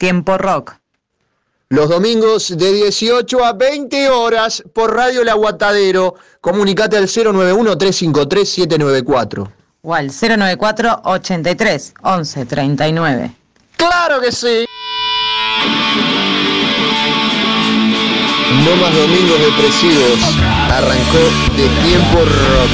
Destiempo Rock. Los domingos de 18 a 20 horas por Radio El Aguatadero. Comunicate al 091-353-794. O al 094 83 11 39. ¡Claro que sí! No más domingos depresivos. Arrancó de tiempo rock.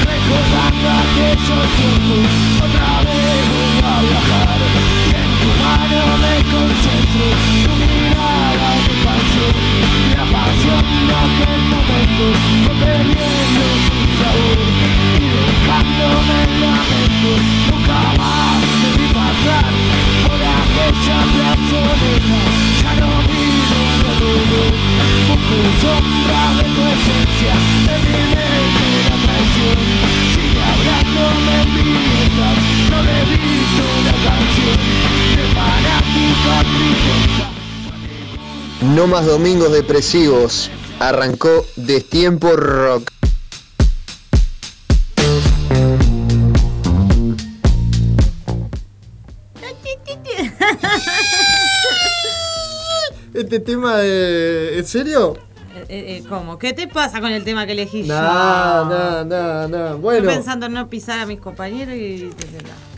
Sombra de tu esencia, de mi mente la traición, sigue hablándome en mi mientras no le dicto la canción, de fanática tristeza. No más domingos depresivos. Arrancó Destiempo Rock. Este tema de. ¿En serio? Eh, eh, ¿Cómo? ¿Qué te pasa con el tema que elegí No, yo? no, no, no. Estoy Bueno, pensando en no pisar a mis compañeros y.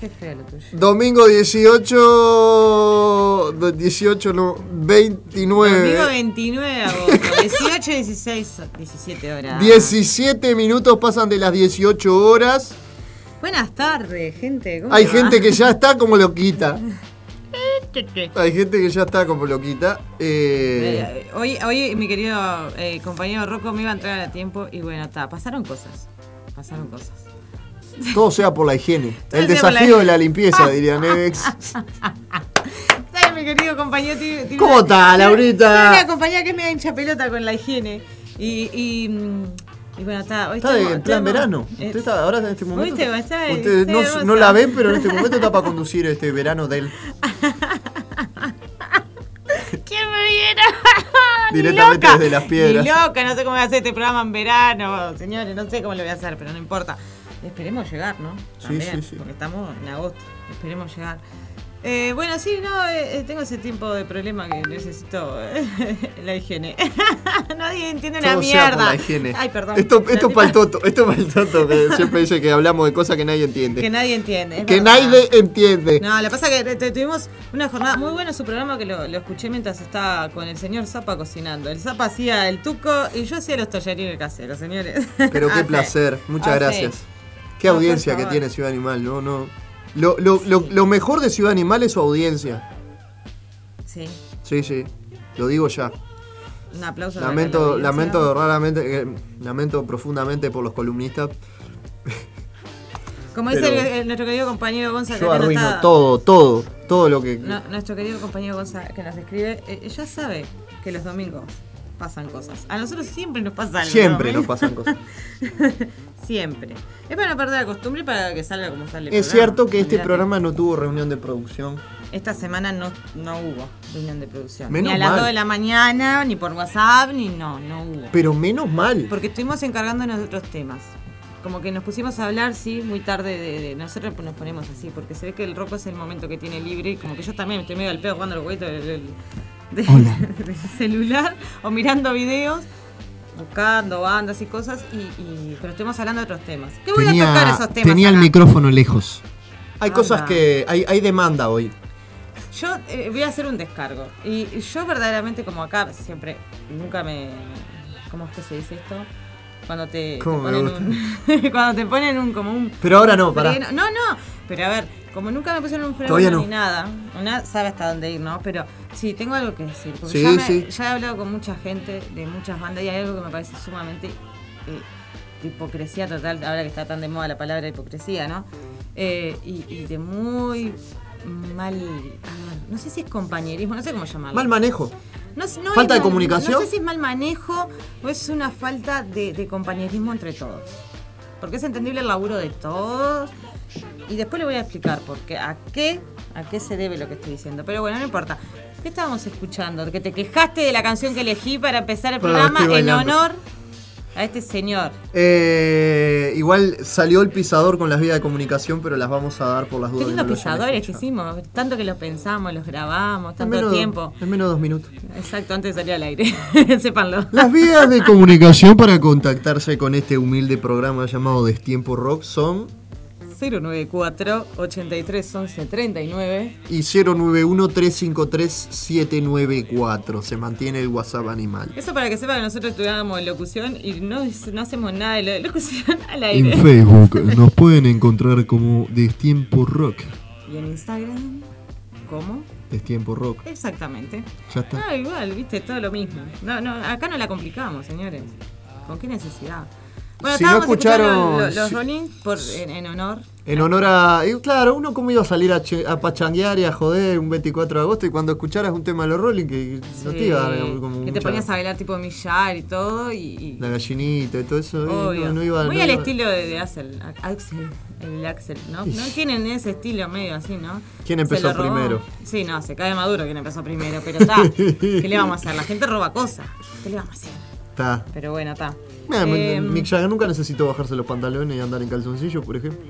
Qué feo lo tuyo. domingo 18. 18, no, 29. Domingo 29 de agosto, 18, 16, 17 horas. 17 minutos pasan de las 18 horas. Buenas tardes, gente. ¿Cómo Hay va? gente que ya está como loquita. ¿Qué, qué? Hay gente que ya está como loquita. Eh, Eh, Hoy, hoy mi querido eh, compañero Rocco me iba a entrar a tiempo y bueno, está, pasaron cosas. Pasaron cosas. todo sea por la higiene. Todo El la- desafío de la limpieza, diría Nevex. ¿Sabes, mi querido compañero? Tiene- tiene ¿Cómo está, Laurita? Tiene una compañía que es media hincha pelota con la higiene. Y, y, mm, y bueno, está. Hoy Está estamos- en plan estamos- verano. eh, Usted está ahora en este momento. ¿Viste? Está- Usted está no, no la ven, pero en este momento está para conducir este verano del. ¿Quién me viera? Directamente loca. desde las piedras. Ni loca, no sé cómo voy a hacer este programa en verano, señores, no sé cómo lo voy a hacer, pero no importa. Esperemos llegar, ¿no? Sí, También, sí, sí. Porque estamos en agosto, esperemos llegar. Eh, bueno, sí, no, eh, eh, tengo ese tipo de problema que necesito eh, la higiene. Nadie entiende una Todo sea mierda. por la higiene. Ay, perdón. Esto, esto es para el toto. Esto es para el toto que siempre dice que hablamos de cosas que nadie entiende. Que nadie entiende. Que verdad. nadie entiende. No, lo que pasa es que te- tuvimos una jornada muy buena su programa que lo, lo escuché mientras estaba con el señor Zapa cocinando. El Zapa hacía el tuco y yo hacía los tallarines caseros, señores. Pero qué Ah, placer. Muchas Ah, sí. gracias. Qué No, audiencia que tiene Ciudad Animal, ¿no? no. Lo, lo, lo, lo mejor de Ciudad Animal es su audiencia. Sí, Sí, sí. Lo digo ya. un aplauso. para la Lamento, lamento raramente, eh, lamento profundamente por los columnistas. Como dice pero- el- el- nuestro querido compañero Gonza, que Yo no arruino está- todo, todo, todo lo que. no, nuestro querido compañero Gonza que nos escribe, eh, ya sabe que los domingos pasan cosas. A nosotros siempre nos pasa algo. Siempre ¿no? nos pasan cosas. siempre. Es para no perder la costumbre y para que salga como sale. Es programa. cierto que este programa no tuvo reunión de producción. Esta semana no, no hubo reunión de producción. Menos ni a las mal. 2 de la mañana, ni por WhatsApp, ni no, no hubo. Pero menos mal. Porque estuvimos encargándonos de otros temas. Como que nos pusimos a hablar, sí, muy tarde de, de- Nosotros nos ponemos así, porque se ve que el roco es el momento que tiene libre. Como que yo también me estoy medio al pedo jugando los del- de- del celular o mirando videos, buscando bandas y cosas. Y, y- pero estuvimos hablando de otros temas. ¿Qué voy a tocar esos temas? tenía el micrófono lejos. Hay Anda. cosas que. Hay, hay demanda hoy. Yo eh, voy a hacer un descargo. Y yo verdaderamente como acá siempre, nunca me... ¿Cómo es que se dice esto? Cuando te, te ¿Cómo me ponen gusta? un... cuando te ponen un como un... Pero ahora no, freno- No, no. Pero a ver, como nunca me pusieron un freno no. ni nada, una sabe hasta dónde ir, ¿no? Pero sí, tengo algo que decir. Porque Sí, ya, me- sí. ya he hablado con mucha gente de muchas bandas y hay algo que me parece sumamente eh, de hipocresía total, ahora que está tan de moda la palabra hipocresía, ¿no? Eh, y, y de muy mal, no sé si es compañerismo, no sé cómo llamarlo. Mal manejo. No sé- no ¿Falta de mal- comunicación? No sé si es mal manejo o es una falta de, de compañerismo entre todos. Porque es entendible el laburo de todos. Y después le voy a explicar por qué, a qué, a qué se debe lo que estoy diciendo. Pero bueno, no importa. ¿Qué estábamos escuchando? Que te quejaste de la canción que elegí para empezar el programa estoy en honor a este señor. Eh, igual salió el pisador con las vías de comunicación, pero las vamos a dar por las Qué dudas. de lindos no pisadores que hicimos. Tanto que los pensamos, los grabamos, En tanto menos, tiempo. en menos de dos minutos. Exacto, antes de salir al aire. Sépanlo. Las vías de comunicación para contactarse con este humilde programa llamado Destiempo Rock son 094 83 11 39. y 091-353-794. Se mantiene el WhatsApp animal. Eso para que sepa que nosotros estudiábamos locución y no, no hacemos nada de lo de locución al aire. Facebook nos pueden encontrar como Destiempo Rock. Y en Instagram, ¿cómo? Destiempo Rock. Exactamente. Ya está. Ah, igual, viste, todo lo mismo. No, no, acá no la complicamos, señores. ¿Con qué necesidad? Bueno, Si no escucharon- lo- los si- Rolling por, en, en honor. En honor a. y claro, uno como iba a salir a, che- a pachanguear y a joder un 24 de agosto y cuando escucharas un tema de los Rolling que no te iba a dar como que te ponías a bailar tipo millar y todo y... y- La gallinita y todo eso. obvio. No, no iba, Muy no al iba- estilo de, de Axel, Axel, el Axel, ¿no? No tienen ese estilo medio así, ¿no? ¿Quién empezó primero? Sí, no, se cae Maduro quien empezó primero, pero está. ¿Qué le vamos a hacer? La gente roba cosas. ¿Qué le vamos a hacer? Está. Pero bueno, está. Mira, Eh, Mick Jagger nunca necesitó bajarse los pantalones y andar en calzoncillo, por ejemplo.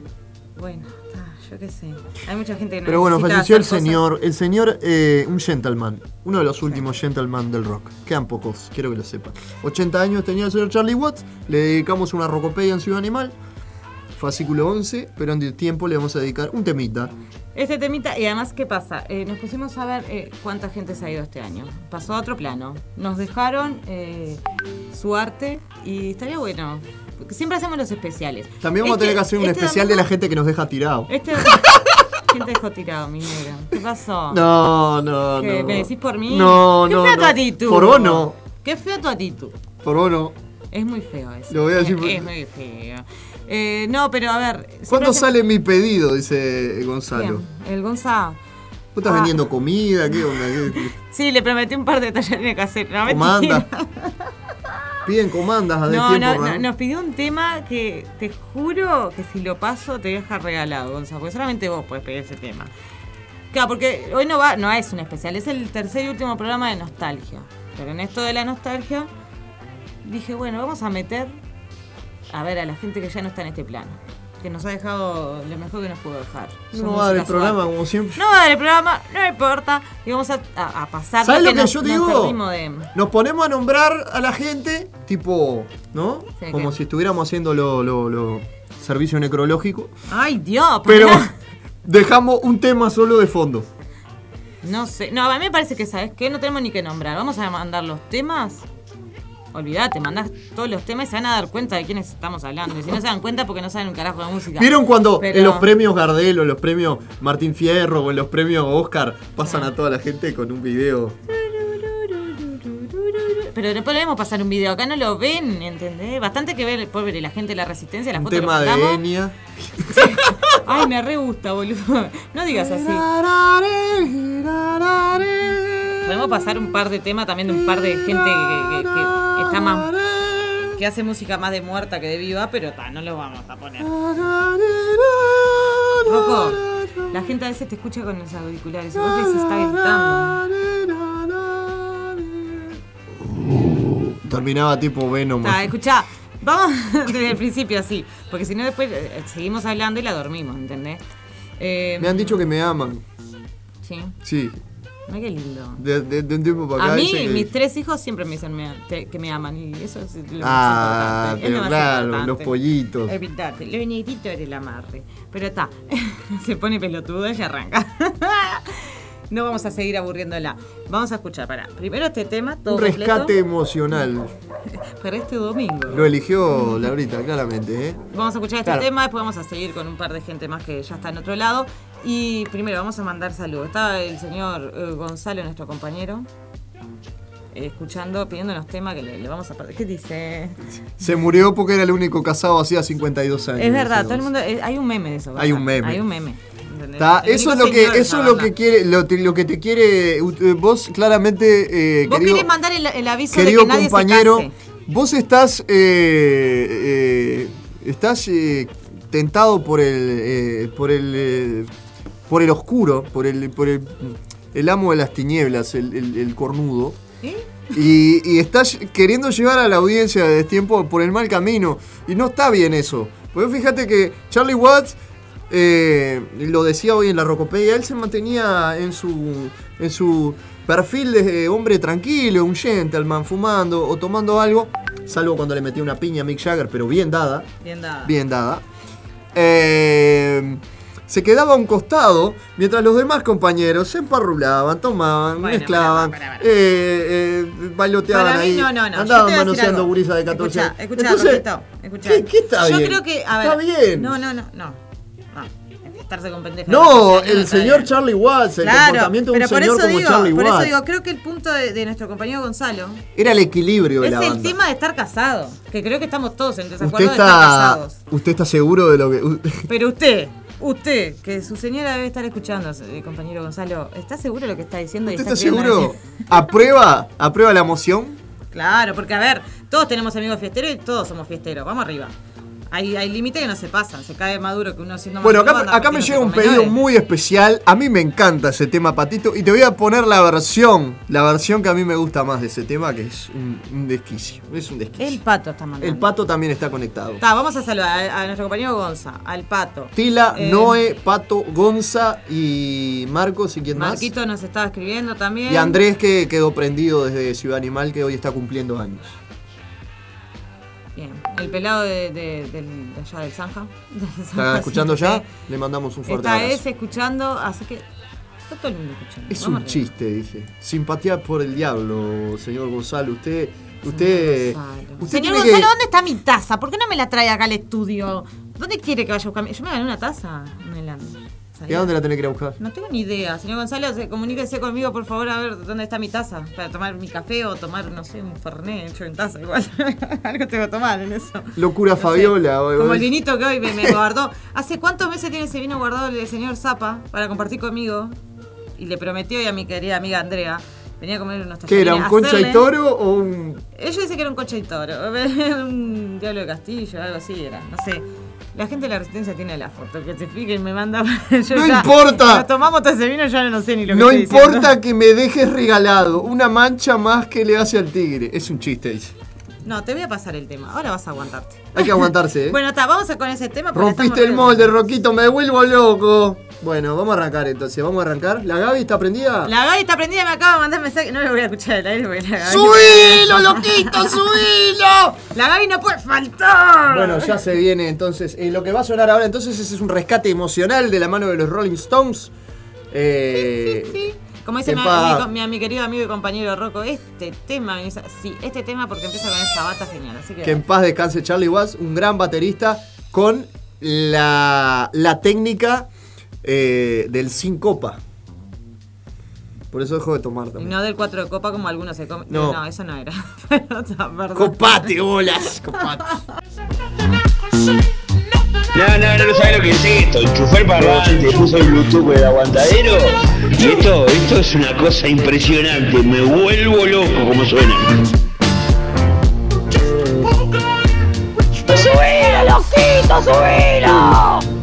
Bueno, está, yo qué sé. Hay mucha gente que no Pero bueno, falleció el cosas. señor, el señor, eh, un gentleman, uno de los últimos gentleman del rock. Quedan pocos, quiero que lo sepan. 80 años tenía el señor Charlie Watts, le dedicamos una rocopedia en Ciudad Animal, fascículo 11, pero en el tiempo le vamos a dedicar un temita. Este temita, y además, ¿qué pasa? Eh, nos pusimos a ver eh, cuánta gente se ha ido este año. Pasó a otro plano. Nos dejaron eh, su arte y estaría bueno. Siempre hacemos los especiales. También vamos a Este- tener que hacer un este especial de la domingo- gente que nos deja tirado. Este ¿Quién te dejó tirado, mi negro? ¿Qué pasó? No, no, ¿Qué, no. ¿Me decís por mí? No, Qué no, fea tu no. actitud. Por vos no. Qué fea tu actitud. Por vos no. Es muy feo eso. Lo voy a decir Es, por- es muy feo. Eh, no, pero a ver. ¿Cuándo hace- sale mi pedido? Dice Gonzalo. Bien, El Gonza. ¿Vos estás Ah. vendiendo comida? ¿Qué onda? ¿Qué- qué- Sí, le prometí un par de tallarines caseros. No, ¿Comanda? Piden comandas a No, tiempo, no, ¿no? no, nos pidió un tema que te juro que si lo paso te deja regalado, Gonzalo, porque solamente vos podés pedir ese tema. Claro, porque hoy no va, no es un especial, es el tercer y último programa de nostalgia. Pero en esto de la nostalgia, dije, bueno, vamos a meter a ver a la gente que ya no está en este plano. Que nos ha dejado lo mejor que nos pudo dejar. No va a dar el programa como siempre. No va a dar el programa, no importa. Y vamos a, a- a pasar ¿Sabes lo que nos- yo nos digo? de- Nos ponemos a nombrar a la gente, tipo, ¿no? Como si estuviéramos haciendo lo, lo- lo- servicio necrológico. Ay, Dios, Pero dejamos un tema solo de fondo. No sé. No, a mí me parece que, ¿sabes qué? No tenemos ni que nombrar. Vamos a mandar los temas. Olvídate, mandás todos los temas y se van a dar cuenta de quiénes estamos hablando. Y si no se dan cuenta, porque no saben un carajo de música. ¿Vieron cuando Pero- en los premios Gardel o los premios Martín Fierro o en los premios Oscar pasan a toda la gente con un video? Pero no podemos pasar un video. Acá no lo ven, ¿entendés? Bastante que ver, por ver la gente de la resistencia, la Un foto que tema de. Enya. Ay, me re gusta, boludo. No digas así. Podemos pasar un par de temas también de un par de gente que, que- que- que hace música más de muerta que de viva, pero ta, no lo vamos a poner. Rocco, la gente a veces te escucha con los auriculares y vos les está gritando. Terminaba tipo Venom. Ta, escuchá, vamos desde el principio así, porque si no después eh, seguimos hablando y la dormimos, ¿entendés? Eh, Me han dicho que me aman. Sí, Sí, ay, qué lindo. de, de- de un tiempo para acá. A mí, que- mis tres hijos siempre me dicen me- te- que me aman y eso es lo más Ah, importante. es lo pero más claro, importante. los pollitos. Evitate, lo negrito del amarre. Pero está, se pone pelotudo y arranca. no vamos a seguir aburriéndola. Vamos a escuchar, para. Primero este tema, todo Un rescate completo, emocional. para este domingo. Lo eligió Laurita, claramente, ¿eh? Vamos a escuchar este Claro. tema, después vamos a seguir con un par de gente más que ya está en otro lado. Y primero vamos a mandar saludos. Está el señor eh, Gonzalo, nuestro compañero, eh, escuchando, pidiéndonos temas que le, le vamos a... ¿Qué dice? Se murió porque era el único casado hacía 52 años. Es verdad, todo el mundo... eh, hay un meme de eso. Hay un meme. Hay un meme. ¿entendés? Ta, El eso es único lo que, señor eso es lo que quiere, lo, te- lo que te quiere, u- vos claramente, eh, Vos querido, querés mandar el, el aviso de querido que nadie compañero, se case. vos estás, eh, eh, estás eh, tentado por el, eh, por el, eh, por el oscuro, por el, por el, el amo de las tinieblas, el, el- el cornudo, ¿Eh? Y, y está queriendo llevar a la audiencia de tiempo por el mal camino. Y no está bien eso. Porque fíjate que Charlie Watts, eh, lo decía hoy en la Rocopedia, él se mantenía en su, en su perfil de hombre tranquilo, un gentleman, fumando o tomando algo. Salvo cuando le metía una piña a Mick Jagger, pero bien dada. Bien dada. Bien dada. Eh, se quedaba a un costado mientras los demás compañeros se emparrulaban, tomaban, Bueno, mezclaban, eh, eh, bailoteaban Para mí, ahí, no, no, no. Yo te andaban manoseando gurisa de 14 Escuchá, escuchá, Entonces, Roquito, escuchá. ¿qué, qué está Yo bien? creo que, a ver. está bien. No, no, no, no. No, estarse con. No, de 14 años el está señor. Charlie Watts, el Claro, comportamiento de un por señor como digo, Charlie por Watts. eso digo, creo que el punto de, de nuestro compañero Gonzalo Era el equilibrio de es la el banda. tema de estar casado. Que creo que estamos todos en desacuerdo de estar está, casados. usted está seguro de lo que Pero usted, usted, que su señora debe estar escuchando, eh, compañero Gonzalo, ¿está seguro de lo que está diciendo? y ¿Usted está seguro? ¿Aprueba? ¿Aprueba la moción? Claro, porque a ver, todos tenemos amigos fiesteros y todos somos fiesteros. Vamos arriba. Hay, hay límites que no se pasan. Se cae maduro que uno siendo Bueno, acá, me llega un pedido muy especial. A mí me encanta ese tema, Patito. Y te voy a poner la versión, la versión que a mí me gusta más de ese tema, que es un, un desquicio. Es un desquicio. El pato está mandando. El pato también está conectado. Ta, vamos a saludar a, a nuestro compañero Gonza, al pato. Tila, Eh, Noé, Pato, Gonza y Marcos y quién más. Marquito nos estaba escribiendo también. Y Andrés que quedó prendido desde Ciudad Animal que hoy está cumpliendo años. Bien. El pelado de, de- allá del Zanja. ¿Está escuchando ya? 103. Le mandamos un fuerte Está abrazo. ese escuchando, así que está todo el mundo escuchando. Es Vamos un chiste, dije. Simpatía por el diablo, señor Gonzalo. Usted. Usted. Gonzalo. usted Señor que- Gonzalo, ¿dónde está mi taza? ¿Por qué no me la trae acá al estudio? ¿Dónde quiere que vaya a buscar? Yo me gané una taza, Melan. ¿Y a dónde la tenés que ir a buscar? No tengo ni idea. Señor Gonzalo, se- comuníquese conmigo, por favor, a ver dónde está mi taza. Para tomar mi café o tomar, no sé, un fernet hecho en taza. Igual. Algo tengo que tomar en eso. Locura No. Fabiola. Como el vinito que hoy me, me guardó. ¿Hace cuántos meses tiene ese vino guardado el señor Zapa para compartir conmigo? Y le prometió y a mi querida amiga Andrea. Venía a comer unos ¿Qué era? ¿Un concha y hacerle- toro o un.? Ella dice que era un concha y toro. un diablo de castillo, algo así era. No sé. La gente de la resistencia tiene la foto, que se fijen, me manda. Yo ¡No ya- importa! Nos tomamos todo ese vino, ya no sé ni lo que No estoy importa diciendo. que me dejes regalado. Una mancha más que le hace al tigre. Es un chiste, dice. No, te voy a pasar el tema. Ahora vas a aguantarte. Hay que aguantarse, ¿eh? Bueno, está, vamos a con ese tema. Rompiste el molde, Roquito. Me vuelvo loco. Bueno, vamos a arrancar entonces. Vamos a arrancar. ¿La Gaby está prendida? La Gaby está prendida, me acaba de mandar mensaje. No le voy a escuchar el aire porque la Gaby. ¡Subilo, loquito, subilo! La Gaby no puede faltar. Bueno, ya se viene entonces. eh, lo que va a sonar ahora entonces ese es un rescate emocional de la mano de los Rolling Stones. Eh, Sí. Como dice mi, mi- mi- querido amigo y compañero Rocco, este tema, sí, este tema porque empieza con esa bata genial. Así que, Que en paz descanse Charlie Watts, un gran baterista con la, la técnica eh, del sincopa. Por eso dejó de tomar y también. no del 4 de copa como algunos se comen. No. No. eso no era. Pero. Copate, bolas, copate. No, no, no, no sabes lo que es esto. Enchufé el parlante, puso el Bluetooth el aguantadero. Y esto, esto es una cosa impresionante. Me vuelvo loco como suena. ¡Subilo, loquito, subilo!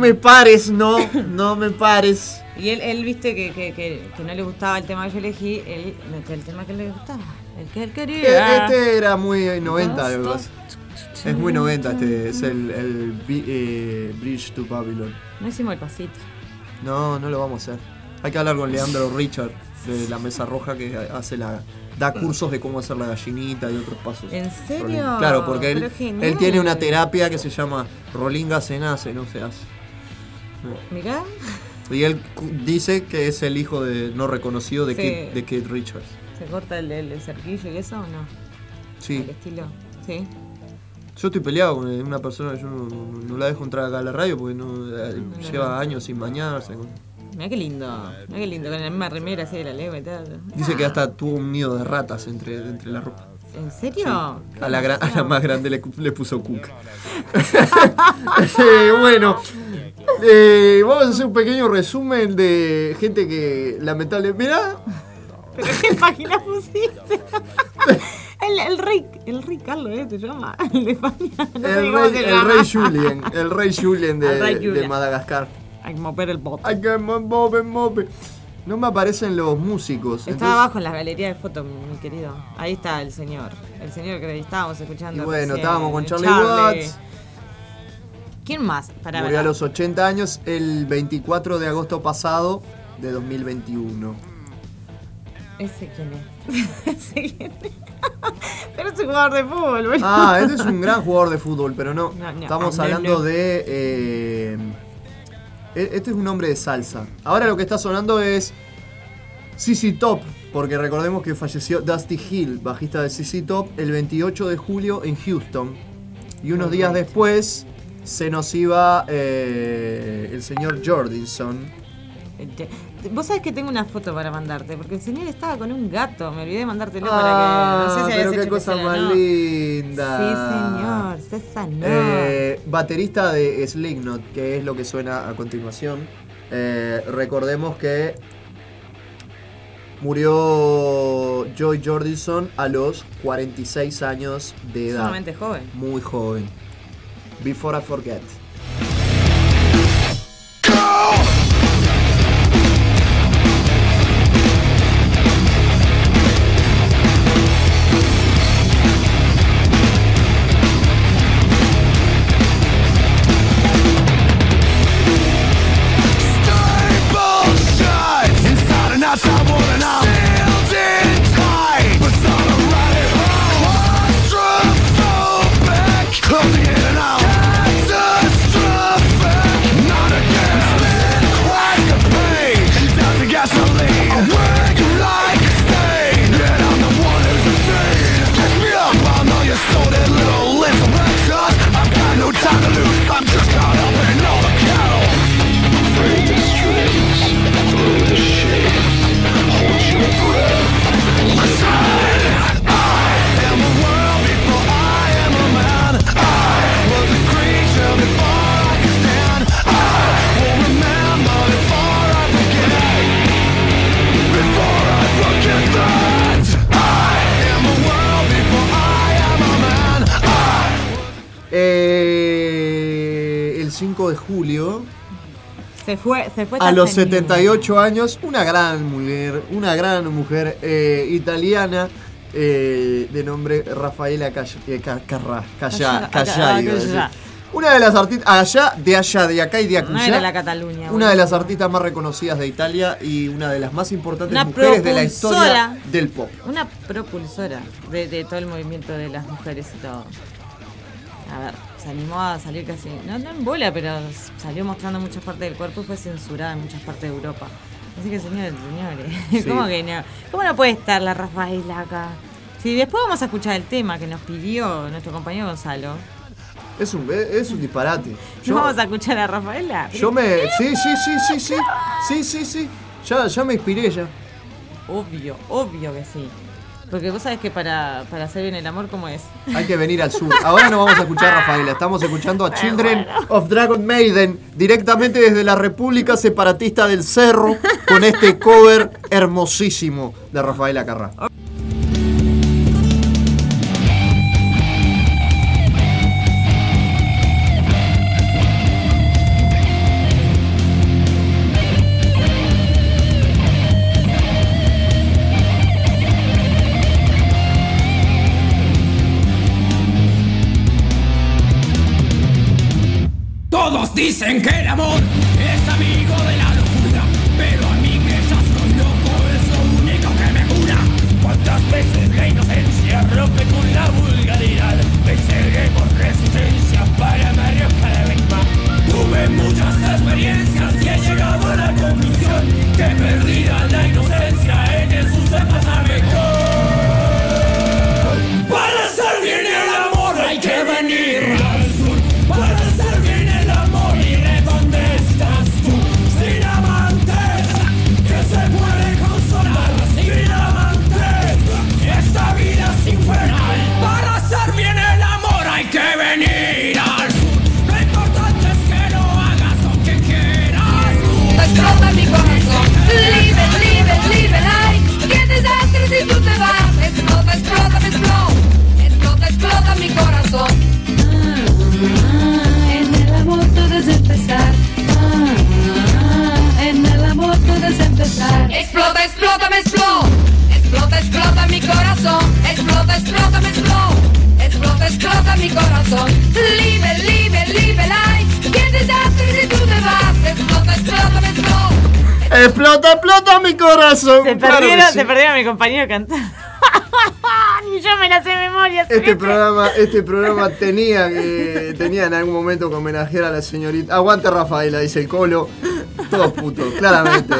Me pares, no, no me pares. Y él, él viste que, que, que, que no le gustaba el tema que yo elegí, él metió el tema que le gustaba. El que él Eh, quería. Este era muy 90, Basta. algo así. Es muy 90 este, es el, el eh, Bridge to Babylon. No hicimos el pasito. No, no lo vamos a hacer. Hay que hablar con Leandro Richard de la Mesa Roja que hace la da cursos de cómo hacer la gallinita y otros pasos. ¿En serio? Claro, porque él, él tiene una terapia que se llama Rolinga se nace, no se hace. Mirá. Y él dice que es el hijo de no reconocido de, Sí. Kate, de Kate Richards. ¿Se corta el, el, cerquillo y eso o no? Sí. El estilo. Sí. Yo estoy peleado con una persona yo no, no- no la dejo entrar acá a la radio porque no, eh, lleva años sin bañarse. Mirá qué lindo. Mirá qué lindo. Con la misma remera así de la lengua y tal. Dice que hasta tuvo un nido de ratas entre, entre la ropa. ¿En serio? A la, gra- a la más grande le, le puso Cook. Bueno, eh, vamos a hacer un pequeño resumen de gente que lamentablemente. Mirá, ¿Pero qué página pusiste? El, el rey, el rey Carlos, ¿eh? Te llama. El de España. No el rey, el llama. rey Julien, el rey Julien de, rey. Madagascar. Hay que mover el bot. Ay, que me move, move. No me aparecen los músicos. Está entonces- abajo en la galería de fotos, mi querido. Ahí está el señor. El señor que estábamos escuchando. Y bueno, recién, estábamos con el Charlie Watts. ¿Quién más? Para Murió a los 80 años el 24 de agosto pasado de 2021. ¿Ese quién es? ¿Ese quién es? Pero es un jugador de fútbol, boludo. Ah, este es un gran jugador de fútbol, pero no. No, no, Estamos no, hablando de. eh, e- este es un hombre de salsa. Ahora lo que está sonando es. CC Top, porque recordemos que falleció Dusty Hill, bajista de CC Top, el 28 de julio en Houston. Y unos días después se nos iba eh, el señor Jordinson. Vos sabés que tengo una foto para mandarte, porque el señor estaba con un gato. Me olvidé de mandártelo Ah, para que. No sé si pero qué cosa más no. linda. Sí, señor, César, no. Eh, baterista de Slipknot, que es lo que suena a continuación. Eh, recordemos que murió Joy Jordison a los 46 años de edad. Sumamente joven. Muy joven. Before I Forget. Inside Se fue, se fue a los esta señora. 78 años, una gran mujer, una gran mujer eh, italiana eh, de nombre Rafaela Calla- eh. Una de las artistas, allá, de allá, de acá y de No acullá, era la Cataluña. una de las artistas más reconocidas de Italia y una de las más importantes Una mujeres de la historia del pop. Una propulsora de, de todo el movimiento de las mujeres y todo. A ver, se animó a salir casi, no, no en bola, pero salió mostrando muchas partes del cuerpo y fue censurada en muchas partes de Europa. Así que señores, señores, Sí. ¿cómo que no? ¿Cómo no puede estar la Rafaela acá? Si después vamos a escuchar el tema que nos pidió nuestro compañero Gonzalo. Es un, es un disparate. ¿No vamos a escuchar a Rafaela? yo me. Sí, sí, sí, sí, sí. Sí, sí, sí. Ya, ya me inspiré ya. Obvio, obvio que sí. Porque vos sabés que para, para hacer bien el amor, ¿cómo es? Hay que venir al sur. Ahora no vamos a escuchar a Rafaela, estamos escuchando a Children of Dragon Maiden directamente desde la República Separatista del Cerro con este cover hermosísimo de Rafaela Carrá. Dicen que el amor Se Claro perdieron, sí. se perdieron a mi compañero cantando. Ni yo me la sé de memoria. Este programa, este programa tenía que tenía en algún momento que homenajear a la señorita. Aguante Rafaela, dice el colo. Todos putos, claramente.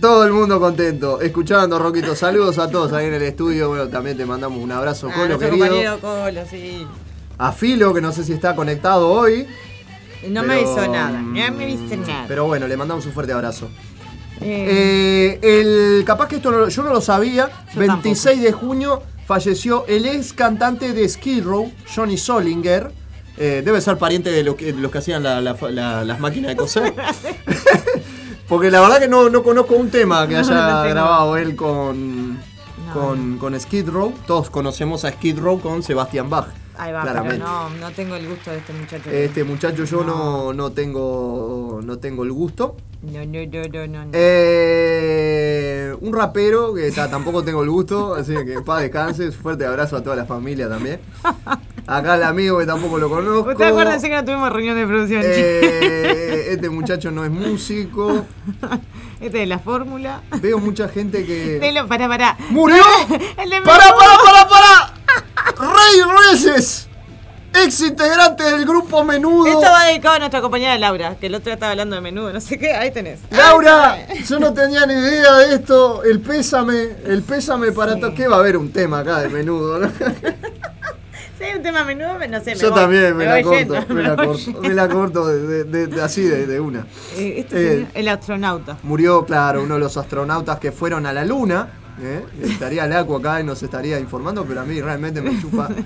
Todo el mundo contento, escuchando Roquito. Saludos a todos ahí en el estudio. Bueno, también te mandamos un abrazo, Ah, Colo, querido. compañero Colo, sí. A Filo, que no sé si está conectado hoy. No me avisó nada. mm, No me viste nada. Pero bueno, le mandamos un fuerte abrazo. Eh, Eh, el, capaz que esto no yo no lo sabía. Yo 26 de junio falleció el ex cantante de Skid Row, Johnny Solinger. Eh, debe ser pariente de, lo que- de los que hacían la- la- la- las máquinas de coser. Porque la verdad que no, no conozco un tema que haya grabado él con, No, con, con Skid Row. Todos conocemos a Skid Row con Sebastian Bach. Ahí va, claramente. pero no, no tengo el gusto de este muchacho. Este muchacho yo no, no tengo no tengo el gusto. No, no, no, no, no. no. Eh, un rapero que ta, tampoco tengo el gusto, así que paz descanse. Un fuerte abrazo a toda la familia también. Acá el amigo que tampoco lo conozco. Ustedes acuérdense que no tuvimos reunión de producción. Eh, este muchacho no es músico. Este de la fórmula. Veo mucha gente que. De lo, pará, pará. ¡Murió! El de ¡Para, Menú. ¡Rey Reyes! Ex integrante del grupo Menudo. Esto va dedicado a nuestra compañera Laura, que el otro día estaba hablando de menudo, no sé qué, ahí tenés. Laura, yo no tenía ni idea de esto. El pésame, el pésame para Sí. ¿Qué va a haber un tema acá de menudo? ¿no? Si hay un tema menudo, no sé, me Yo voy, también me, la corto, yendo, me la corto, me la corto de, de- de- de- así de, una. Eh, este Eh, el astronauta. Murió, claro, uno de los astronautas que fueron a la luna. ¿Eh? Estaría Laco acá y nos estaría informando, pero a mí realmente me chupa.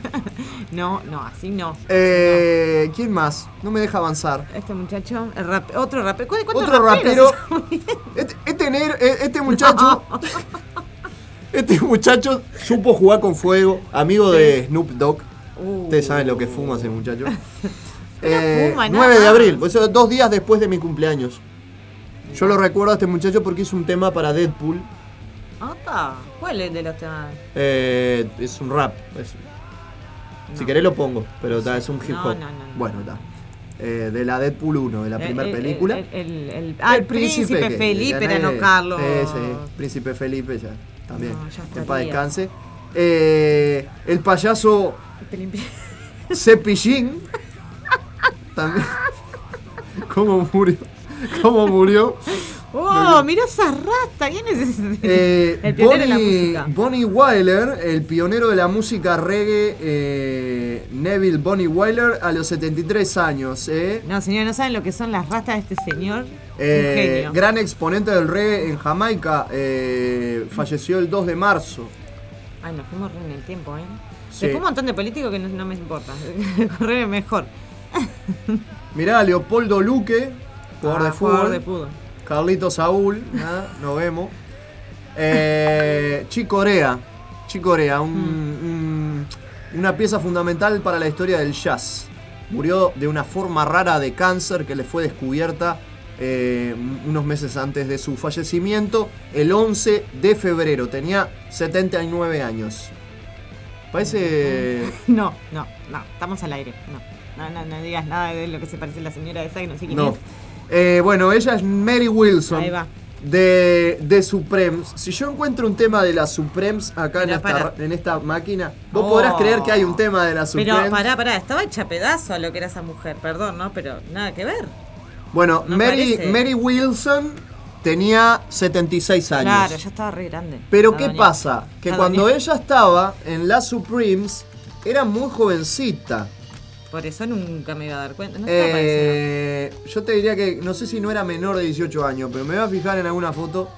No, no, así no. Eh, ¿Quién más? No me deja avanzar. Este muchacho, el rap, otro rapero. ¿Cu- ¿Cuántos Otro rapero. Este, este negro- eh, este muchacho. Este muchacho supo jugar con fuego, amigo de Snoop Dogg. Uh. Ustedes saben lo que fuma ese muchacho. Eh, fuma, nada 9 de abril, eso, dos días después de mi cumpleaños. Yo lo recuerdo a este muchacho porque hizo un tema para Deadpool. ¿Cuál es de los temas? Eh, es un rap. es- Si querés lo pongo, pero ta, es un hip hop. no, no, no. Bueno, está. Eh, de la Deadpool 1, de la El- primera el- película. El, el- el- ah, el príncipe, Felipe era no Carlos. Sí, sí, príncipe Felipe ya, también. Ya en paz descanse. Eh, el payaso. Cepillín. También. ¿Cómo murió? ¿Cómo murió? ¡Oh, mirá esa rata! ¿Quién es ese? Eh, el pionero de la Bonnie, música. Bonnie Wyler, el pionero de la música reggae, eh, Neville Bonnie Wyler, a los 73 años. eh. No, señor, no saben lo que son las ratas de este señor. Eh, Un genio. gran exponente del reggae en Jamaica, eh, falleció el 2 de marzo. Ay, nos fuimos re en el tiempo, ¿eh? Sí. Después un montón de políticos que no, no me importa. Correr mejor. Mirá, Leopoldo Luque, jugador Ah, de fútbol. jugador de fútbol. Carlito Saúl, nada, nos vemos. Eh, Chicorea, Chicorea, un- un- una pieza fundamental para la historia del jazz. Murió de una forma rara de cáncer que le fue descubierta eh, unos meses antes de su fallecimiento, el 11 de febrero. Tenía 79 años. Parece. No, no, no. Estamos al aire. No. No, no, no digas nada de lo que se parece la señora esa que no sé quién No. es. Eh, bueno, ella es Mary Wilson. Ahí va. De, de Supremes. Si yo encuentro un tema de las Supremes acá en esta, en máquina, vos Oh. podrás creer que hay un tema de las Supremes. Pero pará, pará, estaba hecha pedazo a lo que era esa mujer, perdón, ¿no? Pero nada que ver. Bueno, No Mary, parece. Mary Wilson tenía 76 años. Claro, ya estaba re grande. Pero La ¿qué doña. pasa? Que La cuando doña. ella estaba en las Supremes, era muy jovencita. Por eso nunca me iba a dar cuenta. No. Eh, yo te diría que no sé si no era menor de 18 años, pero me voy a fijar en alguna foto.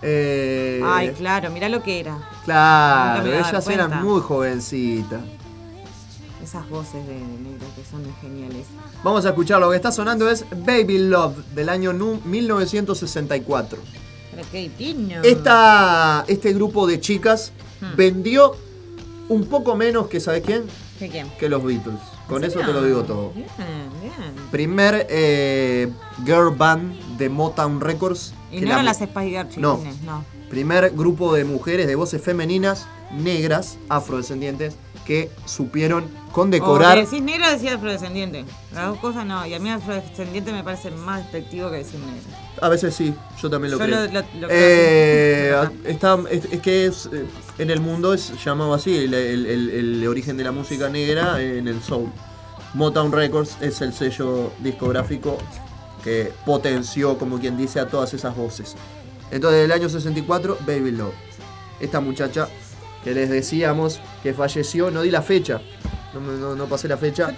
Eh, Ay, claro, mirá lo que era. claro, ellas eran cuenta. muy jovencitas. Esas voces de negro que son geniales. Vamos a escuchar, lo que está sonando es Baby Love del año nu- 1964. Pero qué. Esta, este grupo de chicas Hmm. vendió un poco menos que, ¿sabes quién? ¿Qué quién? Que los Beatles. Con ¿En eso te lo digo todo. Bien, bien. Primer eh, girl band de Motown Records. Y que no eran las Spice Girls no. Primer grupo de mujeres de voces femeninas, negras, afrodescendientes, que supieron condecorar. O decís negro decía afrodescendiente. Las dos cosas no. Y a mí afrodescendiente me parece más despectivo que decir negro. A veces sí, yo también lo Yo creo. lo- lo- lo creo Eh, así. está, es, es que es, eh, en el mundo es llamado así, el, el- el- el origen de la música negra en el soul. Motown Records es el sello discográfico que potenció, como quien dice, a todas esas voces. Entonces, el año 64, Baby Love. Esta muchacha que les decíamos que falleció, no di la fecha, no, no- no pasé la fecha,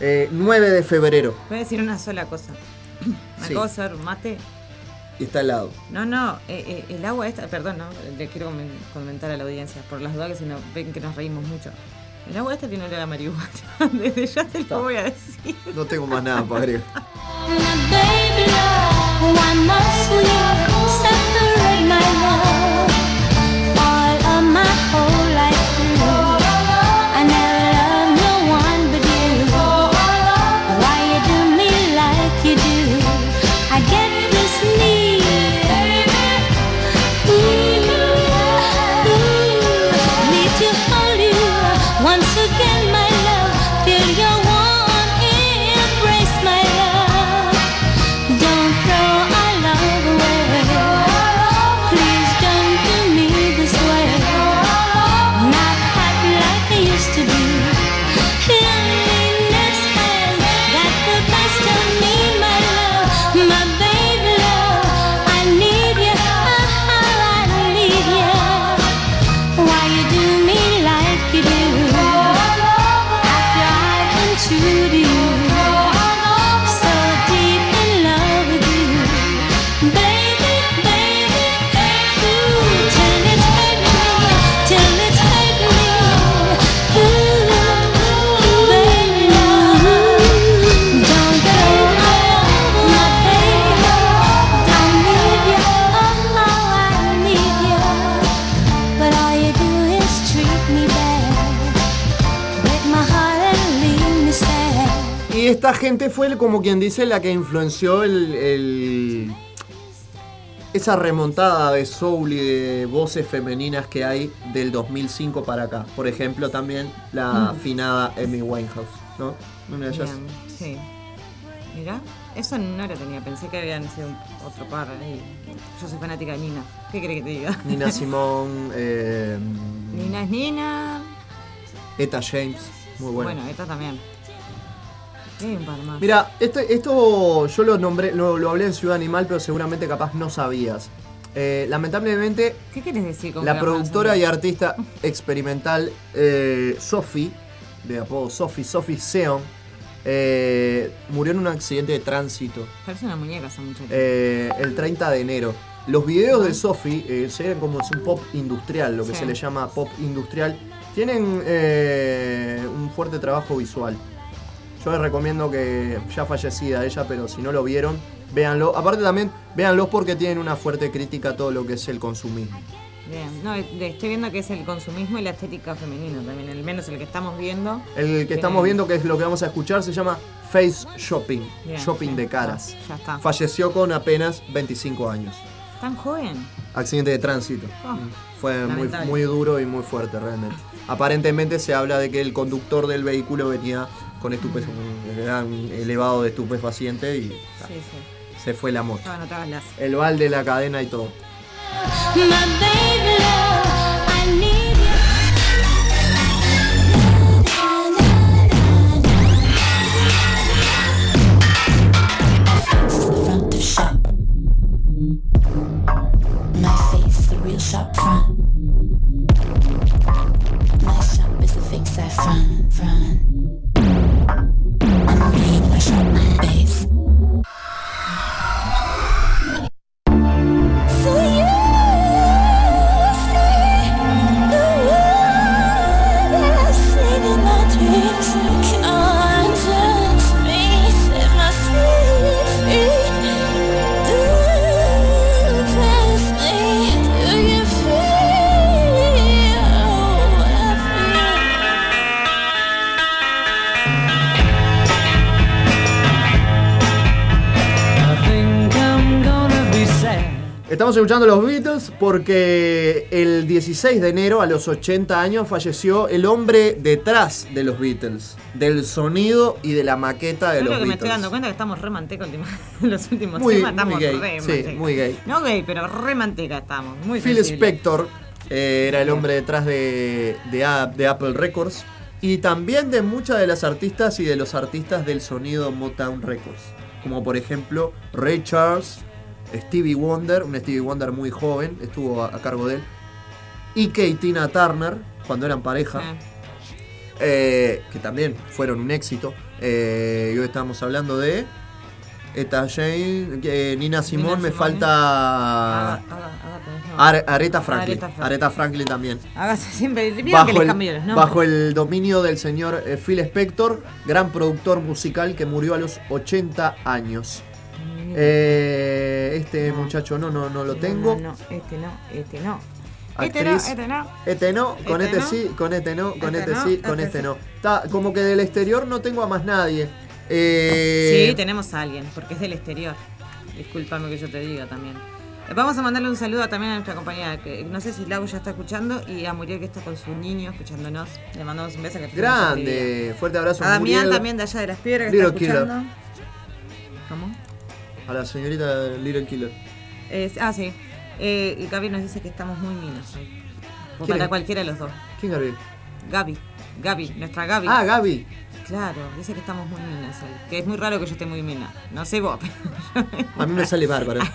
eh, 9 de febrero, voy a decir una sola cosa. Me Sí. acabo de hacer un mate. y está al lado. No, no, eh, eh, el agua esta, perdón, no, le quiero comen- comentar a la audiencia, por las dudas que si no ven que nos reímos mucho. El agua esta tiene olor a marihuana, desde ya te lo voy a decir. No tengo más nada para agregar. my love? Gente fue como quien dice la que influenció el, el- esa remontada de soul y de voces femeninas que hay del 2005 para acá. Por ejemplo, también la afinada Amy Winehouse, ¿no? Ellas. Bien, sí. Mirá, eso no lo tenía, pensé que habían sido otro par ahí. Yo soy fanática de Nina. ¿Qué crees que te diga? Nina Simone, eh, Nina es Nina. Etta James, muy buena. Bueno, esta también. Sí. Mira, esto, esto yo lo nombré, lo, lo hablé en Ciudad Animal, pero seguramente capaz no sabías. Eh, lamentablemente, ¿Qué quieres decir con la productora y artista experimental eh, Sophie, de apodo Sophie, Sophie Seon, eh, murió en un accidente de tránsito Parece una muñeca esa muchacha. eh, el 30 de enero. Los videos de Sophie, eh, se ven como es un pop industrial, lo que Sí. se le llama pop industrial, tienen eh, un fuerte trabajo visual. Yo les recomiendo que, ya fallecida ella, pero si no lo vieron, véanlo. Aparte también, véanlos porque tienen una fuerte crítica a todo lo que es el consumismo. Bien, no, de- estoy viendo que es el consumismo y la estética femenina también, al menos el que estamos viendo. El que estamos viendo, que es lo que vamos a escuchar, se llama Face Shopping, Bien, Shopping sí, de caras. Ya está. Falleció con apenas 25 años. Tan joven. Accidente de tránsito. Ah, Fue muy, lamentable. muy duro y muy fuerte realmente. Aparentemente se habla de que el conductor del vehículo venía con estupes, un gran elevado de estupefaciente y Sí, sí. se fue la moto. No, no. El balde, la cadena y todo. Estamos escuchando los Beatles porque el 16 de enero, a los 80 años, falleció el hombre detrás de los Beatles, del sonido y de la maqueta de Yo los creo que me estoy Beatles. dando cuenta que estamos re manteca los últimos Muy- temas. muy Estamos gay, re sí, manteca. muy gay. No gay, pero re manteca estamos. Muy Phil sensible. Spector eh, era el hombre detrás de, de Apple Records y también de muchas de las artistas y de los artistas del sonido Motown Records, como por ejemplo Ray Charles, Stevie Wonder, un Stevie Wonder muy joven, estuvo a, a cargo de él, y Tina Turner, cuando eran pareja, eh, que también fueron un éxito. Eh, y hoy estamos hablando de Eta Jane, que Nina Simón, me Simone. falta Haga- haga- haga- no. Are- Aretha Franklin. Aretha Franklin. Aretha Franklin también. Hágase siempre. Vieron que Bajo el, bajo el dominio del señor eh, Phil Spector, gran productor musical que murió a los 80 años. Eh, este muchacho no, no, no lo tengo. No, no, este no, este no. Este no, Actriz. este no. Este no, con Este este, no. sí, con este no, con Este este, no, sí, con este este no. Está, como que del exterior no tengo a más nadie. Eh, Sí, tenemos a alguien, porque es del exterior. Discúlpame que yo te diga también. Eh, Vamos a mandarle un saludo también a nuestra compañera, que no sé si Lau ya está escuchando, y a Muriel que está con su niño escuchándonos. Le mandamos un beso. Que. Grande, fuerte abrazo A Damián Muriel, también de allá de las piedras que Little está Killer. escuchando. ¿Cómo? A la señorita Little Killer. Eh, ah, sí. Eh, Gaby nos dice que estamos muy minos hoy. O ¿Quién para es? cualquiera de los dos. ¿Quién Gabriel? Gaby. Gaby, nuestra Gaby. Ah, Gaby. Claro, dice que estamos muy minas hoy. Que es muy raro que yo esté muy mina. No sé vos, pero A mí me sale bárbaro.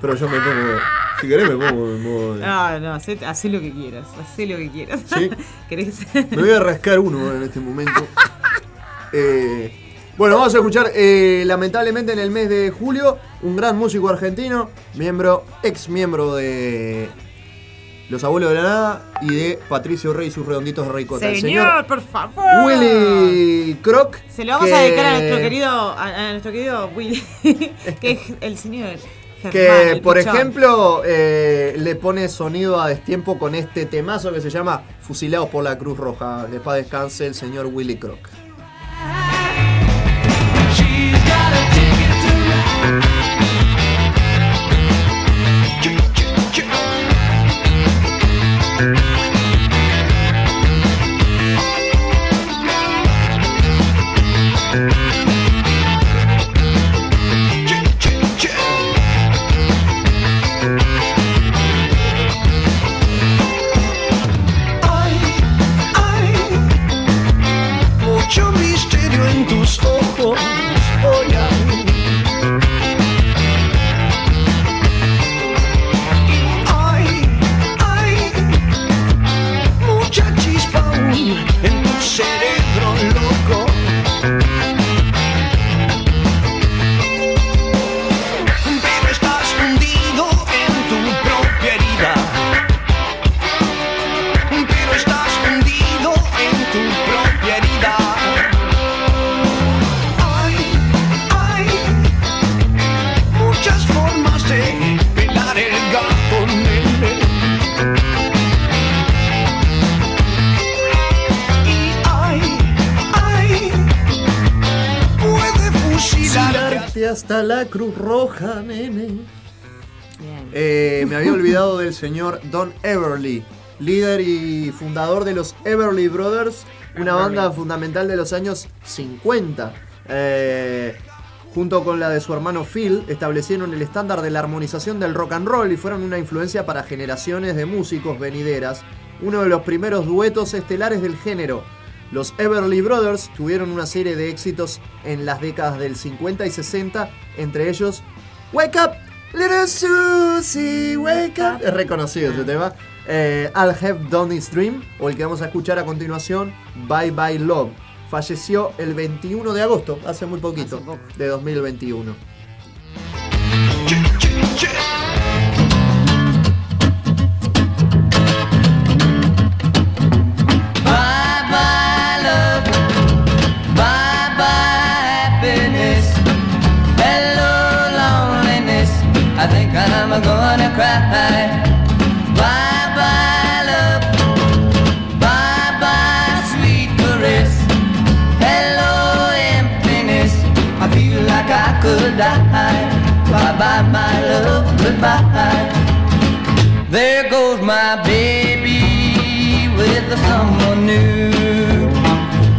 Pero yo me pongo. Si querés, me pongo. me pongo- No, no, hacé, hacé lo que quieras, hacé lo que quieras. Sí. ¿Querés? Me voy a rascar uno en este momento. Eh, bueno, vamos a escuchar, eh, lamentablemente en el mes de julio, un gran músico argentino, miembro, ex miembro de Los Abuelos de la Nada y de Patricio Rey y sus redonditos de Ricota. El Señor, por favor. Willy Croc. Se lo vamos que- a dedicar a nuestro querido, a, a nuestro querido Willy, que es el señor Germán. Que, por pichón. ejemplo, eh, le pone sonido a destiempo con este temazo que se llama Fusilados por la Cruz Roja. De paz descanse el señor Willy Croc. Hasta la Cruz Roja, nene. Eh, me había olvidado del señor Don Everly. líder y fundador de los Everly Brothers, una banda fundamental de los años 50. Eh, junto con la de su hermano Phil, establecieron el estándar de la armonización del rock and roll y fueron una influencia para generaciones de músicos venideras, uno de los primeros duetos estelares del género. Los Everly Brothers tuvieron una serie de éxitos en las décadas del 50 y 60, entre ellos Wake Up, Little Susie, Wake Up. Es reconocido ese tema. Eh, I'll Have Done This Dream, o el que vamos a escuchar a continuación, Bye Bye Love. Falleció el 21 de agosto, hace muy poquito, de 2021. I think I'm gonna cry. Bye bye love, bye bye sweet caress. Hello emptiness, I feel like I could die. Bye bye my love, goodbye. There goes my baby with someone new.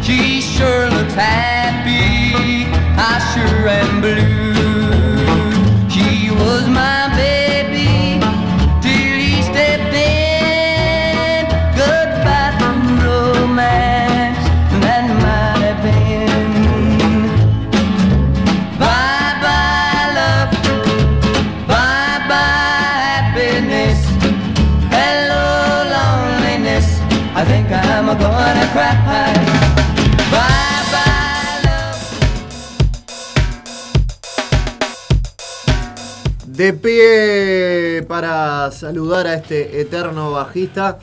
She sure looks happy, I sure am blue. De pie para saludar a este eterno bajista.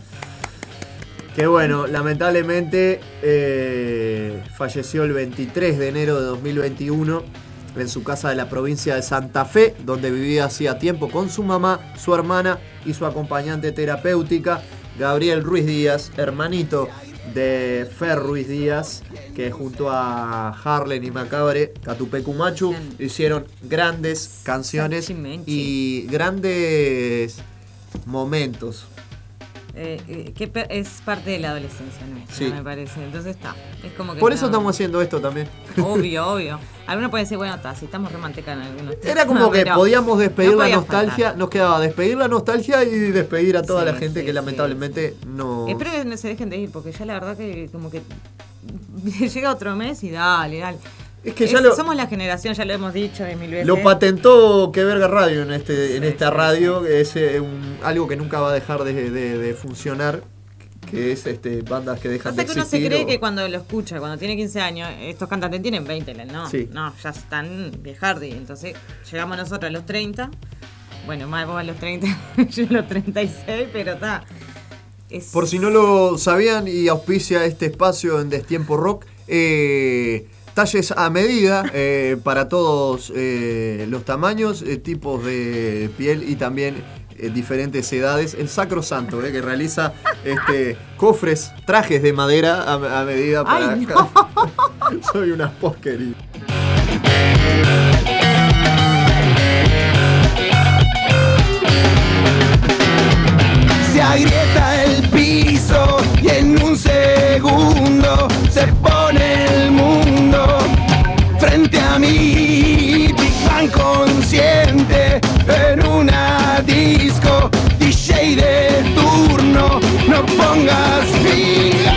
Que bueno, lamentablemente eh, falleció el 23 de enero de 2021 en su casa de la provincia de Santa Fe, donde vivía hacía tiempo con su mamá, su hermana y su acompañante terapéutica, Gabriel Ruiz Díaz, hermanito de Fer Ruiz Díaz, que junto a Harlen y Macabre, Catupecu Machu, hicieron grandes canciones y grandes momentos. Eh, eh, que es parte de la adolescencia nuestra, Sí. me parece. Entonces está. Es como que Por eso no- estamos haciendo esto también. Obvio, obvio. Algunos pueden decir, bueno, está, si estamos remanteca en algunos Era como que podíamos despedir no la nostalgia, faltar. nos quedaba despedir la nostalgia y despedir a toda Sí, la gente sí, que lamentablemente no... Espero que no se dejen de ir, porque ya la verdad que como que llega otro mes y dale, dale. Es que ya lo- Somos la generación, ya lo hemos dicho de mil veces. Lo patentó Que Verga Radio en, este, en esta radio, es eh, un- algo que nunca va a dejar de, de- de funcionar, que es este, bandas que dejan Pasa de que uno se cree o- que cuando lo escucha, cuando tiene 15 años, estos cantantes tienen 20, no, Sí. no, ya están viejardi. Entonces llegamos nosotros a los 30, bueno, más vos a los 30, yo a los 36, pero está. Es- Por si no lo sabían y auspicia este espacio en Destiempo Rock, eh, talles a medida eh, para todos eh, los tamaños, eh, tipos de piel y también eh, diferentes edades. El Sacro Santo, eh, que realiza este, cofres, trajes de madera a, a medida para... Ay, no. Soy una porquería. Se agrieta el piso y en un segundo se pone frente a mí. Big Bang consciente en una disco. DJ de turno, no pongas fin.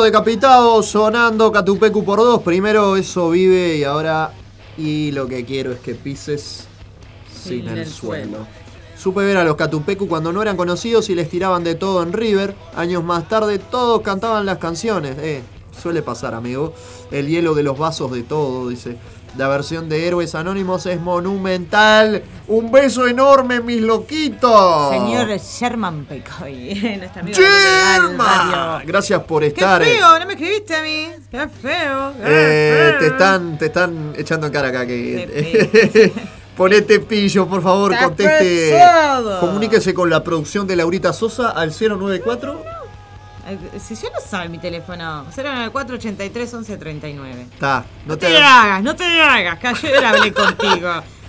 Decapitado, sonando Catupecu por dos. Primero eso vive y ahora. Y lo que quiero es que pises sin, el, suelo. Supe ver a los Catupecu cuando no eran conocidos y les tiraban de todo en River. Años más tarde todos cantaban las canciones. Eh, suele pasar, amigo. El hielo de los vasos de todo, dice. La versión de Héroes Anónimos es monumental. Un beso enorme, mis loquitos. Señor Sherman Pecoy, nuestro amigo barrio. Gracias por Qué estar. eh. feo, no me escribiste a mí. Qué feo. qué Eh, feo. te están, te están echando en cara acá que. Qué Ponete pillo, por favor, Está conteste. Comuníquese con la producción de Laurita Sosa al 094. Ay, Si yo no sabe mi teléfono, 094 83 11 39. Está, no No te te hagas, no te hagas, que ayer hablé contigo.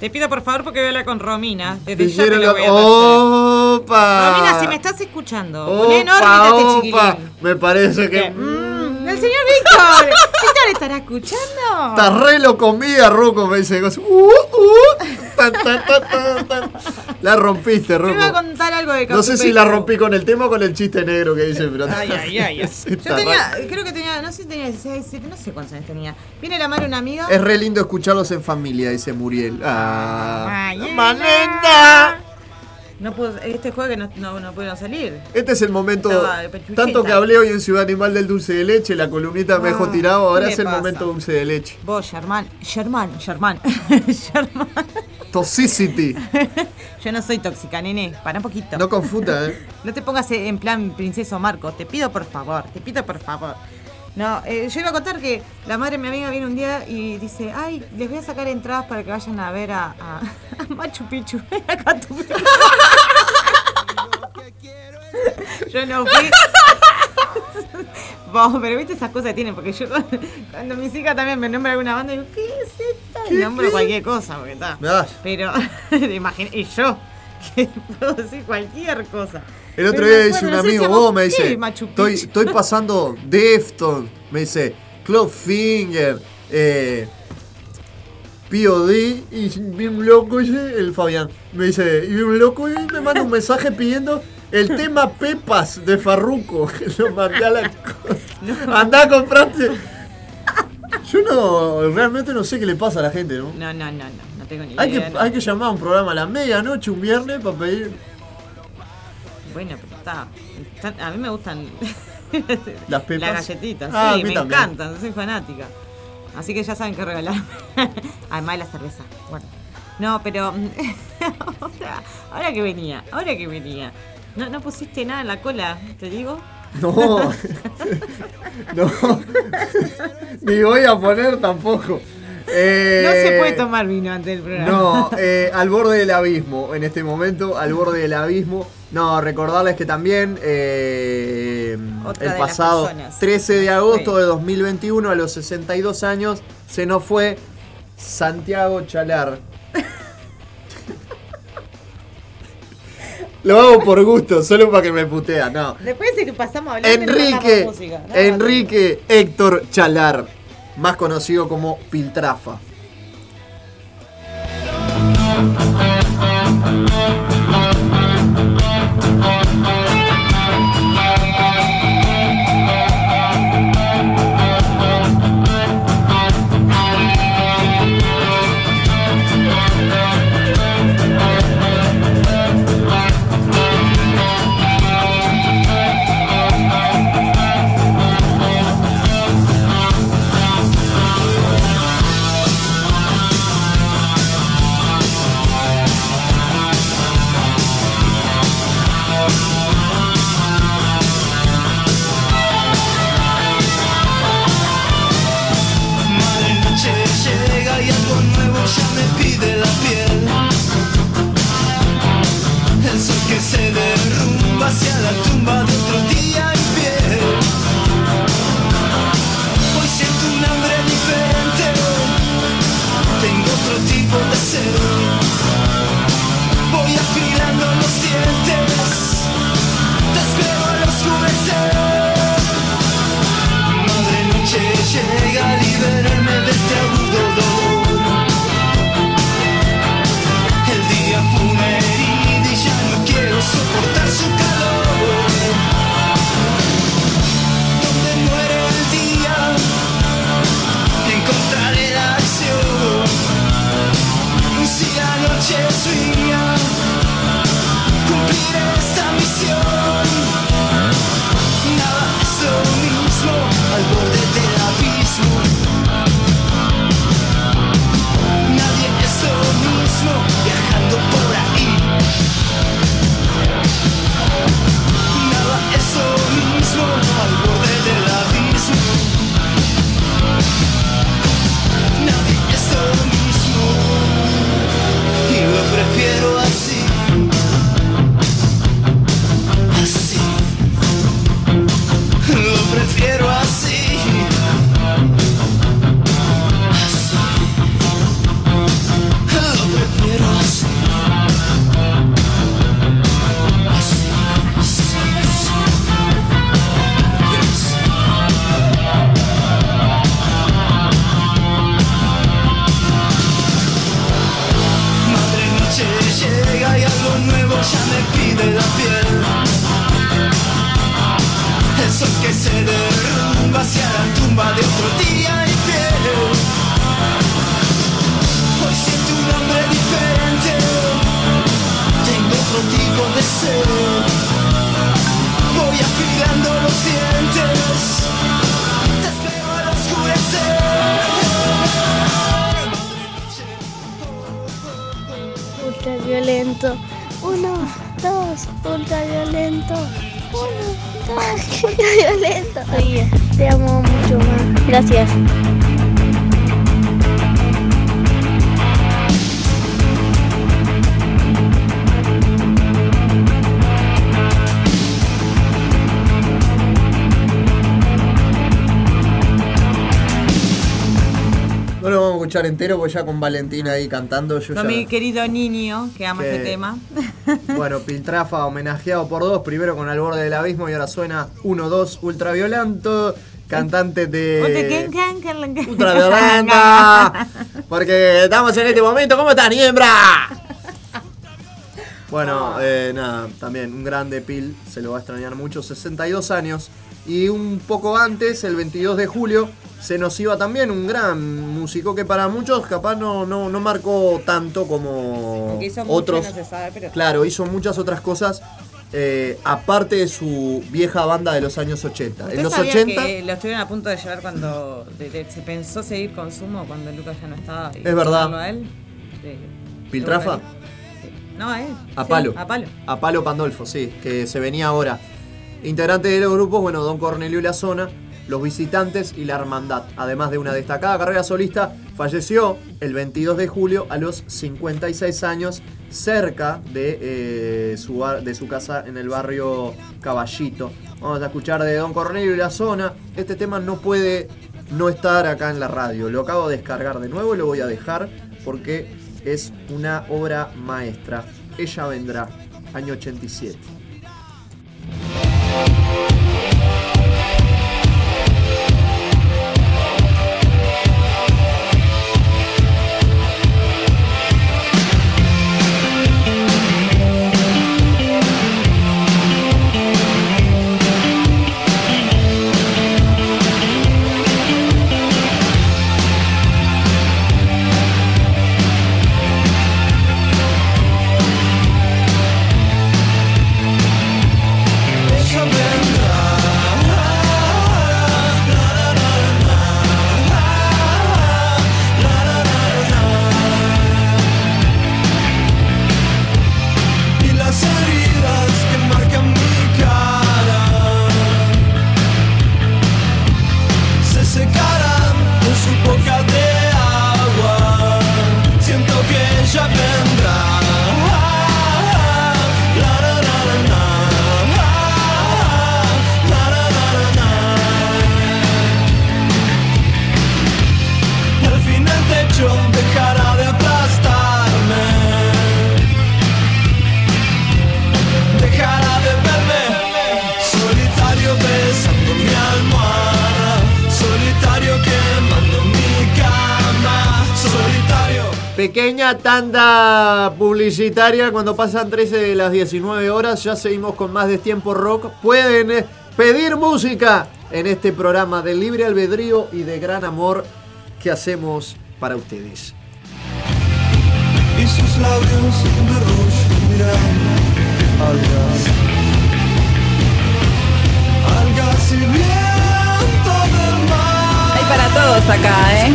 Te pido por favor porque voy a hablar con Romina. Desde ya te lo voy a. ¡Opa! Romina, si me estás escuchando, poné en órbita ¡Opa, este opa! chiquilín. Me parece que. Mm, el señor Víctor. ¿Víctor estará escuchando? Estás re lo comida, Rocco, me dice. Uh, uh, tan, tan, tan, tan, tan. La rompiste, Me iba a contar algo de No sé si la rompí con el tema o con el chiste negro que dice, pero. Ay, ay, ay. ay. Está Yo tenía, re- creo que tenía, no sé si tenía 16, 17, no sé cuántos años tenía. Viene la de una amiga. Es re lindo escucharlos en familia, dice Muriel. Ah, Ay, ¡Manenda! No pudo, este jueves no, no, no pudieron salir. Este es el momento. Tanto que hablé hoy en Ciudad Animal del dulce de leche, la columnita me dejó Ah, tirado. Ahora ¿qué es el pasa? momento dulce de leche. Vos, Sherman, Sherman, Sherman, Sherman. Toxicity. Yo no soy tóxica, nene. Para un poquito. No confunda, ¿eh? No te pongas en plan princesa Marco. Te pido por favor, te pido por favor. No, eh, yo iba a contar que la madre de mi amiga viene un día y dice, ay, les voy a sacar entradas para que vayan a ver a, a- a Machu Picchu. a Catupecu". yo no fui. Vos, pero viste esas cosas que tienen, porque yo cuando mis hijas también me nombran alguna banda, digo, ¿qué es esto? Y nombro cualquier cosa, porque está. Pero, imagina, y yo, que puedo decir cualquier cosa. El otro día dice un no amigo, vos- me ¿qué dice, estoy, estoy pasando Defton, me dice, Clawfinger, eh, POD, y vi un loco, dice, el Fabián, me dice, y vi un loco y me manda un mensaje pidiendo el tema Pepas de Farruco, que lo mandé a la cosa. Andá a comprarte. Yo no, realmente no sé qué le pasa a la gente, ¿no? No, no, no, no, no tengo ni Hay idea. que, no. hay que llamar a un programa a la medianoche, un viernes, para pedir Bueno, pero está, A mí me gustan las pepas. las galletitas, Ah, sí, me también. encantan, soy fanática. Así que ya saben qué regalar. Además de la cerveza. Bueno. No, pero ahora, ahora que venía, ahora que venía. ¿No, ¿No pusiste nada en la cola, te digo? No, no, ni voy a poner tampoco. Eh, No se puede tomar vino antes del programa. No, eh, al borde del abismo, en este momento, al borde del abismo. No, recordarles que también eh, el de pasado personas. 13 de agosto Sí. de 2021, a los 62 años, se nos fue Santiago Chalar. Lo hago por gusto, solo para que me putea, no. Después de que pasamos hablando Enrique, no música. No, Enrique Héctor Chalar, más conocido como Piltrafa. Escuchar entero porque ya con Valentina ahí cantando. Yo Con ya- mi querido niño que ama Que- este tema. Bueno, Piltrafa homenajeado por dos, primero con Al borde del abismo y ahora suena 1-2 ultraviolento, cantante de ultraviolenta. Porque estamos en este momento, ¿cómo estás, Niembra? Bueno, eh, nada, también un grande Pil, se lo va a extrañar mucho, 62 años. Y un poco antes, el 22 de julio, se nos iba también un gran músico que para muchos capaz no, no, no marcó tanto como hizo mucho otros. no se sabe, pero- Claro, hizo muchas otras cosas. eh, aparte de su vieja banda de los años 80. En ¿Usted los sabía 80, que lo estuvieron a punto de llevar cuando de- de- se pensó seguir con Sumo cuando Lucas ya no estaba? y Es verdad. A él? De- ¿Piltrafa? No, a él. A Sí, palo. a palo. A Palo Pandolfo, sí, que se venía ahora. Integrante de los grupos, bueno, Don Cornelio y la Zona, Los Visitantes y La Hermandad. Además de una destacada carrera solista, falleció el 22 de julio a los 56 años cerca de, eh, su, de su casa en el barrio Caballito. Vamos a escuchar de Don Cornelio y la Zona. Este tema no puede no estar acá en la radio. Lo acabo de descargar de nuevo y lo voy a dejar porque es una obra maestra. Ella vendrá, año 87. Tanda publicitaria cuando pasan 13 de las 19 horas. Ya seguimos con más de Tiempo Rock. Pueden eh, pedir música en este programa de libre albedrío y de gran amor que hacemos para ustedes. y sus labios de rojo miran algas, algas y viento del mar. Hay para todos acá, ¿eh?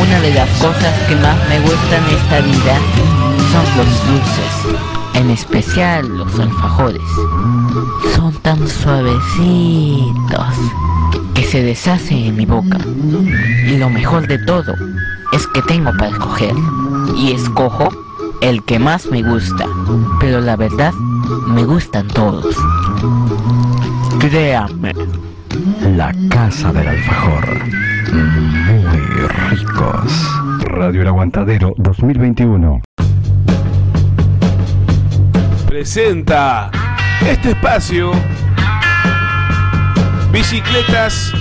Una de las cosas que más me gustan en esta vida son los dulces, en especial los alfajores. Son tan suavecitos que se deshacen en mi boca. Y lo mejor de todo es que tengo para escoger. Y escojo el que más me gusta. Pero la verdad, me gustan todos. Créame. La casa del alfajor. Muy ricos. Radio El Aguantadero 2021. presenta este espacio Bicicletas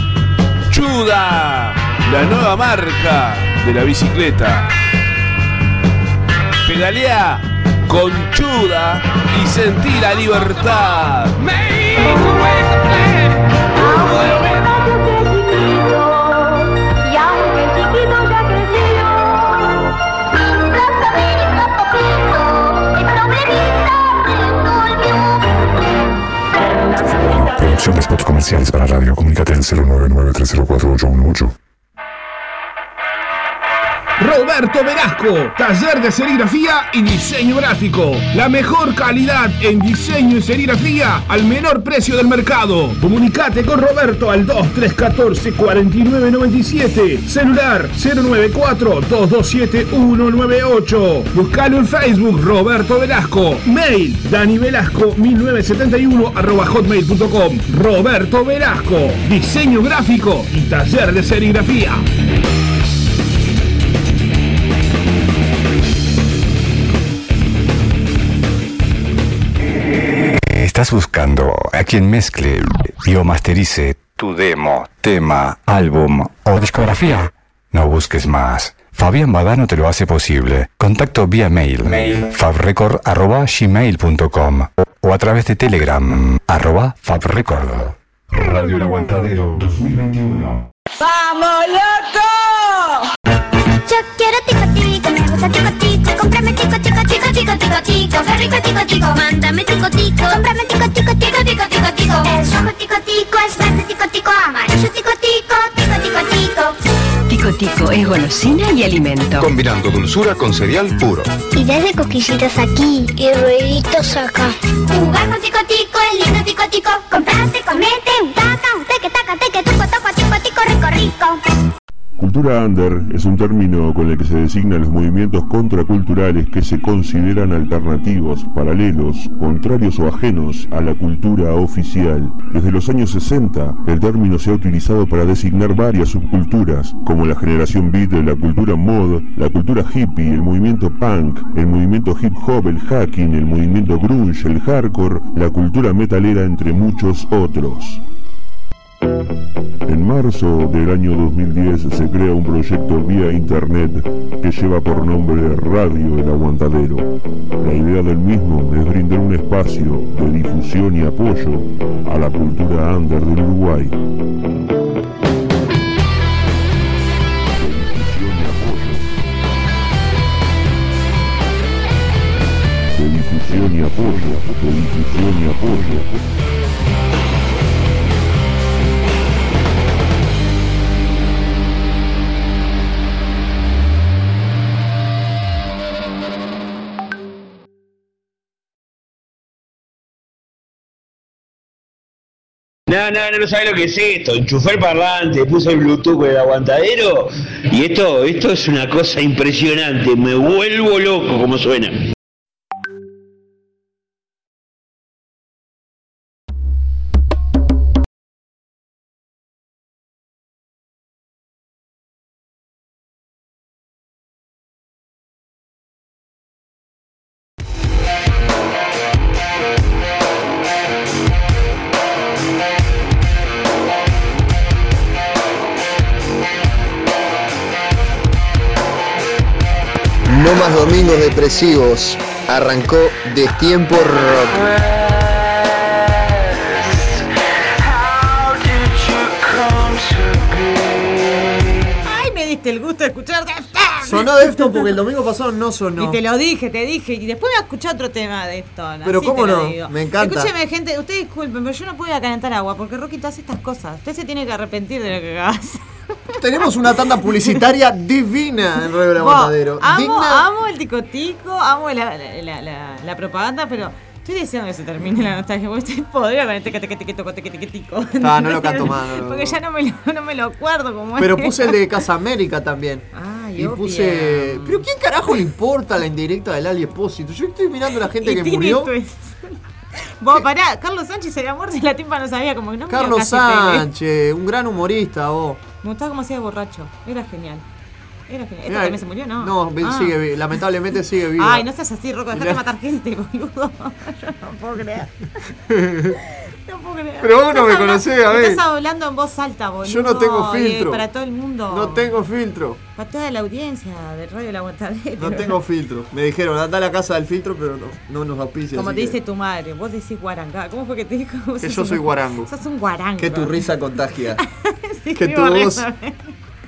Chuda, la nueva marca de la bicicleta. Pedalea con Chuda y sentí la libertad. Y aunque el chiquito ya creció, mi problemita Producción de spots comerciales para radio. Comunícate al 099-304-818. Roberto Velasco, taller de serigrafía y diseño gráfico. La mejor calidad en diseño y serigrafía al menor precio del mercado. Comunicate con Roberto al 2314 4997. Celular 094 227 198. Buscalo en Facebook Roberto Velasco. Mail Dani Velasco 1971 arroba hotmail.com. Roberto Velasco, diseño gráfico y taller de serigrafía. ¿Estás buscando a quien mezcle y o masterice tu demo, tema, álbum o discografía? No busques más. Fabián Badano te lo hace posible. Contacto vía mail, fabrecord.gmail.com o a través de Telegram, arroba fabrecord. Radio El Aguantadero 2021. ¡Vamos, loco! Tico tico, tico tico, cómprame tico tico tico tico tico tico, qué rico tico tico, mándame tico tico, cómprame tico tico tico tico tico tico, es rojo tico tico, es verde tico tico, amarillo tico tico, tico tico tico. Tico Tico es golosina y alimento. Combinando dulzura con cereal puro. Y desde coquillitas aquí y rueditos acá. Jugar con tico tico, es lindo tico tico, comprate, comete, un taca, un teque taca, teque, tuco, toco, tico tico, rico rico. Cultura under es un término con el que se designan los movimientos contraculturales que se consideran alternativos, paralelos, contrarios o ajenos a la cultura oficial. Desde los años 60, el término se ha utilizado para designar varias subculturas, como la generación beat, la cultura mod, la cultura hippie, el movimiento punk, el movimiento hip hop, el hacking, el movimiento grunge, el hardcore, la cultura metalera, entre muchos otros. En marzo del año 2010 se crea un proyecto vía internet que lleva por nombre Radio El Aguantadero. La idea del mismo es brindar un espacio de difusión y apoyo a la cultura under del Uruguay. De difusión y apoyo, de difusión y apoyo. No, no, no, no sabes lo que es esto. Enchufé el parlante, puse el Bluetooth con el aguantadero y esto, esto es una cosa impresionante. Me vuelvo loco como suena. Depresivos. Arrancó Destiempo Rock. Ay, me diste el gusto de escuchar Deftones. Sonó Defton porque el domingo pasado no sonó. Y te lo dije, te dije. Y después me escuché otro tema de Deftones. Pero cómo no, digo. me encanta. Escúcheme, gente, ustedes disculpen, pero yo no puedo ir a calentar agua porque Rocky te hace estas cosas. Usted se tiene que arrepentir de lo que hagas. Tenemos una tanda publicitaria divina en Vos, Aguantadero. amo, Digna. amo el ticotico, amo la, la, la, la- la propaganda, pero estoy deseando que se termine la nostalgia. Porque estoy podrida con teca, tico. Ah, no lo canto más, no Porque ya no me lo, no me lo acuerdo como Pero puse el de Casa América también. Ay, y puse. ¿Pero quién carajo le importa la indirecta del Ali Espósito? Yo estoy mirando a la gente que murió. Vos, pará, Carlos Sánchez se había muerto y la timpa no sabía, como que no Carlos. Sánchez, un gran humorista, vos. Me gustaba cómo hacía borracho. Era genial. Era genial. ¿Este también se murió? No. No, Ah. sigue, lamentablemente sigue vivo. Ay, no seas así, Rocco, dejate Mirá. matar gente, boludo. Yo no puedo creer. No puedo creer. Pero vos no me conocés, a ver. Estás hablando en voz alta, boludo. Yo no tengo eh, filtro. Para todo el mundo. No tengo filtro. Para toda la audiencia de Radio La Aguantadera. No tengo filtro. Me dijeron, anda a la casa del filtro, pero no, no nos auspicia. Como te que- dice tu madre, vos decís guaranga. ¿Cómo fue que te dijo? Vos Que yo un- soy guarango. Sos un guarango. Que tu risa contagia. Sí, que tu voz.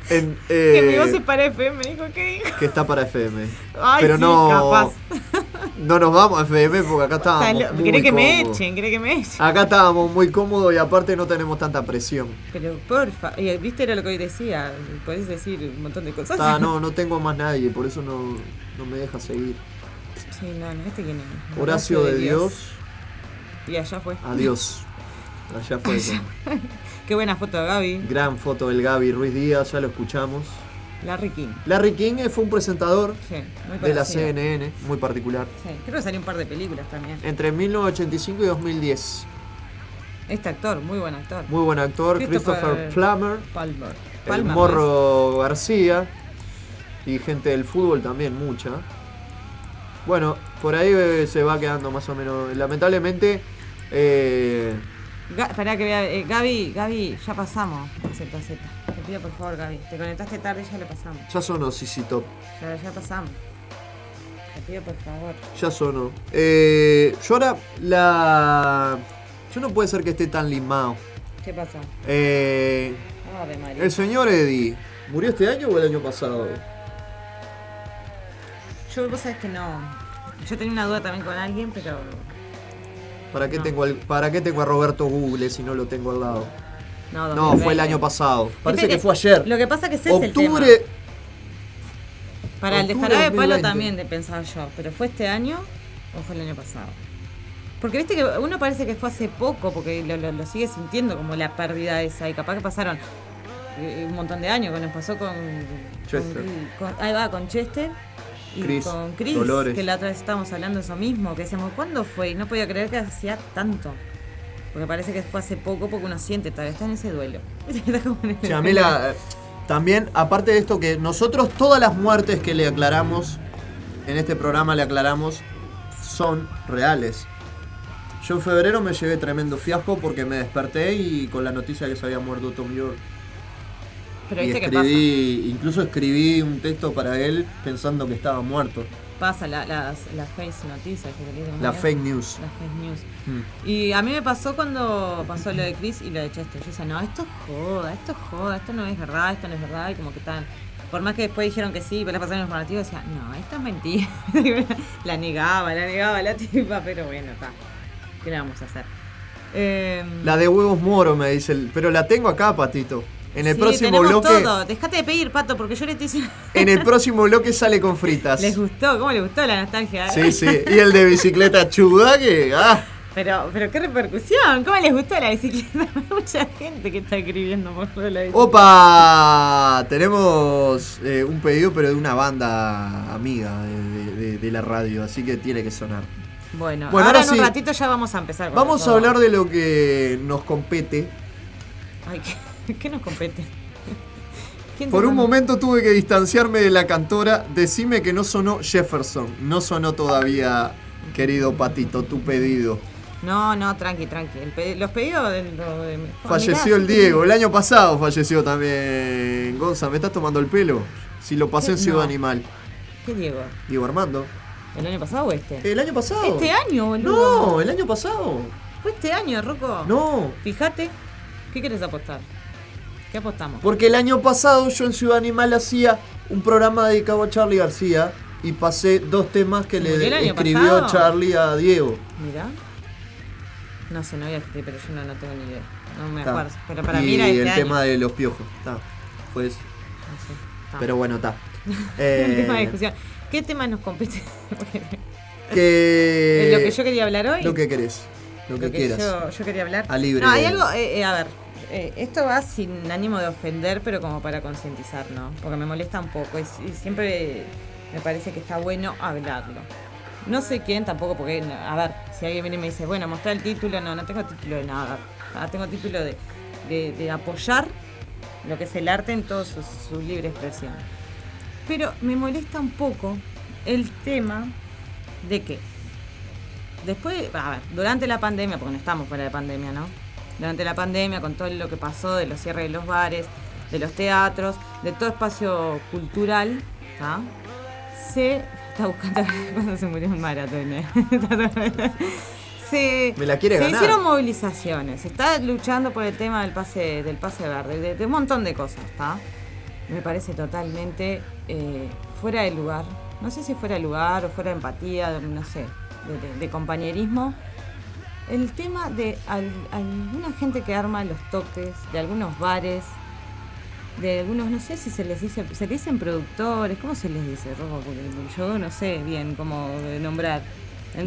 Que mi eh, voz es para FM, dijo, ¿qué dijo? que está para FM. Ay, pero sí, no. capaz. No nos vamos a FM porque acá Está estábamos. lo- muy ¿Querés que me echen? ¿Querés que me echen? Acá estábamos muy cómodos y aparte no tenemos tanta presión. Pero porfa, viste era lo que hoy decía, podés decir un montón de cosas. Está, no, no tengo más nadie, por eso no, no me deja seguir. Sí, no, no, este quién es. Horacio de Dios, Y allá fue. adiós. Allá fue. Qué buena foto de Gaby. gran foto del Gaby Ruiz Díaz, ya lo escuchamos. Larry King. Larry King eh, fue un presentador Sí, de la. CNN, muy particular. Sí, creo que salió un par de películas también. Entre 1985 y 2010. Este actor, muy buen actor. Muy buen actor, Christopher, Plummer, Palmer. el Palmer, Morro García y gente del fútbol también, mucha. Bueno, por ahí eh, se va quedando más o menos. Lamentablemente, eh, Esperá que vea. eh, Gaby, Gaby, ya pasamos. Z, Z. Te pido por favor, Gaby. Te conectaste tarde y ya lo pasamos. ya sonó CC Top. Ya, ya pasamos. Te pido por favor. Ya sonó. Eh, yo ahora la. Yo no puede ser que esté tan limado. ¿Qué pasó? Eh, Ave María. el señor Eddie, ¿murió este año o el año pasado? Yo, vos sabés que no. Yo tenía una duda también con alguien, pero. ¿Para qué, tengo al- ¿Para qué tengo a Roberto Google si no lo tengo al lado? No, No, 2020. fue el año pasado. Parece que fue ayer. Lo que pasa que ese es el tema. Octubre. Para el de octubre jarabe de palo 2020. también de pensar yo. ¿Pero fue este año o fue el año pasado? Porque viste que uno parece que fue hace poco, porque lo, lo- lo sigue sintiendo como la pérdida esa. Y capaz que pasaron eh, un montón de años, que nos pasó con. Chester. con- con- ahí va, con Chester. Y Chris, con Chris, Dolores. que la otra vez estábamos hablando de eso mismo, que decíamos, ¿cuándo fue? Y no podía creer que hacía tanto. Porque parece que fue hace poco, porque uno siente, todavía está en ese duelo. Está como en ese Sí, a mí duelo. la- también, aparte de esto, que nosotros todas las muertes que le aclaramos, en este programa le aclaramos, son reales. Yo en febrero me llevé tremendo fiasco porque me desperté y con la noticia que se había muerto Tom York. Pero y viste que escribí, incluso escribí un texto para él pensando que estaba muerto. pasa la- las, las face noticias que le dicen, ¿cómo La fake news. Las fake news. Y a mí me pasó cuando pasó lo de Chris y lo de Chester. Yo decía, no, esto es joda, esto es joda, esto no es verdad, esto no es verdad. Y como que están. Por más que después dijeron que sí, pero la pasaron en informativo, decía, no, esto es mentira. la negaba, la negaba la tipa, pero bueno, está. ¿Qué le vamos a hacer? Eh, La de huevos moro me dice, el- pero la tengo acá, Patito. En el sí, próximo tenemos bloque, todo. Dejate de pedir, pato, porque yo le estoy diciendo. en el próximo bloque sale con fritas. Les gustó, ¿cómo les gustó la nostalgia? eh? Sí, sí. Y el de bicicleta chuda que. Ah, Pero, pero qué repercusión, ¿cómo les gustó la bicicleta? Mucha gente que está escribiendo por la bicicleta. ¡Opa! Tenemos eh, un pedido, pero de una banda amiga de, de- de la radio, así que tiene que sonar. Bueno, Bueno, ahora, ahora en un sí. ratito ya vamos a empezar con Vamos a hablar de lo que nos compete. Ay, ¿qué, qué nos compete? ¿Quién te Por un momento tuve que distanciarme de la cantora. Decime que no sonó Jefferson. No sonó todavía, querido Patito, tu pedido. No, no, tranqui, tranqui. Los pedidos de, lo de- Falleció mirá, el Diego. El año pasado falleció también. Gonza, ¿me estás tomando el pelo? Si lo pasé en. Ciudad No. Animal. ¿Qué Diego? Diego Armando. ¿El año pasado o este? El año pasado. Este año, boludo. No, el año pasado. ¿Fue este año, Rocco? No. Fíjate. ¿Qué querés apostar? ¿Qué apostamos? Porque el año pasado yo en Ciudad Animal hacía un programa dedicado a Charlie García y pasé dos temas que ¿Se le escribió pasado? Charlie a Diego. Mira. No sé, no había escrito, pero yo no, no tengo ni idea. No me Ta. acuerdo. Pero para y mí era este el año. tema de los piojos. Ta. Pues. No sé, ta. Pero bueno, está. El tema de discusión. ¿Qué tema nos compete? que. ¿Lo que yo quería hablar hoy? Lo que querés. Lo que, quieras. Yo, yo quería hablar. A libre No, hay algo, eh, eh, a ver, eh, esto va sin ánimo de ofender, pero como para concientizar, ¿no? Porque me molesta un poco y, siempre me parece que está bueno hablarlo. No sé quién tampoco, porque, a ver, si alguien viene y me dice, bueno, mostrar el título, no, no tengo título de nada. Ah, tengo título de, de- de apoyar lo que es el arte en toda su, su libre expresión. Pero me molesta un poco el tema de que después, a ver, durante la pandemia, porque no estamos fuera de pandemia, ¿no? Durante la pandemia, con todo lo que pasó de los cierres de los bares, de los teatros, de todo espacio cultural, ¿tá? Se está buscando cuando se murió un maratón. ¿eh? se, Me la quiere se ganar. hicieron movilizaciones, se está luchando por el tema del pase, del pase verde, de, de un montón de cosas, ¿está? Me parece totalmente eh, fuera de lugar. No sé si fuera de lugar o fuera de empatía, no sé, de, de- de compañerismo. El tema de al- alguna gente que arma los toques, de algunos bares, de algunos, no sé si se les dice, se les dicen productores, ¿cómo se les dice, Yo no sé bien cómo nombrar.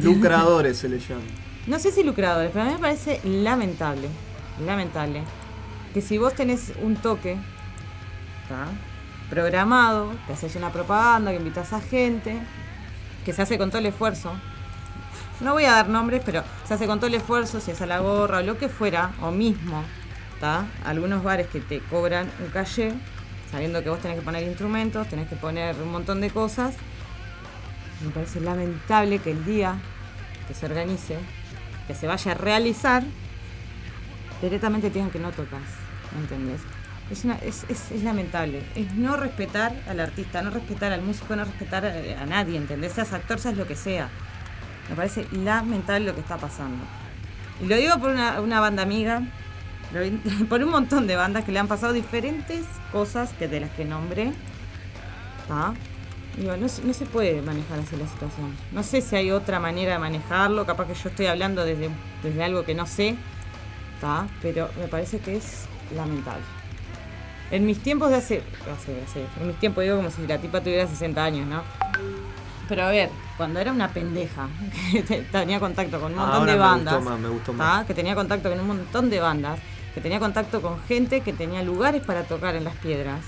Lucradores se le llama. No sé si lucradores, pero a mí me parece lamentable, lamentable, que si vos tenés un toque ¿tá? programado, que haces una propaganda, que invitas a gente, que se hace con todo el esfuerzo. No voy a dar nombres, pero se hace con todo el esfuerzo, si es a la gorra o lo que fuera, o mismo, ¿tá? Algunos bares que te cobran un calle, sabiendo que vos tenés que poner instrumentos, tenés que poner un montón de cosas. Me parece lamentable que el día que se organice, que se vaya a realizar, directamente te digan que no tocas, ¿me entendés? Es, una- es, es- es lamentable, es no respetar al artista, no respetar al músico, no respetar a, a nadie, ¿entendés? Seas actor, seas lo que sea. Me parece lamentable lo que está pasando. Y lo digo por una, banda amiga, por un montón de bandas que le han pasado diferentes cosas que de las que nombré. Digo, no se puede manejar así la situación. No sé si hay otra manera de manejarlo, capaz que yo estoy hablando desde, desde algo que no sé, ¿tá? pero me parece que es lamentable. En mis tiempos de hace, hace, hace- en mis tiempos digo como si la tipa tuviera 60 años, ¿no? Pero a ver, cuando era una pendeja, que te- tenía contacto con un montón Ahora de me bandas, gustó más, me gustó ¿tá? más. que tenía contacto con un montón de bandas, que tenía contacto con gente que tenía lugares para tocar en las piedras,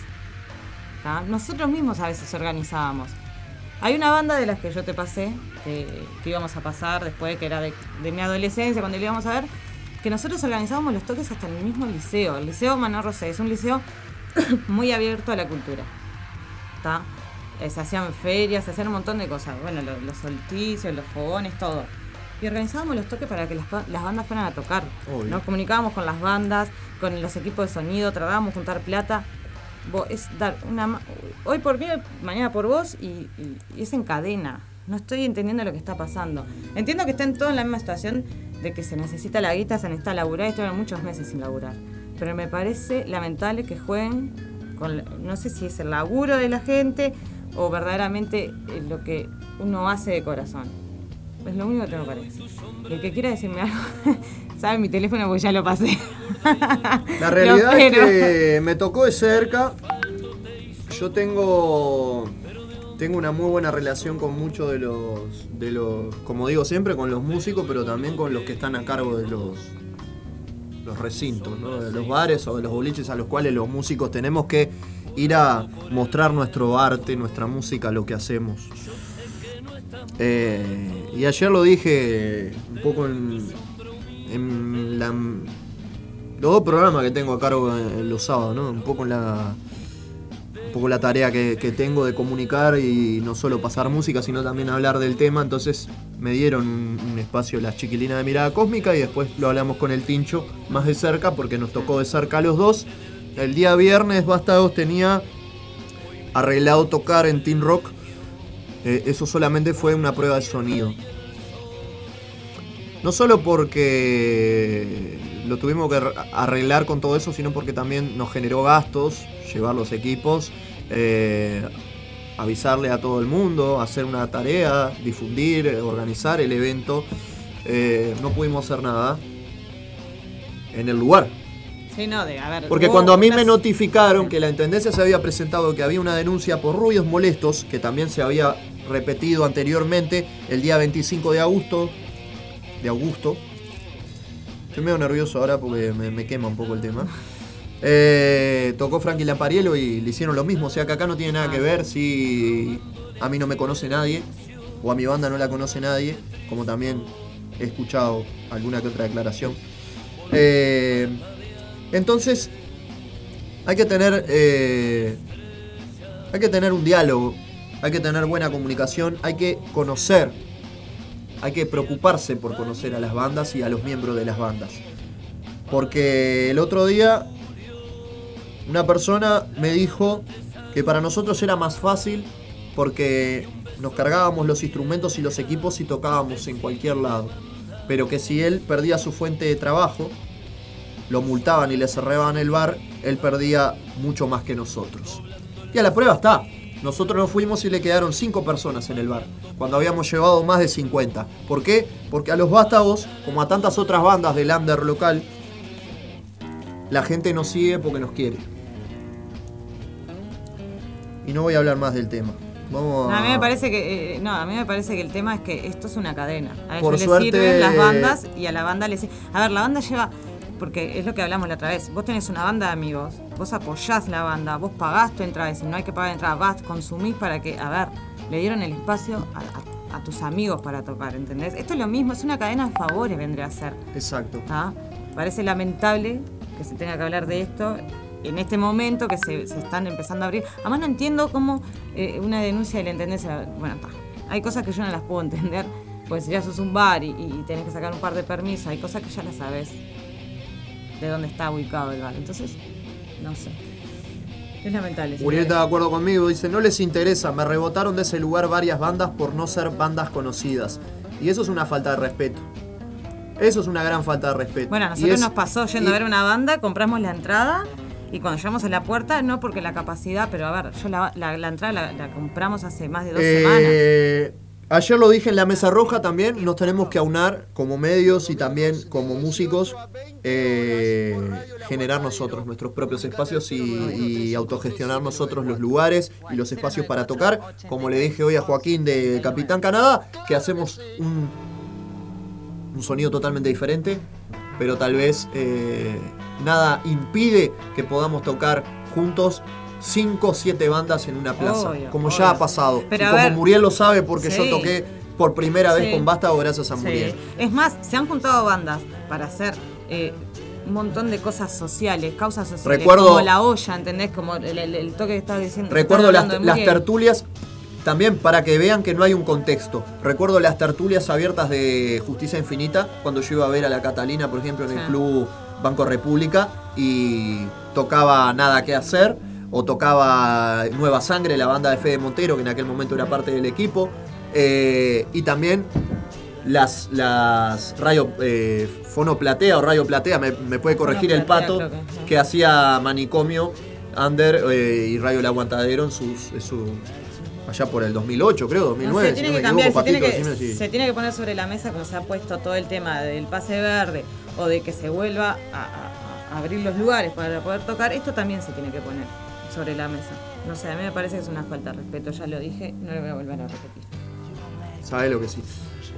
¿tá? nosotros mismos a veces organizábamos. Hay una banda de las que yo te pasé, que, que íbamos a pasar después, que era de, de mi adolescencia, cuando le íbamos a ver, que nosotros organizábamos los toques hasta en el mismo liceo. El Liceo Manuel Rosé es un liceo muy abierto a la cultura. ¿tá? Eh, se hacían ferias, se hacían un montón de cosas. Bueno, lo- los, solsticios, los fogones, todo. Y organizábamos los toques para que las, las bandas fueran a tocar. Obvio. Nos comunicábamos con las bandas, con los equipos de sonido, tratábamos de juntar plata. Es dar una hoy por mí, mañana por vos y, y- y es en cadena. No estoy entendiendo lo que está pasando. Entiendo que estén todos en la misma situación de que se necesita la guita, se necesita laburar y estuvieron muchos meses sin laburar. Pero me parece lamentable que jueguen con, no sé si es el laburo de la gente o verdaderamente eh, lo que uno hace de corazón. Es lo único que tengo para decir. El que quiera decirme algo, sabe mi teléfono porque ya lo pasé. La realidad es que me tocó de cerca. Yo tengo tengo una muy buena relación con muchos de los de los como digo siempre con los músicos, pero también con los que están a cargo de los los recintos, ¿no? de los bares o de los boliches a los cuales los músicos tenemos que ir a mostrar nuestro arte, nuestra música, lo que hacemos. Eh, y ayer lo dije un poco en, en la, los dos programas que tengo a cargo en los sábados, ¿no? Un poco en la. Un poco la tarea que, que tengo de comunicar y no solo pasar música, sino también hablar del tema. Entonces me dieron un, un espacio las chiquilinas de mirada cósmica y después lo hablamos con el Tincho más de cerca porque nos tocó de cerca a los dos. El día viernes Bastados tenía arreglado tocar en Teen Rock Eh, eso solamente fue una prueba de sonido. No solo porque lo tuvimos que ar- arreglar con todo eso, sino porque también nos generó gastos, llevar los equipos, eh, avisarle a todo el mundo, hacer una tarea, difundir, eh, organizar el evento. No pudimos hacer nada en el lugar. Sí, no, de, a ver. Porque cuando a mí me notificaron que la Intendencia se había presentado que había una denuncia por ruidos molestos, que también se había repetido anteriormente el día 25 de agosto, de Augusto. Estoy medio nervioso ahora porque me, me quema un poco el tema. Eh, tocó Frankie Laparielo y le hicieron lo mismo, o sea que acá no tiene nada que ver si a mí no me conoce nadie o a mi banda no la conoce nadie, como también he escuchado alguna que otra declaración. Eh, entonces, hay que tener. eh, hay que tener un diálogo. Hay que tener buena comunicación. Hay que conocer. Hay que preocuparse por conocer a las bandas y a los miembros de las bandas. Porque el otro día. Una persona me dijo que para nosotros era más fácil porque nos cargábamos los instrumentos y los equipos y tocábamos en cualquier lado. Pero que si él perdía su fuente de trabajo, lo multaban y le cerraban el bar, él perdía mucho más que nosotros. Y a la prueba está. Nosotros nos fuimos y le quedaron 5 personas en el bar, cuando habíamos llevado más de 50. ¿Por qué? Porque a los vástagos, como a tantas otras bandas del under local, la gente nos sigue porque nos quiere. Y no voy a hablar más del tema. Vamos a mí me parece que eh, no, a mí me parece que el tema es que esto es una cadena. A Por ellos les suerte- sirven las bandas y a la banda les A ver, la banda lleva porque es lo que hablamos la otra vez. Vos tenés una banda de amigos, vos apoyás la banda, vos pagás tu entrada, si no hay que pagar entrada, vas, consumís para que, a ver, le dieron el espacio a, a- a tus amigos para tocar, ¿entendés? Esto es lo mismo, es una cadena de favores, vendría a ser. Exacto. Parece lamentable que se tenga que hablar de esto en este momento que se, se están empezando a abrir. Además no entiendo cómo eh, una denuncia de la intendencia, bueno, está. hay cosas que yo no las puedo entender, pues si ya sos un bar y, y tenés que sacar un par de permisos, hay cosas que ya las sabes de dónde está ubicado el bar. Entonces, no sé. Es lamentable. Uriel está de acuerdo conmigo, dice, no les interesa, me rebotaron de ese lugar varias bandas por no ser bandas conocidas. Y eso es una falta de respeto. Eso es una gran falta de respeto. Bueno, a nosotros es- nos pasó yendo y- a ver una banda, compramos la entrada y cuando llegamos a la puerta, no porque la capacidad, pero a ver, yo la, la- la entrada la, la compramos hace más de dos semanas. Ayer lo dije en la mesa roja también, nos tenemos que aunar como medios y también como músicos, eh, generar nosotros nuestros propios espacios y, autogestionar nosotros los lugares y los espacios para tocar. Como le dije hoy a Joaquín de Capitán Canadá, que hacemos un, un sonido totalmente diferente, pero tal vez eh, nada impide que podamos tocar juntos 5 o 7 bandas en una plaza, Obvio, como obvio. ya ha pasado. Pero y como ver, Muriel lo sabe porque sí. yo toqué por primera vez Sí. con Vástago gracias a Sí. Muriel. Es más, se han juntado bandas para hacer eh, un montón de cosas sociales, causas sociales. Recuerdo- como la olla, ¿entendés? Como el, el- el toque que estaba diciendo. Recuerdo las, tertulias, también para que vean que no hay un contexto. Recuerdo las tertulias abiertas de Justicia Infinita, cuando yo iba a ver a la Catalina, por ejemplo, en el Sí. Club Banco República, y tocaba Nada que hacer, o tocaba Nueva Sangre, la banda de Fede Montero, que en aquel momento era parte del equipo, eh, y también las, las radio, eh, Fono Platea o Radio Platea, me, me puede corregir el pato, que, sí. que hacía Manicomio, Under eh, y Radio El Aguantadero en sus, en su- allá por el 2008, creo, No, 2009. se tiene si no que me cambiar, equivoco, se tiene Patito, que, decime si- se tiene que poner sobre la mesa como se ha puesto todo el tema del pase verde o de que se vuelva a, a- a abrir los lugares para poder tocar. Esto también se tiene que poner sobre la mesa. No sé, a mí me parece que es una falta de respeto, ya lo dije, no lo voy a volver a repetir. Sabe lo que sí.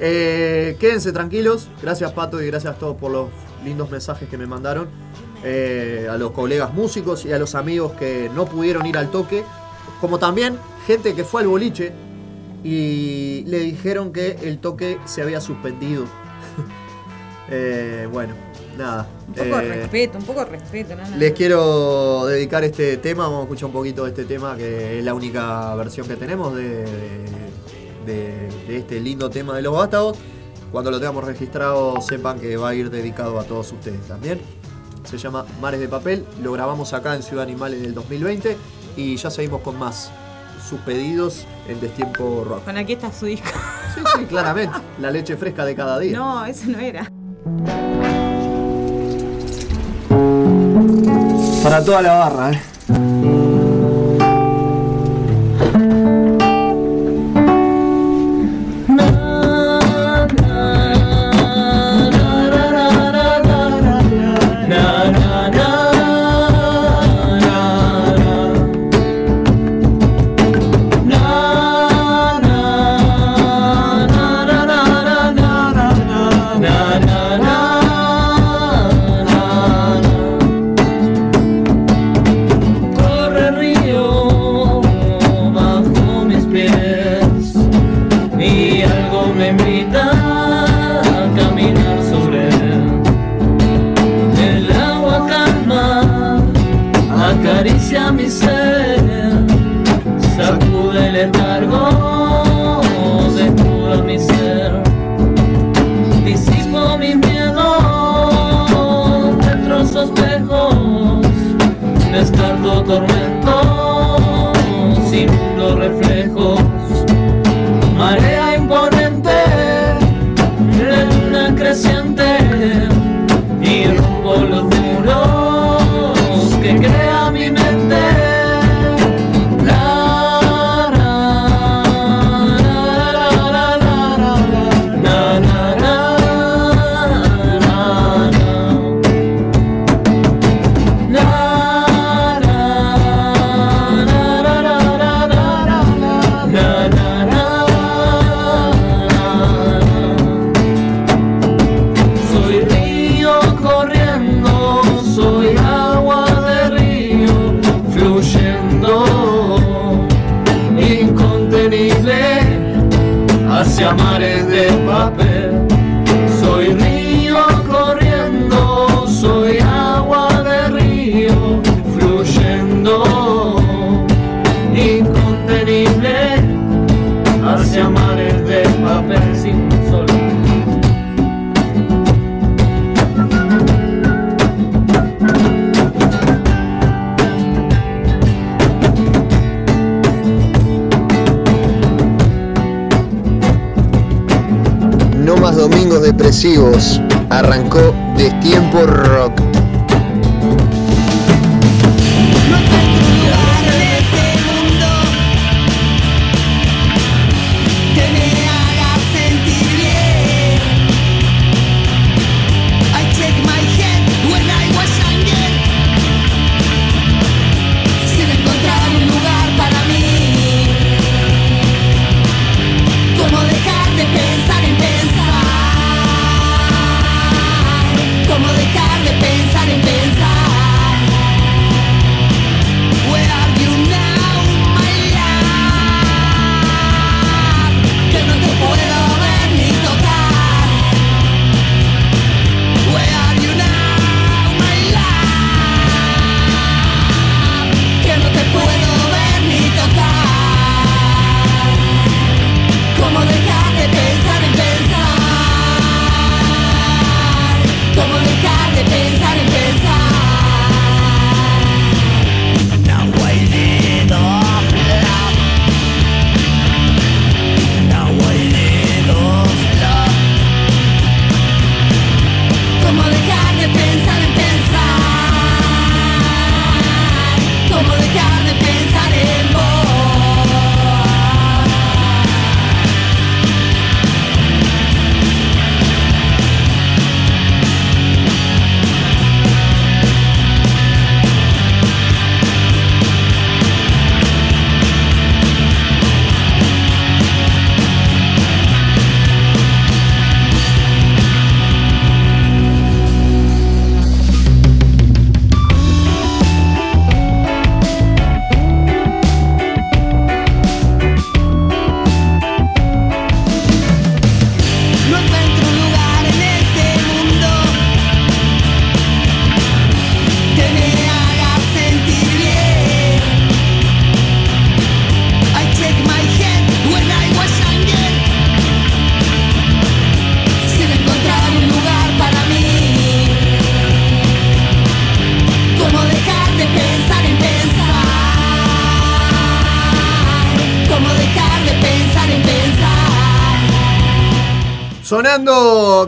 Eh, quédense tranquilos. Gracias Pato y gracias a todos por los lindos mensajes que me mandaron. Eh, a los colegas músicos y a los amigos que no pudieron ir al toque. Como también gente que fue al boliche y le dijeron que el toque se había suspendido. Eh, bueno, nada. Un poco de Eh, respeto, un poco de respeto, ¿no? No, les quiero dedicar este tema, vamos a escuchar un poquito de este tema, que es la única versión que tenemos de, de- de este lindo tema de los vástagos. Cuando lo tengamos registrado, sepan que va a ir dedicado a todos ustedes también. Se llama Mares de Papel, lo grabamos acá en Ciudad Animal en el 2020 y ya seguimos con más sus pedidos en Destiempo Rock. Con aquí está su disco. Sí, sí, claramente. La leche fresca de cada día. No, ese no era. Para toda la barra, ¿eh?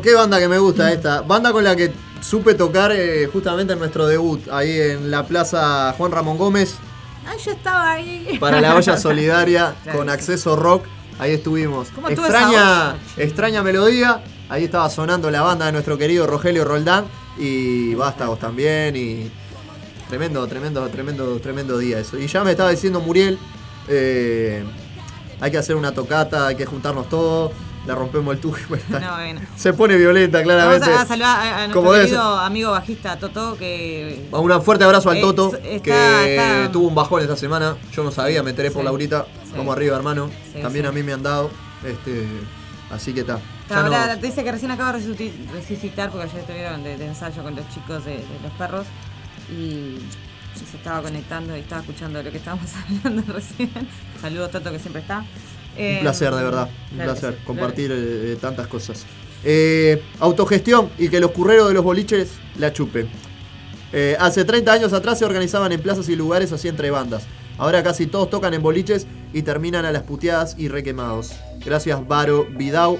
Qué banda que me gusta esta. Banda con la que supe tocar eh, justamente en nuestro debut, ahí en la Plaza Juan Ramón Gómez, Ay, yo estaba ahí. para la olla solidaria Claro con sí. acceso rock. Ahí estuvimos. ¿Cómo Extraña, extraña melodía. Ahí estaba sonando la banda de nuestro querido Rogelio Roldán y Vástagos también. Y tremendo, tremendo, tremendo, tremendo día eso. Y ya me estaba diciendo Muriel, eh, hay que hacer una tocata, hay que juntarnos todos. La rompemos el tubo. bueno, No, bueno. Se pone violenta, claramente. Vamos a saludar a, a nuestro Como debe querido amigo bajista Toto que. Un fuerte abrazo al Toto, está- que está- tuvo un bajón esta semana. Yo no sabía, me enteré por. Laurita. Sí. Vamos arriba, hermano. Sí, También a mí me han dado. Este, así que está. Ahora no- dice que recién acaba de resuci- resucitar porque ayer estuvieron de, de ensayo con los chicos de, de los perros y se estaba conectando y estaba escuchando lo que estábamos hablando recién. Saludos Toto que siempre está. Eh, Un placer, de verdad. Un claro placer sí, compartir eh, tantas cosas. Eh, autogestión y que los curreros de los boliches la chupen. Eh, hace 30 años atrás se organizaban en plazas y lugares así entre bandas. Ahora casi todos tocan en boliches y terminan a las puteadas y requemados. Gracias, Varo Vidau.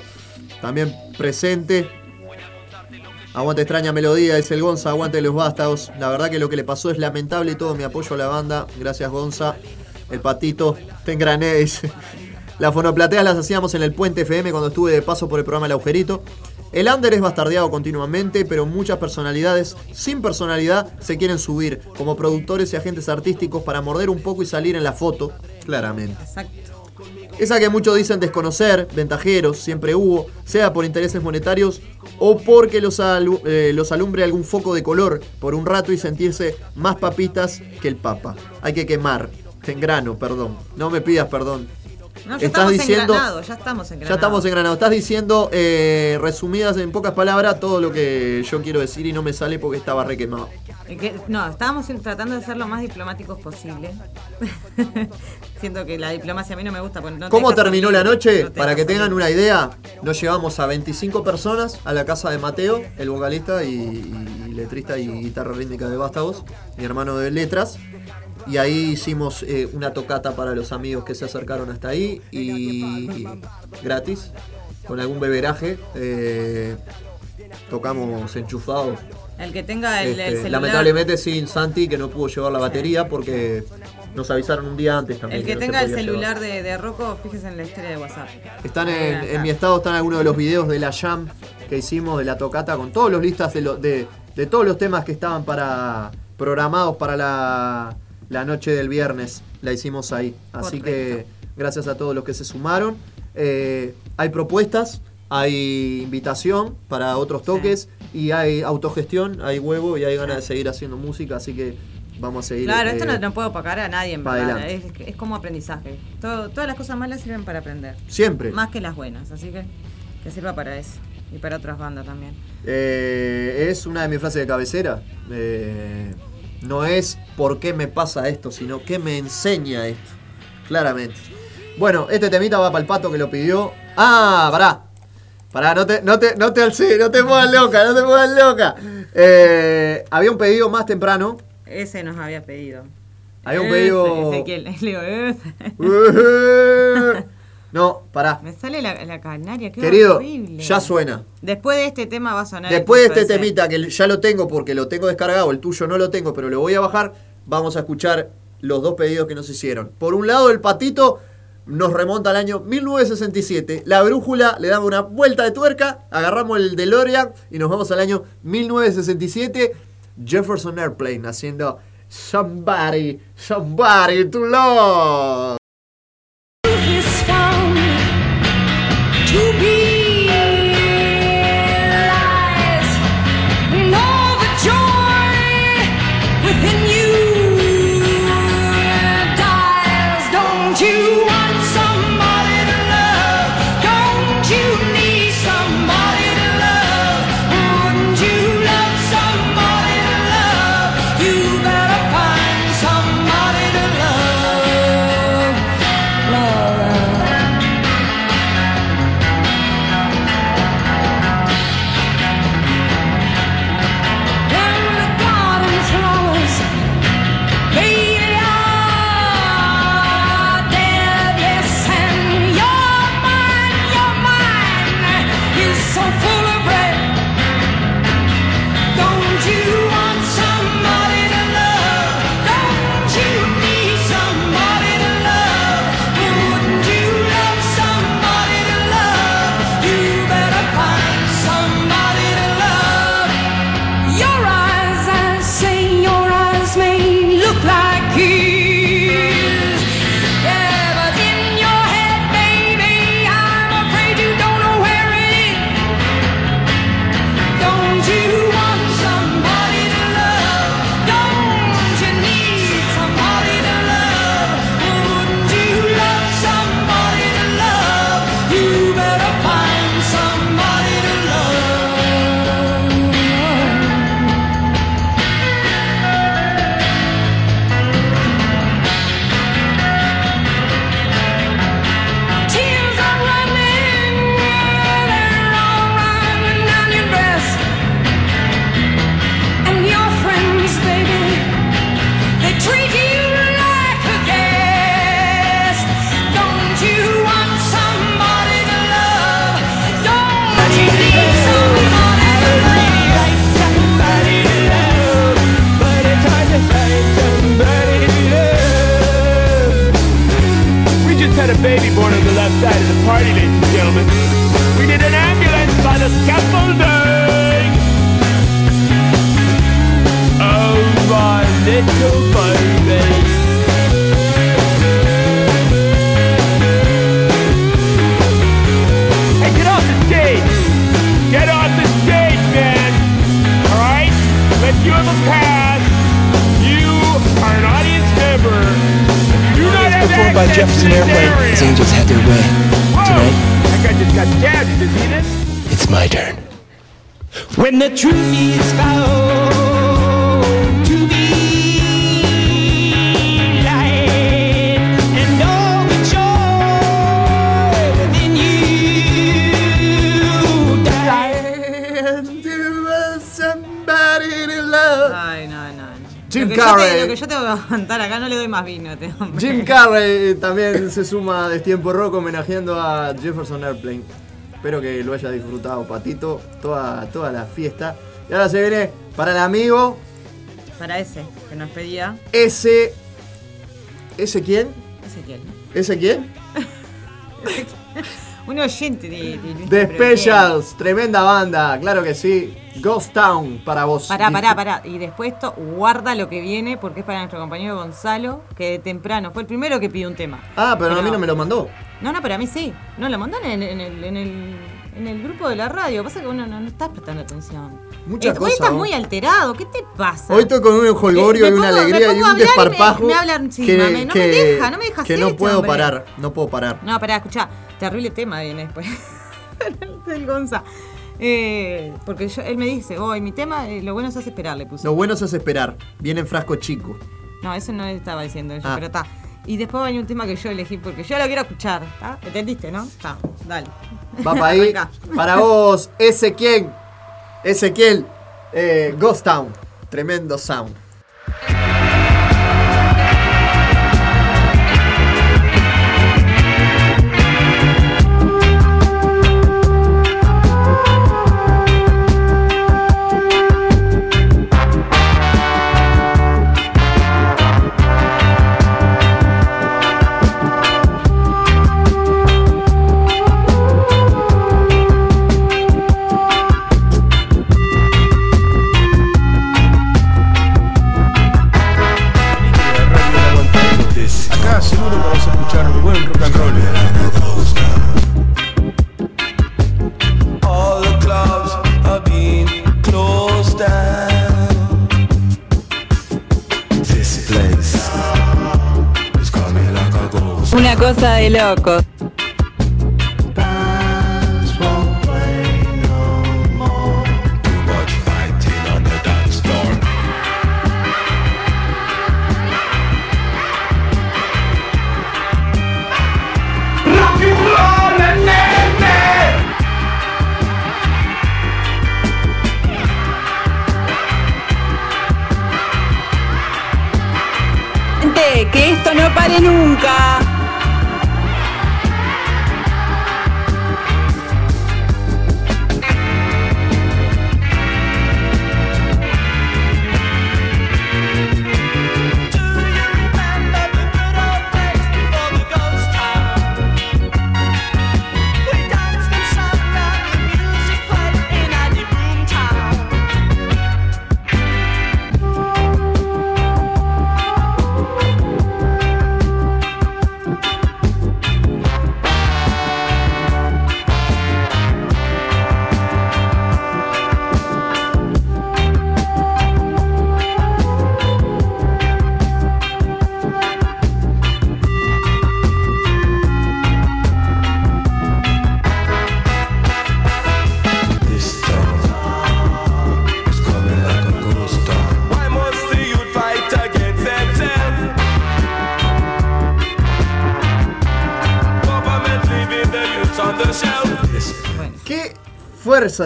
También presente. Aguante extraña melodía, es el Gonza, aguante los vástagos. La verdad que lo que le pasó es lamentable y todo mi apoyo a la banda. Gracias, Gonza. El patito, te engrané, dice. Las fonoplateas las hacíamos en el Puente FM cuando estuve de paso por el programa El Agujerito. El under es bastardeado continuamente, pero muchas personalidades sin personalidad se quieren subir, como productores y agentes artísticos, para morder un poco y salir en la foto, claramente. Exacto. Esa que muchos dicen desconocer, ventajeros, siempre hubo, sea por intereses monetarios o porque los, alu- eh, los alumbre algún foco de color por un rato y sentirse más papitas que el papa. Hay que quemar. Te engrano, perdón. No me pidas perdón. No, ya Estás estamos diciendo- engranados, ya estamos engranados. Ya estamos engranados. Estás diciendo, eh, resumidas en pocas palabras, todo lo que yo quiero decir y no me sale porque estaba re quemado. Eh, que- no, estábamos tratando de ser lo más diplomáticos posible. Siento que la diplomacia a mí no me gusta. no ¿Cómo terminó salir, la noche? no te Para que tengan una idea, nos llevamos a 25 personas a la casa de Mateo, el vocalista y, y letrista y guitarra rítmica de Vástagos, mi hermano de letras. Y ahí hicimos eh, una tocata para los amigos que se acercaron hasta ahí y gratis, con algún beberaje. eh, tocamos enchufados. El que tenga el, el Este, celular. lamentablemente sin Santi que no pudo llevar la batería porque nos avisaron un día antes también. El que tenga el celular llevar. de, de Rocco, fíjese en la historia de WhatsApp. Están en, en mi estado, están algunos de los videos de la jam que hicimos de la tocata con todos los listas de, lo- de, de todos los temas que estaban para programados para la, la noche del viernes. La hicimos ahí. Así que gracias a todos los que se sumaron. Eh, hay propuestas, hay invitación para otros toques y hay autogestión, hay huevo y hay ganas de seguir haciendo música. Así que vamos a seguir. Claro, esto eh, no, no puedo opacar a nadie, en verdad. Es, como aprendizaje. Todo- todas las cosas malas sirven para aprender. Siempre. Más que las buenas, así que que sirva para eso. Y para otras bandas también. Eh, es una de mis frases de cabecera. Eh, no es por qué me pasa esto, sino qué me enseña esto. Claramente. Bueno, este temita va para el pato que lo pidió. Ah, pará. Pará, no te, no te, no te alcé, no te pongas loca, no te pongas loca. Eh, había un pedido más temprano. Ese nos había pedido. Había un pedido. Ezequiel, Leo. No, pará. Me sale la, la canaria, qué Querido, horrible. ya suena. Después de este tema va a sonar. Después de este ese. temita, que ya lo tengo porque lo tengo descargado, el tuyo no lo tengo, pero lo voy a bajar, vamos a escuchar los dos pedidos que nos hicieron. Por un lado, el patito nos remonta al año 1967. La brújula le damos una vuelta de tuerca, agarramos el DeLorean y nos vamos al año 1967. Jefferson Airplane haciendo Somebody, Somebody to Love. To be no le doy más vino. Te, hombre. Jim Carrey también se suma a Destiempo Rock homenajeando a Jefferson Airplane. Espero que lo haya disfrutado, Patito, toda, toda la fiesta. Y ahora se viene para el amigo Para ese que nos pedía ese. ¿Ese quién? Ezequiel. ¿Ese quién? Un oyente de, de pero Specials, tremenda banda, claro que sí. Ghost Town para vos. Pará, pará, pará. Y después esto, guarda lo que viene porque es para nuestro compañero Gonzalo, que de temprano fue el primero que pidió un tema. Ah, pero a mí no me lo mandó. No, no, pero a mí sí. No, lo mandan en, en el, en, el, en el grupo de la radio. Pasa que uno no, no está prestando atención. Mucha Eh, Hoy estás muy alterado. ¿Qué te pasa? Hoy estoy con un holgorio Me- me y una pongo- me alegría y un y me- desparpajo. me hablan que, me- no me que- deja, no me deja Que hacer no puedo parar, no puedo parar. No, pará, escuchá. Terrible tema viene después. del Gonza. Eh, porque yo- él me dice, hoy mi tema, eh, lo bueno es hace esperar, le puse. Lo bueno es esperar. Viene en frasco chico. No, eso no estaba diciendo yo, Ah. pero está. Y después venir un tema que yo elegí porque yo lo quiero escuchar, ¿está? ¿Entendiste, no? Está, dale. Va para ahí. Para vos, ese quién. Ezequiel. Eh, Ghost Town. Tremendo sound. Cosa de loco.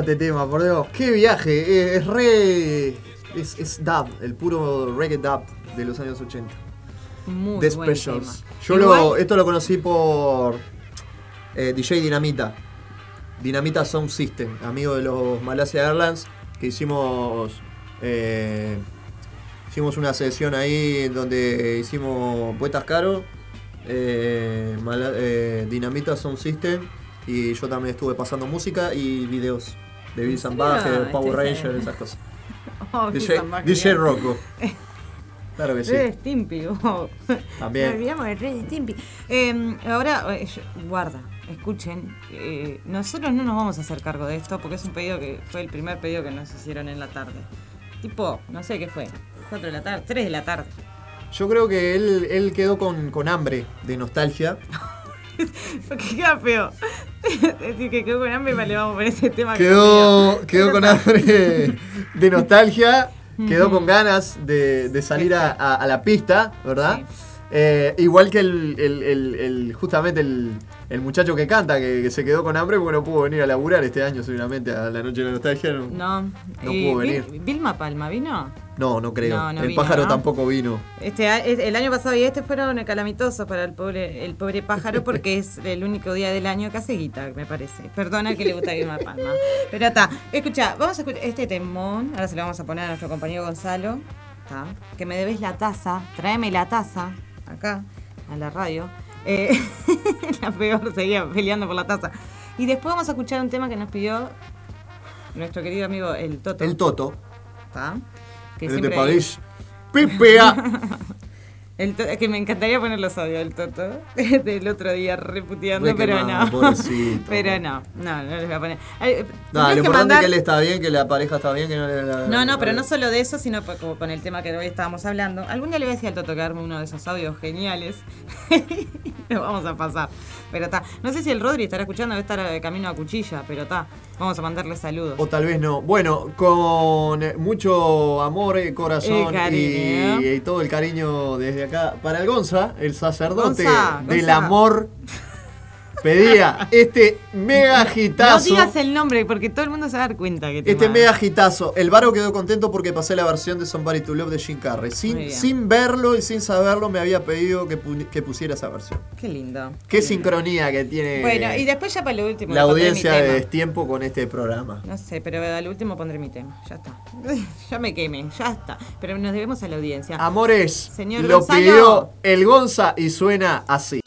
Este tema, por Dios. Qué viaje. Eh, Es re. Es, es dub, el puro reggae dub de los años 80. Muy The buen Specials. tema. Yo lo, esto lo conocí por eh, DJ Dinamita. Dinamita Sound System, amigo de los Malasia Airlines, que hicimos eh, hicimos una sesión ahí donde hicimos Poetas Caro eh, Mala- eh, Dinamita Sound System y yo también estuve pasando música y videos de Bill Zambaje? Power Estuviste- Ranger, esas cosas. Oh, DJ, DJ. Rocco. Claro que sí. Red Stimpy. También. Nos olvidamos de Red Stimpy. Eh, ahora, eh, guarda, escuchen. eh, nosotros no nos vamos a hacer cargo de esto porque es un pedido que fue el primer pedido que nos hicieron en la tarde. Tipo, no sé qué fue. 4 de la tarde, 3 de la tarde. Yo creo que él, él quedó con, con hambre de nostalgia. Porque queda feo. Decir que quedó con hambre, vale, vamos por ese tema. que Quedó, quedó con hambre de nostalgia, quedó con ganas de, de salir a, a- a la pista, ¿verdad? Eh, igual que el, el- el- el- justamente el, el muchacho que canta, que, que se quedó con hambre porque no pudo venir a laburar este año seguramente a la noche de la nostalgia. No, No, No y pudo venir. Vilma Palma, ¿vino? No, no creo. No, no el vino, pájaro ¿no? tampoco vino. Este, el año pasado y este fueron calamitosos para el pobre, el pobre pájaro porque es el único día del año que hace guita, me parece. Perdona que le gusta Vilma Palma. Pero está. Escucha, vamos a escuchar este temón. Ahora se lo vamos a poner a nuestro compañero Gonzalo. ¿tá? Que me debes la taza. Tráeme la taza. Acá, a la radio. Eh, la peor seguía peleando por la taza. Y después vamos a escuchar un tema que nos pidió nuestro querido amigo el Toto. El Toto. ¿tá? Que el de siempre- París. ¡Pipea! El que me encantaría poner los audios del Toto del otro día reputeando, Re pero no. pobrecito. pero no, no, no les voy a poner. Eh, No, tendrías lo importante mandar- es que él está bien, que la pareja está bien, que no le la- No, no, pero no solo de eso, sino como con el tema que hoy estábamos hablando. Algún día le voy a decir al Toto que arme uno de esos audios geniales. Lo vamos a pasar. Pero está. No sé si el Rodri estará escuchando, debe estar de camino a cuchilla, pero está. Vamos a mandarle saludos. O tal vez no. Bueno, con eh, mucho amor, eh, corazón y todo el cariño desde acá para el Gonza, el sacerdote Gonza, del Gonza. amor, pedía este mega No hitazo. digas el nombre porque todo el mundo se va a dar cuenta que te Este manda. mega hitazo. El Varo quedó contento porque pasé la versión de Somebody to Love de Jim Carrey. Sin, sin verlo y sin saberlo, me había pedido que, pu- que pusiera esa versión. Qué lindo. Qué sincronía que tiene Bueno, y después ya para lo último. la audiencia de. Destiempo con este programa. No sé, pero al último pondré mi tema. Ya está. ya me quemé, ya está. Pero nos debemos a la audiencia. Amores, Señor lo Gonzalo. pidió el Gonza y suena así.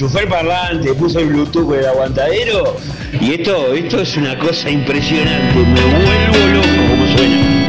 Enchufé el parlante, puse el Bluetooth con el aguantadero. Y esto, esto es una cosa impresionante. Me vuelvo loco como suena.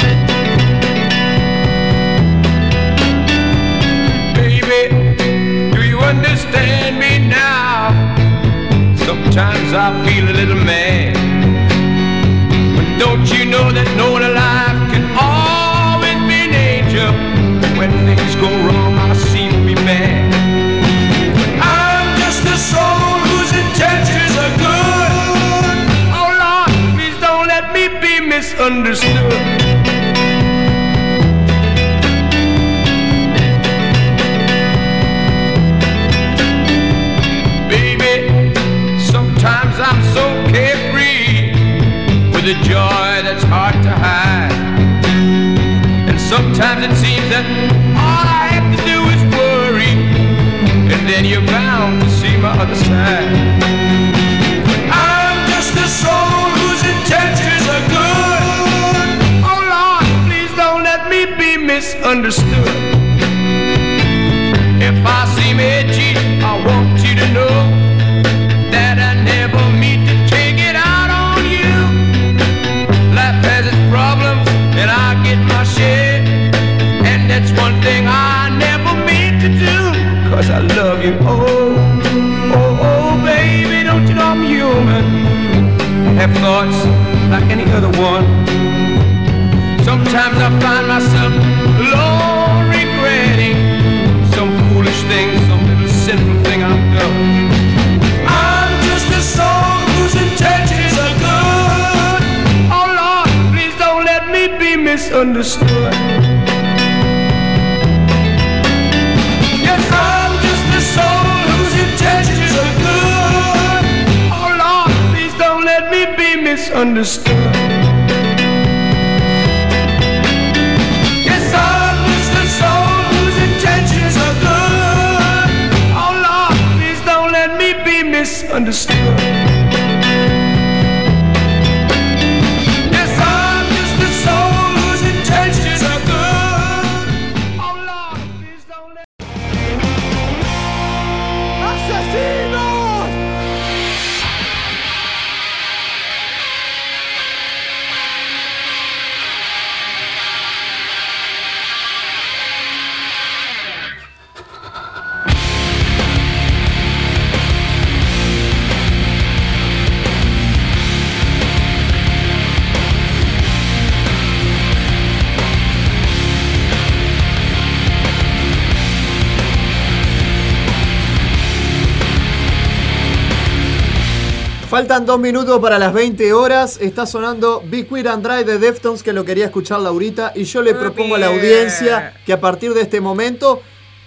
Dos minutos para las 20 horas. Está sonando Be Queer and Drive de Deftones, que lo quería escuchar Laurita. Y yo le propongo a la audiencia que a partir de este momento,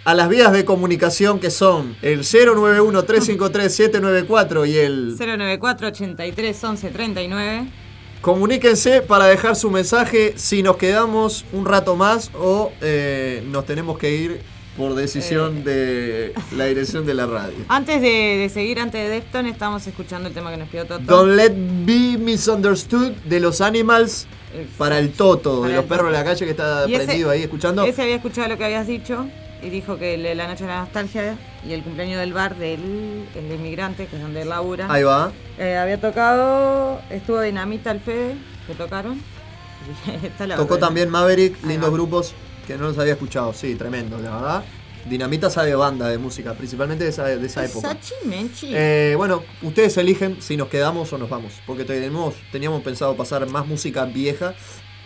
a las vías de comunicación que son el 091-353-794 y el 094 83 11 39. Comuníquense para dejar su mensaje si nos quedamos un rato más o eh, nos tenemos que ir por decisión de la dirección de la radio. Antes de, de seguir, antes de Defton, estamos escuchando el tema que nos pidió Toto. Don't Let Be Misunderstood de los Animals para el Toto, Para de los el perros de la calle que está Y ese- prendido ahí escuchando. Ese había escuchado lo que habías dicho y dijo que el- la noche de la nostalgia y el cumpleaños del bar del el de inmigrante, que es donde él labura. Ahí va. Eh, había tocado, estuvo Dinamita al Fede, que tocaron. Tocó también Maverick, Ahí lindos va. grupos que no los había escuchado. Sí, tremendo, la verdad. Dinamita sabe banda de música, principalmente de esa, de esa época. Sachi Menchi. Eh, bueno, ustedes eligen si nos quedamos o nos vamos. Porque tenemos, teníamos pensado pasar más música vieja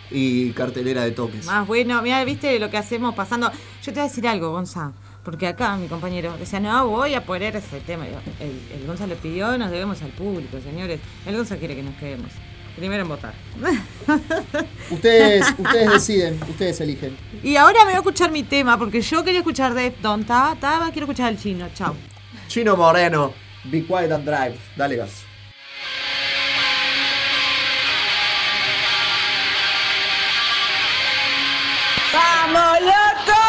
y cartelera de toques. Más bueno, mira, viste lo que hacemos pasando. Yo te voy a decir algo, Gonza. Porque acá mi compañero decía, no, voy a poner ese tema. El, el Gonza lo pidió, nos debemos al público, señores. El Gonza quiere que nos quedemos. Primero en votar. Ustedes, ustedes deciden, ustedes eligen. Y ahora me voy a escuchar mi tema, porque yo quería escuchar Defton, ¿tá? ¿tá? Quiero escuchar al chino, chao. Chino Moreno, Be Quiet and Drive. Dale gas. ¡Vamos, loco!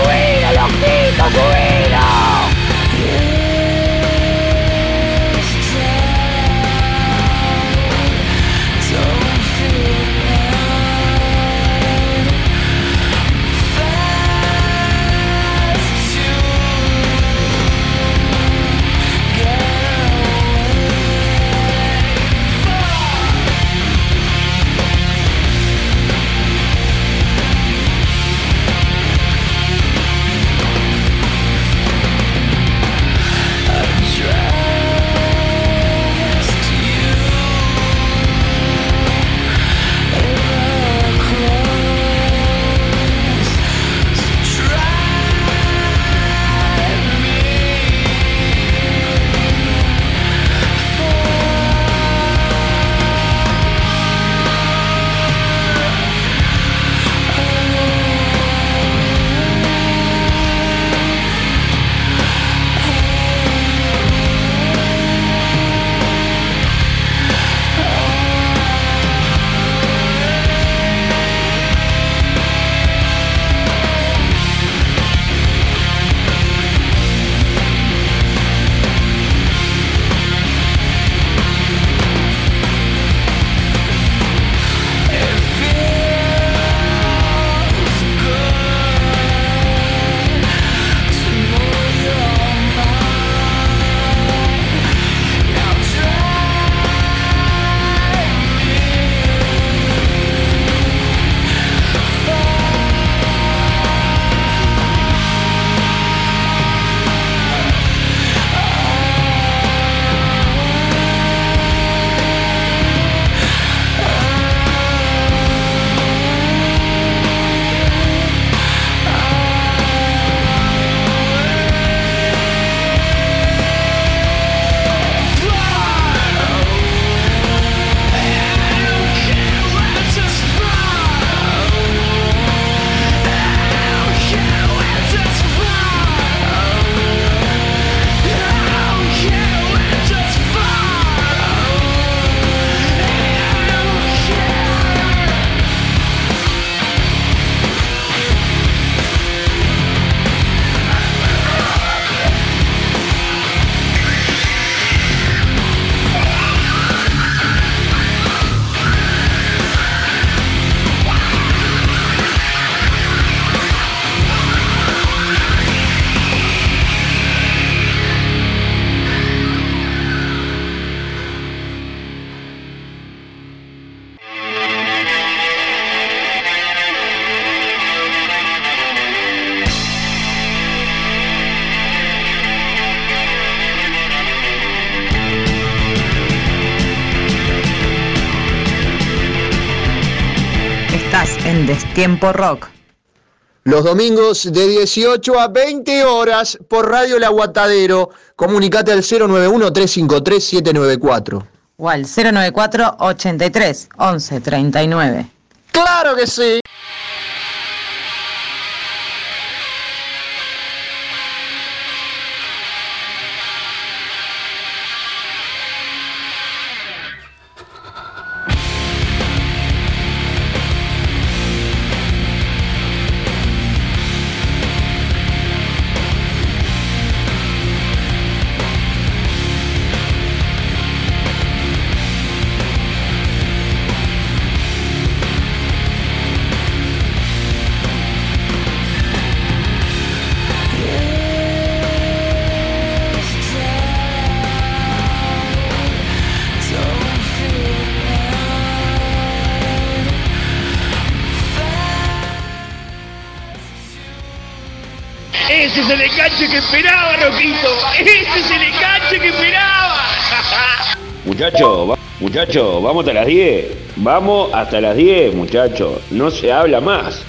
huir, el ojito. En Destiempo Rock. Los domingos de 18 a 20 horas por Radio El Aguatadero. Comunicate al 091-353-794. O al 094 83 11 39. ¡Claro que sí! Enganche que esperaba, Roquito. Ese es el enganche que esperaba. Muchacho, va- muchacho, vamos hasta las 10. Vamos hasta las 10, muchacho. No se habla más.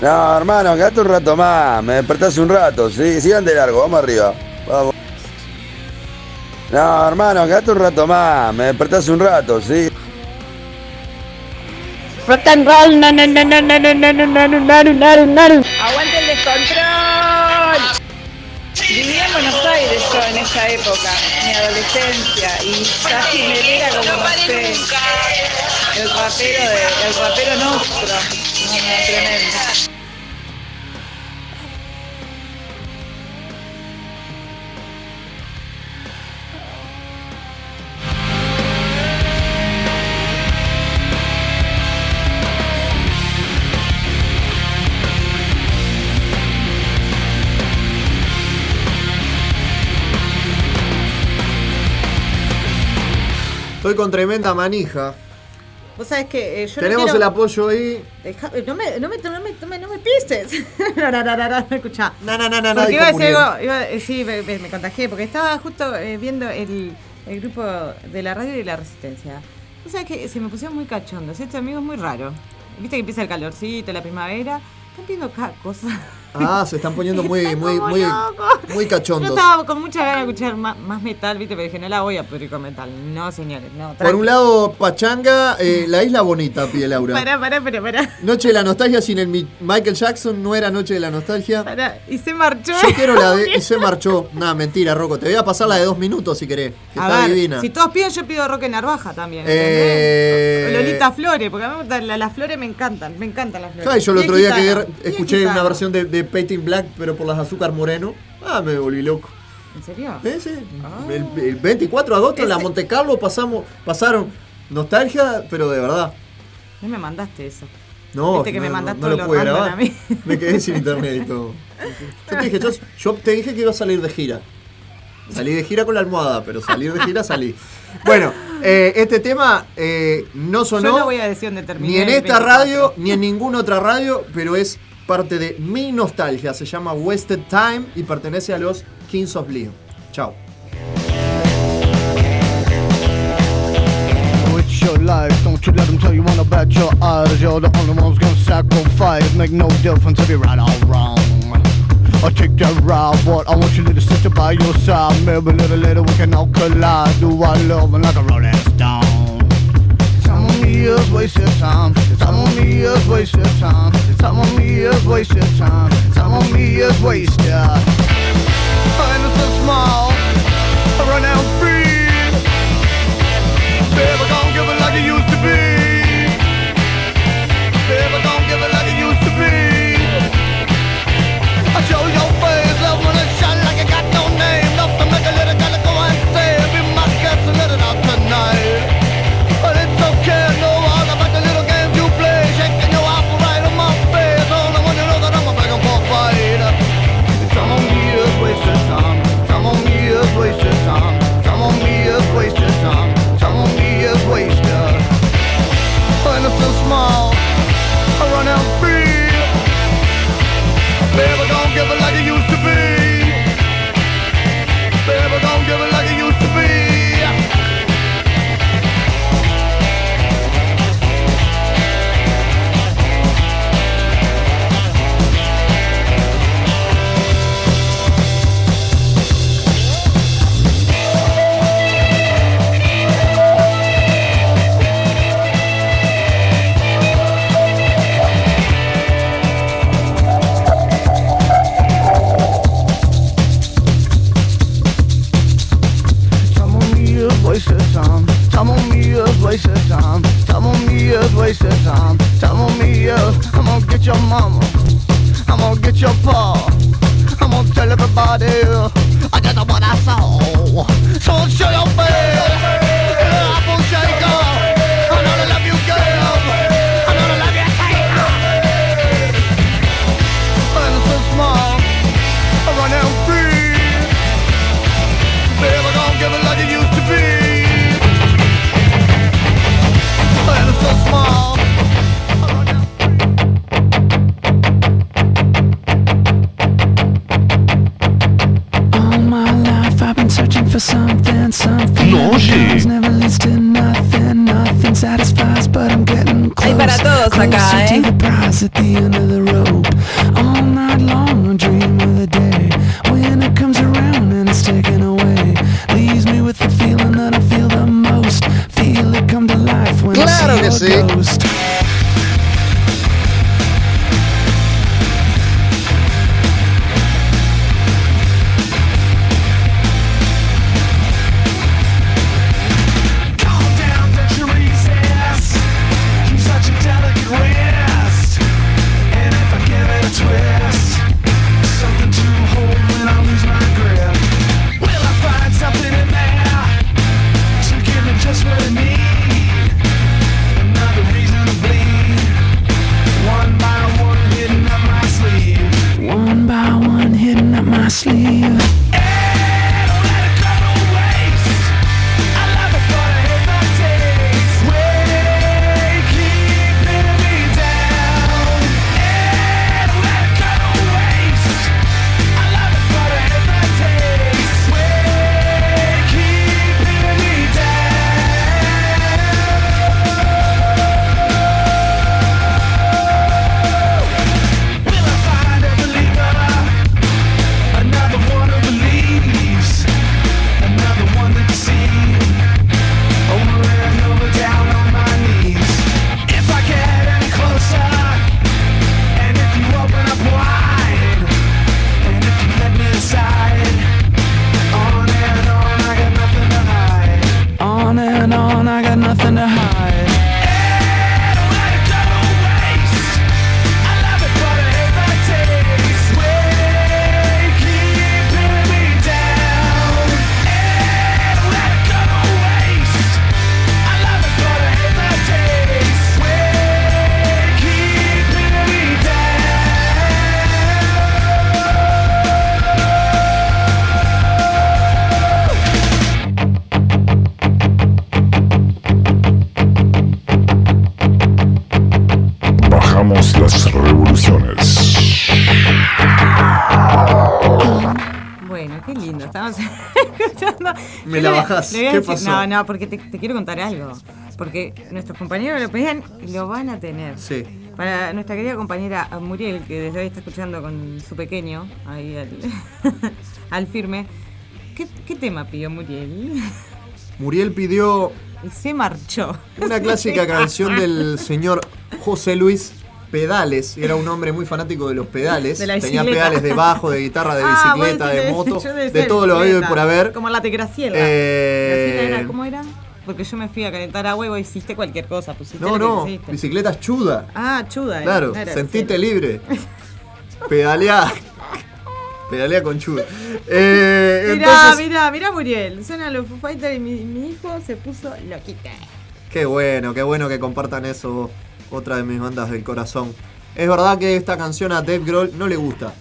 No, hermano, quédate un rato más. Me despertaste un rato. Sí, sigan de largo, vamos arriba. Vamos. No, hermano, quédate un rato más. Me despertaste un rato, sí. Rock and roll, na. ¡Aguante el descontrol! Viví en Buenos Aires yo en esa época, mi adolescencia, y casi me era como, el rapero, de, el rapero nuestro. Tremendo. Estoy con tremenda manija. Vos sabés que eh, yo no Tenemos quiero- el apoyo ahí. Deja- eh, no, me, no, me, no, me, no, me, no me pistes. no, no, no, no, no, escuchá. No, no, no, no, no. Porque iba a decir algo, iba- eh, sí, me, me- contagié, porque estaba justo eh, viendo el, el grupo de la radio y la resistencia. O sea que se me pusieron muy cachondos. Este amigo es muy raro. Viste que empieza el calorcito, la primavera. Están viendo cada cosa. Ah, se están poniendo muy, muy, muy, muy Yo cachondos. estaba con mucha ganas de escuchar más, más metal, viste, pero dije, no la voy a poder con metal. No, señores, no. Por un lado, Pachanga, eh, la isla bonita, pide Laura. Pará, pará, pará, pará. Noche de la nostalgia sin el mi- Michael Jackson no era Noche de la nostalgia. Pará. Y se marchó. Yo quiero la de. Y se marchó. Nada, mentira, Rocco. Te voy a pasar la de dos minutos si querés. Que A está ver, divina. si todos piden, yo pido Roque Narvaja también. Eh. Lolita Flores, porque a mí la- las flores, me encantan, me encantan las flores. ¿Sabes? Yo el otro día que escuché una versión de, de Painting Black, pero por las azúcar moreno. Ah, me volví loco. ¿En serio? Eh, sí. El, el 24 de agosto en la Ese- Monte Carlo pasamos, pasaron nostalgia, pero de verdad. No me mandaste eso. No, Viste que no, me no, mandaste no todo lo lo pude grabar. a mí. Me quedé sin internet y todo. Yo te, dije, yo, yo te dije que iba a salir de gira. Salí de gira con la almohada, pero salir de gira salí. Bueno, eh, este tema eh, no sonó Yo no voy a decir dónde terminé. ni en esta 24. radio ni en ninguna otra radio, pero es parte de mi nostalgia. Se llama Wasted Time y pertenece a los Kings of Leon. Chao. Your life, don't you let them tell you your eyes. The only ones gonna sacrifice. Make no difference if you're right or wrong. I take? Some of me is wasted time. Some of me is wasted time. Some of me is wasted time. Some of me is wasted. And it's so small. I run out free. Baby, don't give it like it used to be. Of is wasted time. Of me is wasted time. Some of me is. I'm gonna get your mama. I'm gonna get your pa. I'm gonna tell everybody. I just what I saw. So show your face. Closer ¿eh? to the prize at the end of the rope. No, no, porque te, te quiero contar algo. Porque nuestros compañeros lo pedían y lo van a tener. Sí. Para nuestra querida compañera Muriel, que desde hoy está escuchando con su pequeño, ahí al, al firme. ¿Qué, qué tema pidió Muriel? Muriel pidió Y se marchó. una clásica canción del señor José Luis Pedales. Era un hombre muy fanático de los pedales. De la Tenía bicicleta. pedales de bajo, de guitarra, de Ah, vos bicicleta, decís de moto, de todo lo habido y por haber. Como la de Graciela. Eh, era, ¿Cómo era? Porque yo me fui a calentar agua y vos hiciste cualquier cosa. Pusiste No, no, quisiste. bicicleta chuda. Ah, chuda. era, Claro, era Graciela. libre. Pedalea. Pedalea con chuda. Eh, Mirá, entonces, mirá, mirá Muriel. Suena los Foo Fighters y mi, mi hijo se puso loquita. Qué bueno, qué bueno que compartan eso, otra de mis bandas del corazón. Es verdad que esta canción a Dave Grohl no le gusta,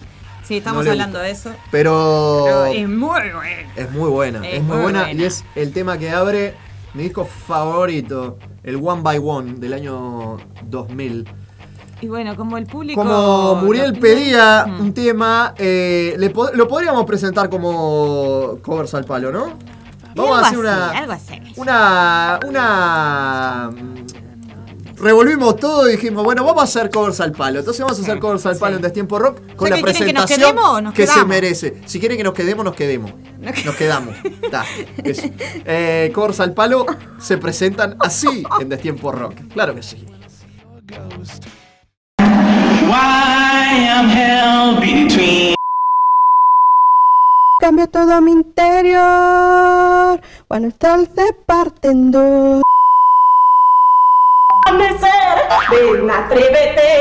Sí, estamos No hablando de eso. pero, Pero es muy bueno. es muy buena, Es es, muy muy buena, buena. y es el tema que abre mi disco favorito, el One by One del año 2000. Y bueno, como el público. Como Muriel pedía Mm. un tema, eh, le lo podríamos presentar como covers al palo, ¿no? Vamos a hacer una, algo así. una, una, revolvimos todo y dijimos, bueno, vamos a hacer covers al palo. Entonces vamos a hacer covers al palo en Destiempo Rock con sea, la que quieren que nos presentación quedemos o nos que se merece. Si quieren que nos quedemos, nos quedemos. Nos quedamos. Ta. Eh, covers al palo se presentan así en Destiempo Rock. Claro que sí. Why am held between Cambia todo mi interior cuando el sol se parte en amanecer, ven, atrévete,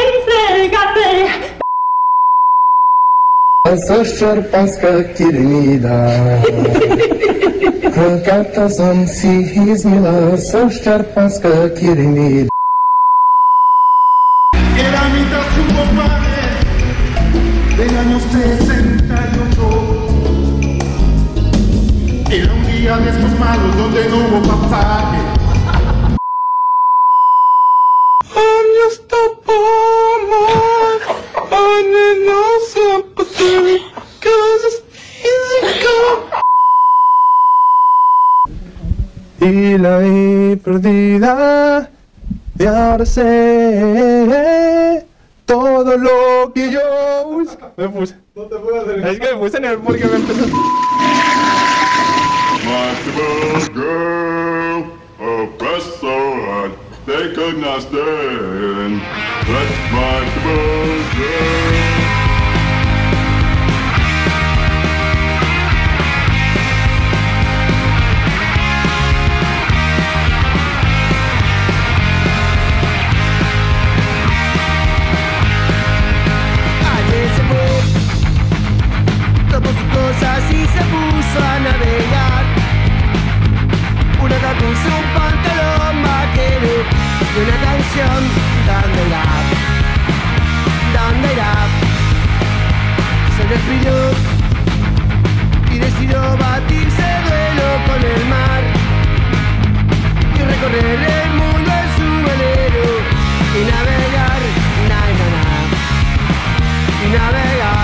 entrégate. Să șerpească chirimida Cântați-mi sihizmila Să șerpească chirimida la vi perdida Y ahora sé Todo lo que yo busco. Me puse. No te puedo hacer Es que me puse en el porque me empezó. Marketable girl, oppressed so hard they could not stand. That's marketable girl. Cosas y se puso a navegar. Una camisa, un pantalón vaquero y una canción dando rap, dando. Se despidió y decidió batirse duelo con el mar y recorrer el mundo en su velero y navegar, na na na y navegar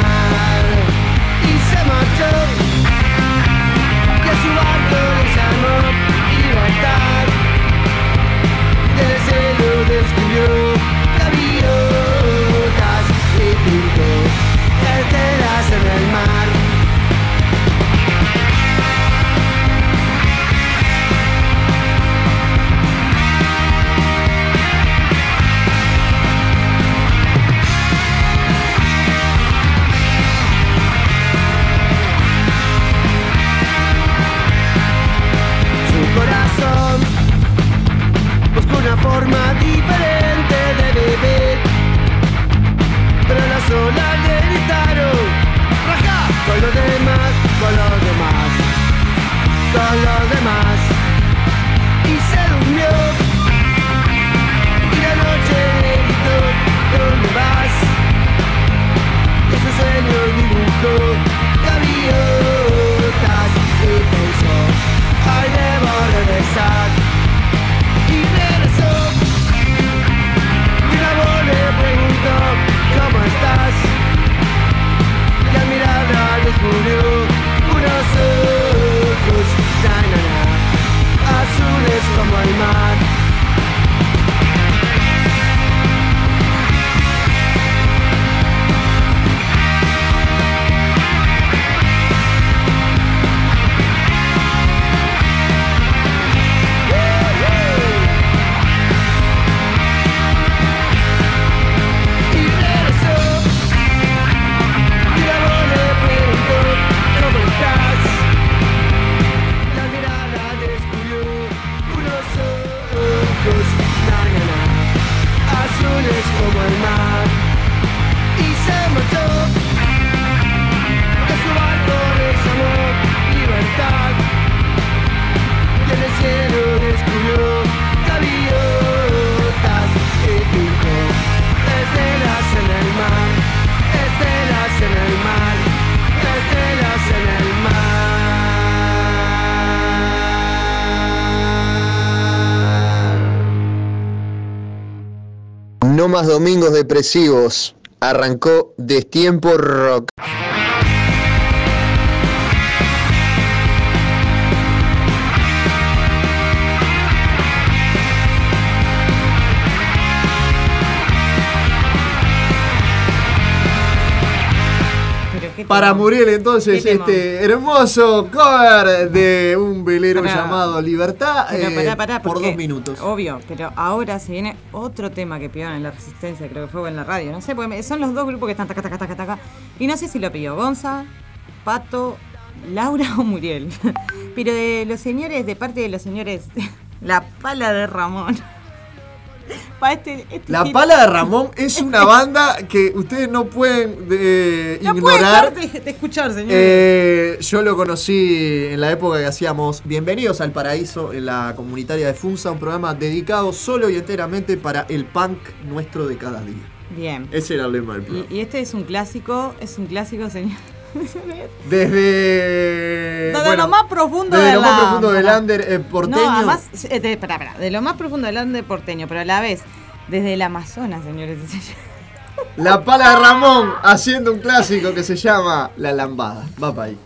forma diferente de vivir. Pero la sola le gritaron, ¡Raja! Con los demás, con los demás, con los demás. Y se durmió. Y la noche le gritó, ¿dónde vas? Y ese sueño dibujó gaviotas y pensó, hoy debo regresar. escolheu o nosso gosto. Na, na. Azules como el mar. Más domingos depresivos. Arrancó Destiempo Rock. Para. Muriel entonces, este hermoso cover de un velero Pará. llamado Libertad Pero eh, pará, pará, por dos minutos. Obvio, pero ahora se viene otro tema que pidieron en la Resistencia, creo que fue en la radio. No sé, porque son los dos grupos que están taca, taca, taca, taca. Y no sé si lo pidió Gonza, Pato, Laura o Muriel. Pero de los señores, de parte de los señores, la pala de Ramón. Este- este La Pala de Ramón es una banda que ustedes no pueden eh, No puede ignorar. dejar de, de escuchar, señores. Eh, yo lo conocí en la época que hacíamos Bienvenidos al Paraíso en la comunitaria de Funza, un programa dedicado solo y enteramente para el punk nuestro de cada día. Bien. Ese era el lema del programa. Y, y este es un clásico, es un clásico, señor. Desde. Desde lo más profundo desde de lo más la- profundo del under eh, porteño. No, además, eh, de, espera, espera, de lo más profundo del ande porteño, pero a la vez, desde el Amazonas, señores y señores. La Pala de Ramón haciendo un clásico que se llama La Lambada. Va para ahí.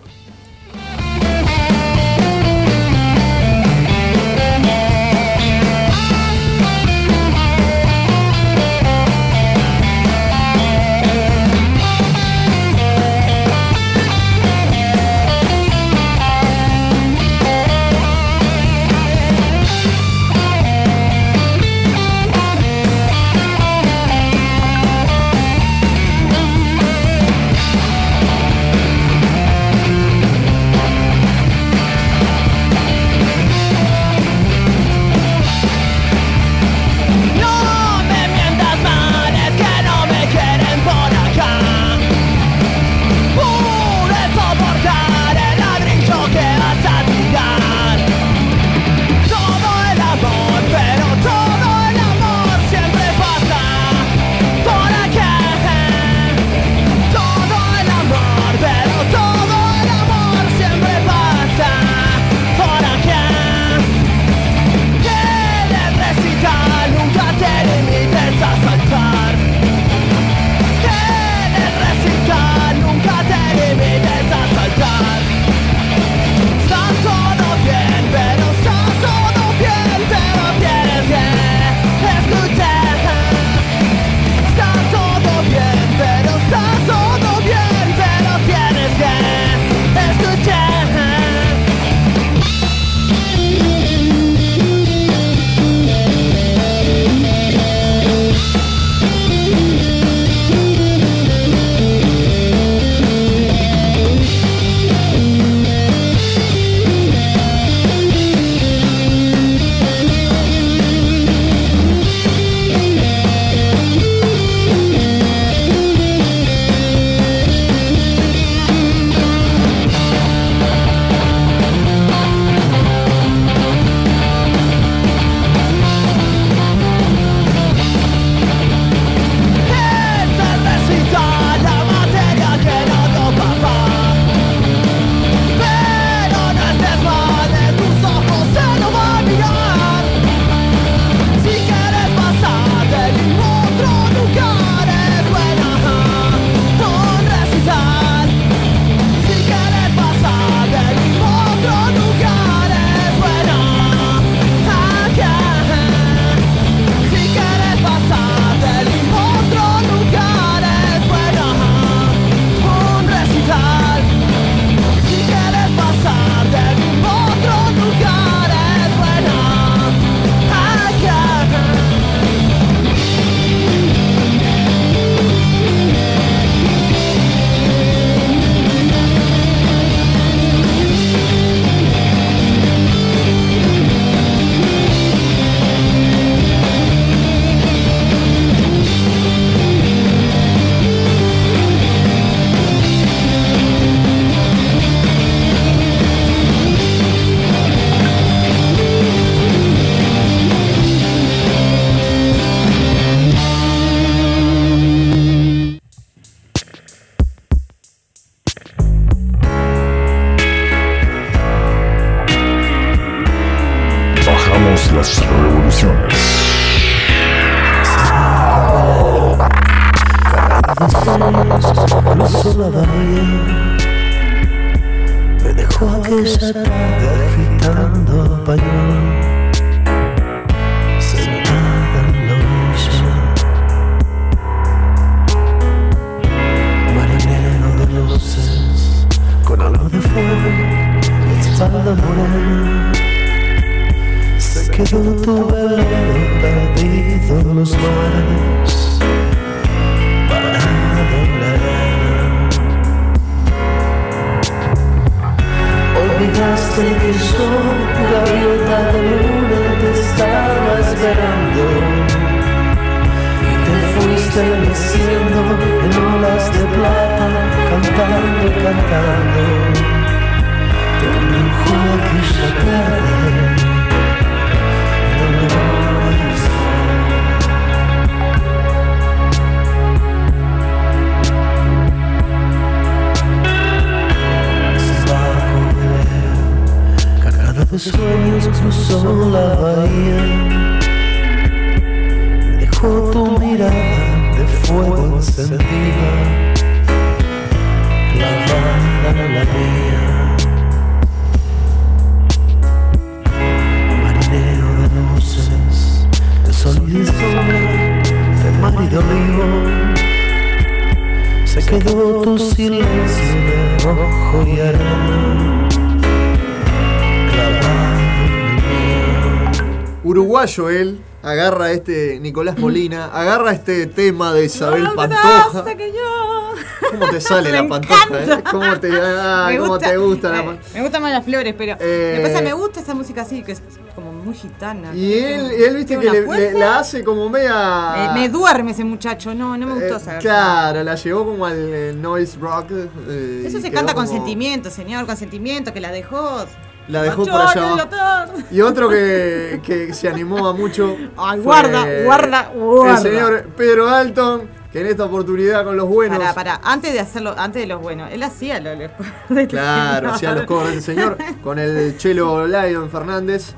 Nicolás Molina, agarra este tema de Isabel Pantoja. que yo. ¿Cómo te sale Me la pantoja? eh? ¿Cómo te, ah, Me cómo te gusta la me, pan- me gustan más las flores, pero Eh, que pasa, me gusta esa música así, que es como muy gitana. Y él, y él viste que le, le- la hace como media. Me, me duerme ese muchacho, no, no me gustó Eh, esa versión. Claro, la llevó como al eh, noise rock. eh, Eso se canta con sentimiento, señor, con sentimiento, que la dejó. La dejó por allá. Y otro que, que se animó a mucho. Ay, guarda, guarda, guarda. El señor Pedro Alton, que en esta oportunidad con los buenos. Para, para, antes de hacerlo, antes de los buenos, él hacía lo, lo- de este Claro, señor. hacía los covers del señor con el Chelo Lydon Fernández,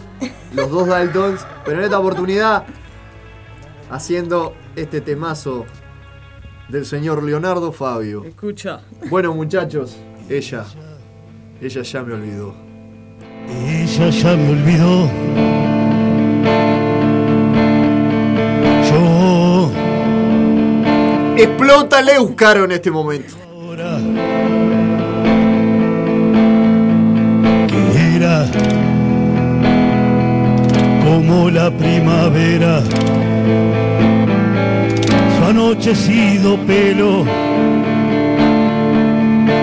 los dos Daltons, pero en esta oportunidad haciendo este temazo del señor Leonardo Fabio. Escucha. Bueno, muchachos, ella, ella ya me olvidó. Ella ya me olvidó. Explota Leucaro en este momento. que era como la primavera, su anochecido pelo,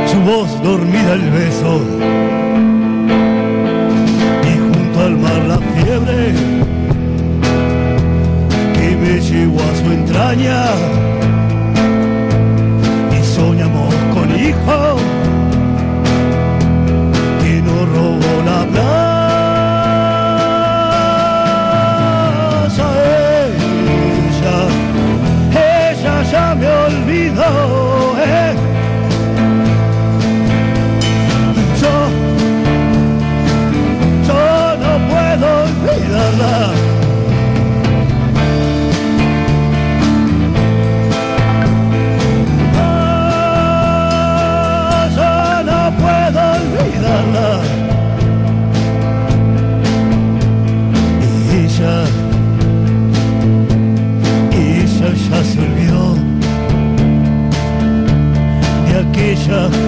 su voz dormida el beso, y junto al mar la fiebre que me llevó a su entraña, Hijo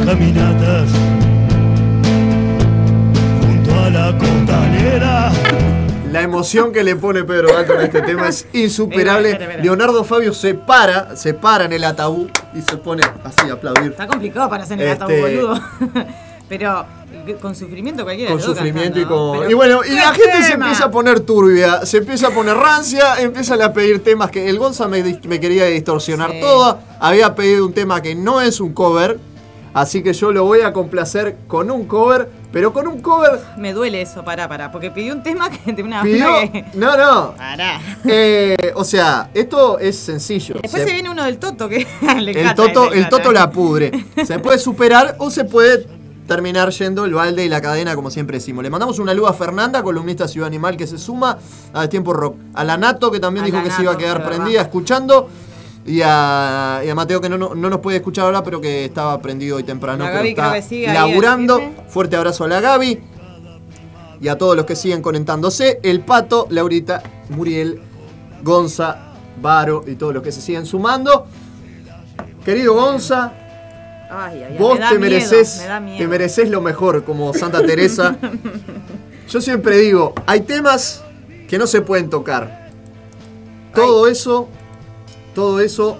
caminatas junto a la costanera. La emoción que le pone Pedro Dalton a este tema es insuperable. Leonardo Fabio se para, se para en el ataúd y se pone así a aplaudir. Está complicado para hacer el ataúd, Este- boludo. Pero con sufrimiento cualquiera. Con sufrimiento y con. pero Y bueno, y ¡qué la gente se empieza a poner turbia, se empieza a poner rancia, empiezan a pedir temas que el Gonza me, quería distorsionar Sí. todo. Había pedido un tema que no es un cover, así que yo lo voy a complacer con un cover, pero con un cover. Me duele eso, pará, pará. Porque pidió un tema que de una Pidió. que- No, no. Pará. Eh, o sea, esto es sencillo. Después se, viene uno del Toto que le el toto, le el toto la pudre. Se puede superar o se puede terminar yendo el balde y la cadena, como siempre decimos. Le mandamos una luz a Fernanda, columnista Ciudad Animal, que se suma a Tiempo Rock. A la Nato, que también A dijo que se iba a quedar prendida escuchando. Y a, y a Mateo que no, no, no nos puede escuchar ahora, pero que estaba prendido hoy temprano. La pero Gaby está que sigue laburando. ¿viste? Fuerte abrazo a la Gaby. Y a todos los que siguen conectándose. El Pato, Laurita, Muriel, Gonza, Varo y todos los que se siguen sumando. Querido Gonza, Ay, ay, ay, vos me te miedo, mereces, me te mereces lo mejor como Santa Teresa. Yo siempre digo, hay temas que no se pueden tocar. Todo eso, todo eso,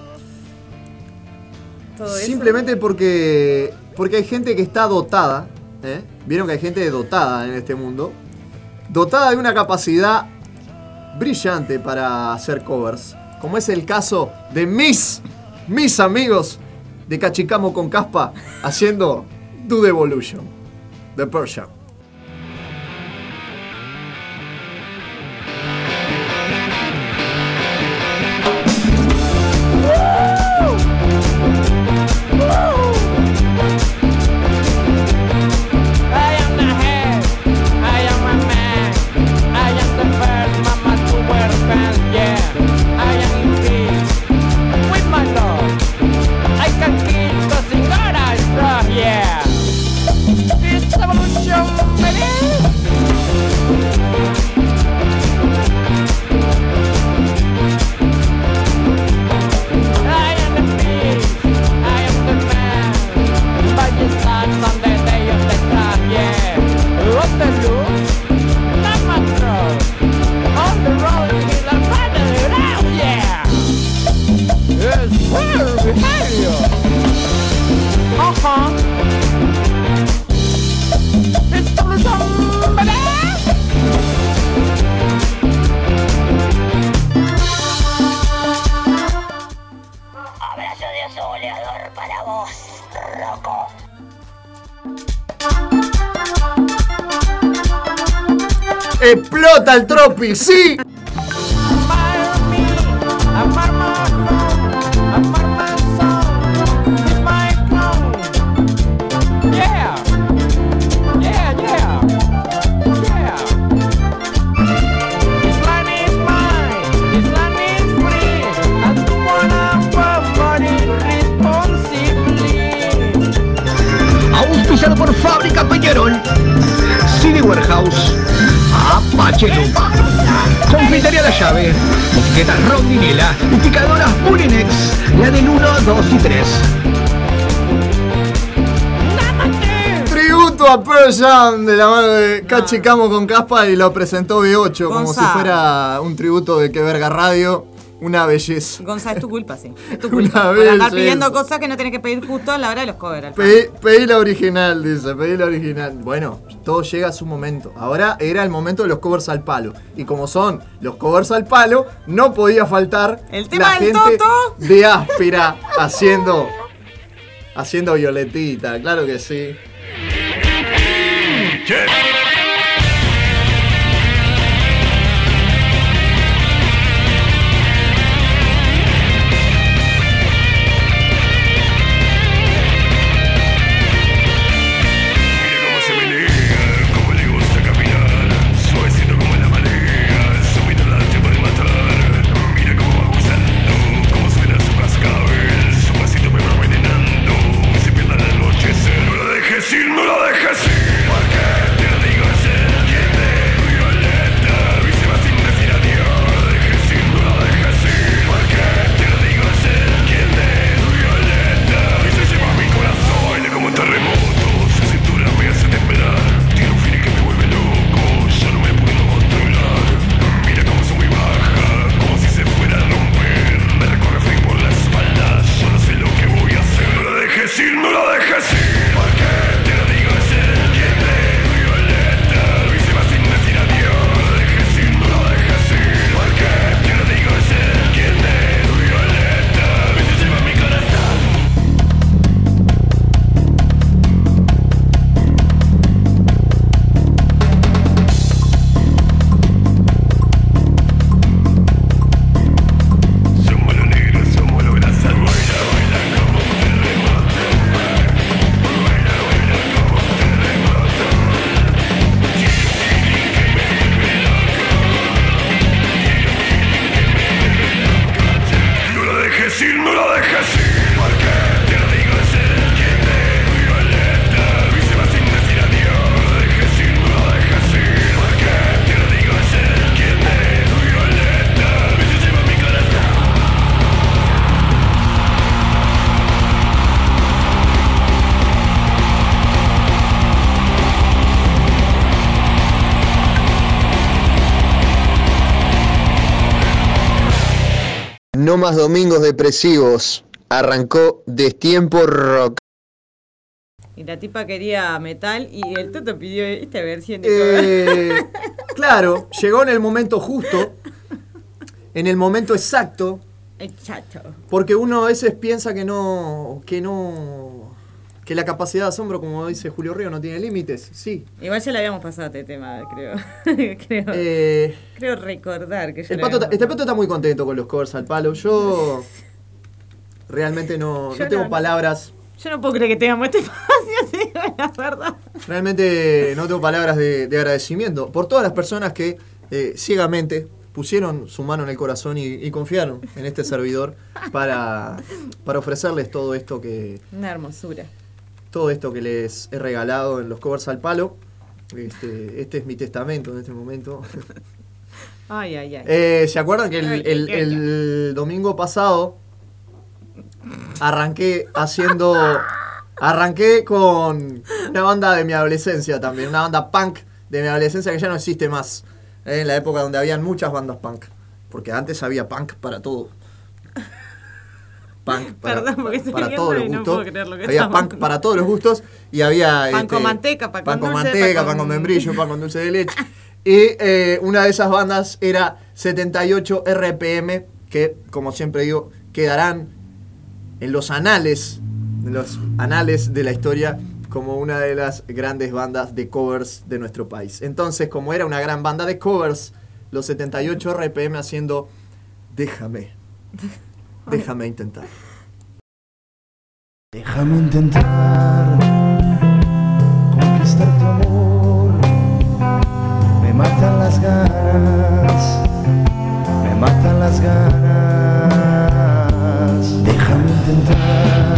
Todo eso. simplemente porque, porque hay gente que está dotada. ¿eh? Vieron que hay gente dotada en este mundo. Dotada de una capacidad brillante para hacer covers. Como es el caso de mis, mis amigos de Cachicamo con Caspa haciendo Do the Evolution de Persia. ¡Explota el Llave, Etiquetas Rondinela y Picadoras Bulinex, la del 1, 2 y 3. Tributo a Pearl Jam de la mano de Cachicamo con Caspa y lo presentó B8 como si fuera un tributo de Que Verga Radio. Una belleza. Gonza, es tu culpa, sí. Es tu Una culpa. Por andar pidiendo cosas que no tenés que pedir justo a la hora de los covers. Pedí, pedí la original, dice, pedí la original. Bueno, todo llega a su momento. Ahora era el momento de los covers al palo. Y como son los covers al palo, no podía faltar El tema la del gente Toto. de áspera haciendo, haciendo violetita, claro que sí. Cómo No más domingos depresivos. Arrancó Destiempo Rock. Y la tipa quería metal y el Toto pidió esta versión de Eh, claro, llegó en el momento justo, en el momento exacto, El chacho. porque uno a veces piensa que no, que no, que la capacidad de asombro, como dice Julio Río, no tiene límites. Sí. Igual ya le habíamos pasado este tema, creo. creo, Eh, creo recordar que ya el pato, este pato está muy contento con los covers al palo. Yo realmente no, Yo no tengo no. palabras. Yo no puedo creer que tengamos este espacio, la verdad. Realmente no tengo palabras de, de agradecimiento por todas las personas que eh, ciegamente pusieron su mano en el corazón y, y confiaron en este servidor para, para ofrecerles todo esto que Una hermosura. Todo esto que les he regalado en los covers al palo. Este, este es mi testamento en este momento. Ay, ay, ay. Eh, ¿Se acuerdan que el, Ay, el domingo pasado arranqué haciendo. Arranqué con una banda de mi adolescencia también, una banda punk de mi adolescencia que ya no existe más. eh, en la época donde habían muchas bandas punk. Porque antes había punk para todo. Punk para, Perdón, porque para viendo todos los no gustos. puedo creer lo que había punk para todos los gustos y había Pan con este, manteca, pan con pan con dulce, manteca, pan pan con- con membrillo, pan con dulce de leche. Y eh, una de esas bandas era 78 RPM, que como siempre digo, quedarán en los anales, en los anales de la historia como una de las grandes bandas de covers de nuestro país. Entonces, como era una gran banda de covers, los 78 RPM haciendo Déjame, déjame intentar. Déjame intentar conquistar tu amor. Me matan las ganas, me matan las ganas. Déjame intentar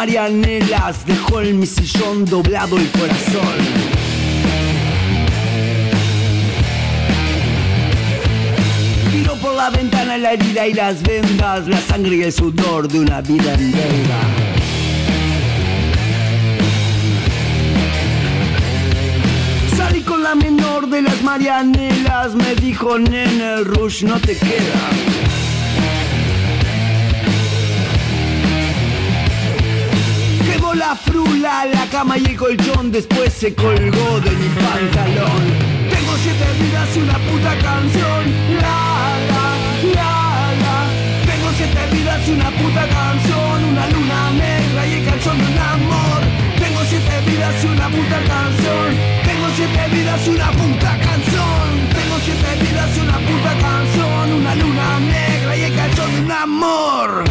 Marianelas dejó en mi sillón doblado el corazón. Tiro por la ventana la herida y las vendas, la sangre y el sudor de una vida en deuda. menor de las marianelas me dijo, nene, rush no te queda. La frula, la cama y el colchón, después se colgó de mi pantalón. Tengo siete vidas y una puta canción, la la la. Tengo siete vidas y una puta canción, una luna negra y el calzón de un amor. Tengo siete vidas y una puta canción, tengo siete vidas y una puta canción. Tengo siete vidas y una puta canción, una luna negra y el calzón de un amor.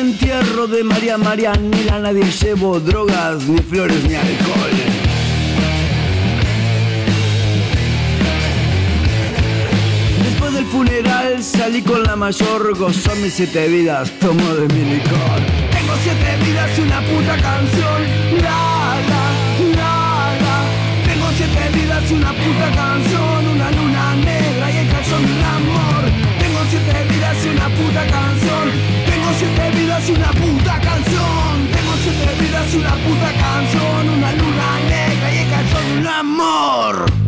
entierro de María Marianela nadie llevo drogas, ni flores, ni alcohol. Después del funeral salí con la mayor, gozó mis siete vidas, tomo de mi licor. Tengo siete vidas y una puta canción, nada, nada. Tengo siete vidas y una puta canción. puta canción. Tengo siete vidas y una puta canción. Una luna negra y el canción un amor.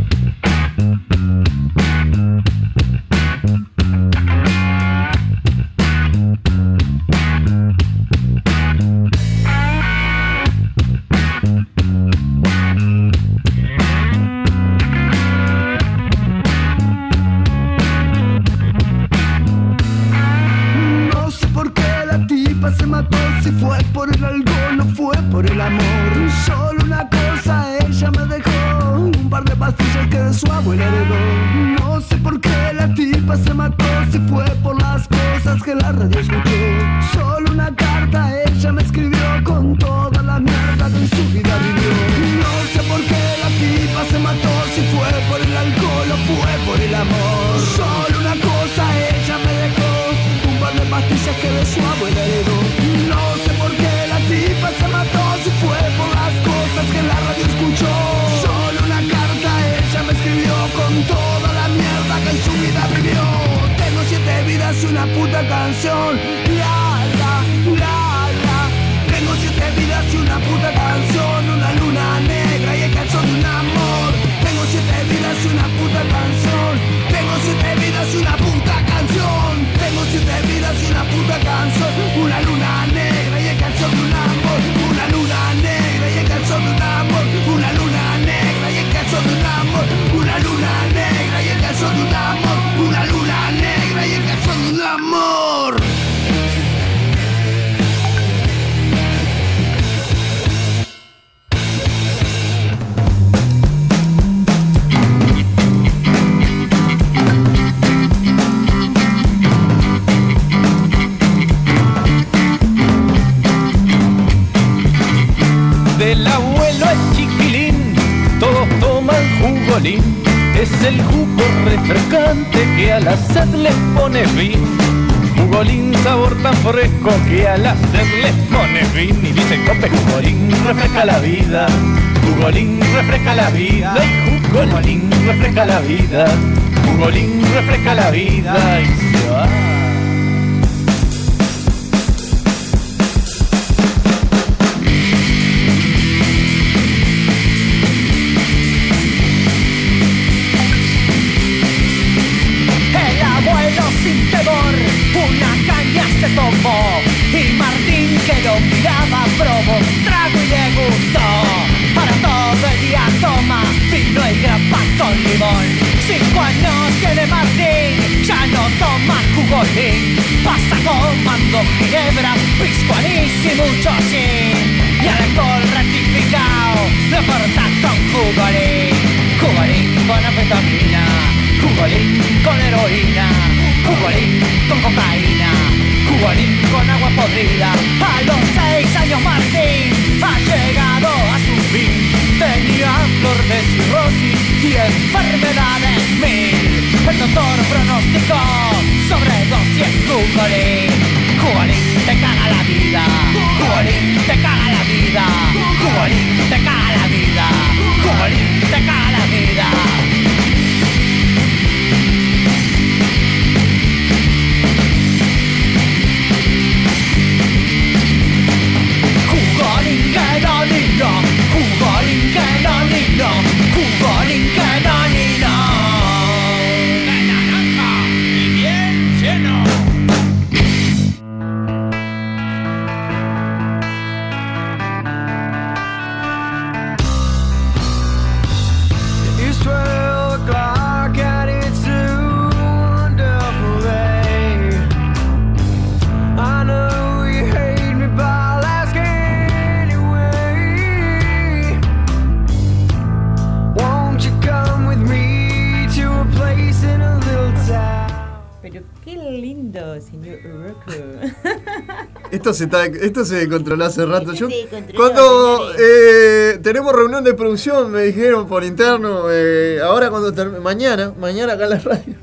Se, está, esto se controló hace rato. Yo, cuando eh, tenemos reunión de producción, me dijeron por interno, eh, ahora cuando mañana, mañana acá en la radio.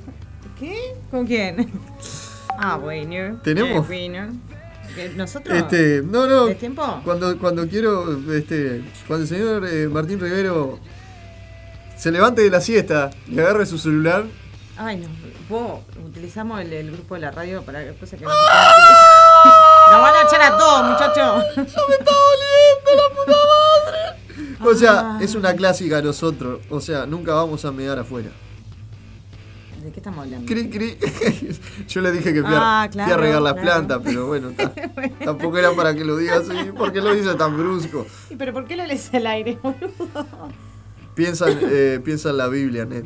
¿Qué? ¿Con quién? Ah, bueno. ¿Tenemos? Eh, bueno. ¿Que ¿Nosotros? Este, no, no. ¿De tiempo? Cuando, cuando quiero, este, cuando el señor eh, Martín Rivero se levante de la siesta y agarre su celular, Ay, no. Vos utilizamos el, el grupo de la radio para cosas que no ¡Ah! se pueden utilizar. Nos van a echar a todos, muchachos. ¡Ya me está doliendo la puta madre! O sea, es una clásica a nosotros. O sea, nunca vamos a mear afuera. ¿De qué estamos hablando? Cri, cri. Yo le dije que fui a, Ah, fui a claro, regar las claro. plantas, pero bueno, ta- tampoco era para que lo diga así. ¿Por qué lo dice tan brusco? ¿Y pero por qué lo lees al aire, boludo? Piensa, en- eh, piensa en la Biblia, Ned.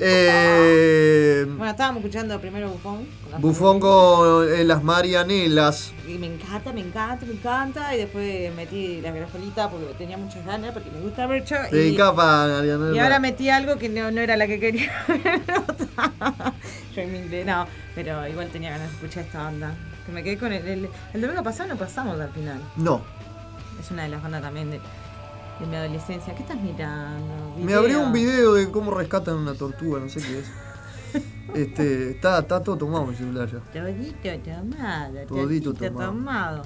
Eh, Bueno, estábamos escuchando primero Bufón. con Bufón con eh, las Marianelas. Y me encanta, me encanta, me encanta. Y después metí la grafolita porque tenía muchas ganas, porque me gusta mucho. y-. Y ahora metí algo que no, no era la que quería. Yo en mi inglés, no, pero igual tenía ganas de escuchar esta banda. Que me quedé con el, el, el domingo pasado no pasamos al final. No. Es una de las bandas también de, de mi adolescencia. ¿Qué estás mirando? Me abrió un video de cómo rescatan una tortuga, no sé qué es. Este, está, está todo tomado mi celular ya. Todito tomado, Todito todito tomado. tomado.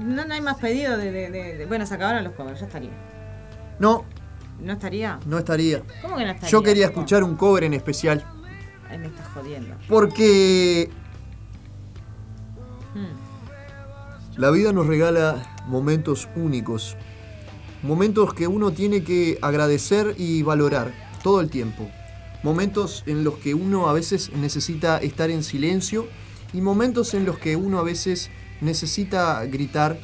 No, no hay más pedido de, de- de- de- Bueno, se acabaron los covers, ya estaría. No, ¿No estaría? no estaría. ¿Cómo que no estaría? Yo quería escuchar un cover en especial. Ay, me estás jodiendo. Porque Hmm. la vida nos regala momentos únicos. Momentos que uno tiene que agradecer y valorar todo el tiempo. Momentos en los que uno a veces necesita estar en silencio y momentos en los que uno a veces necesita gritar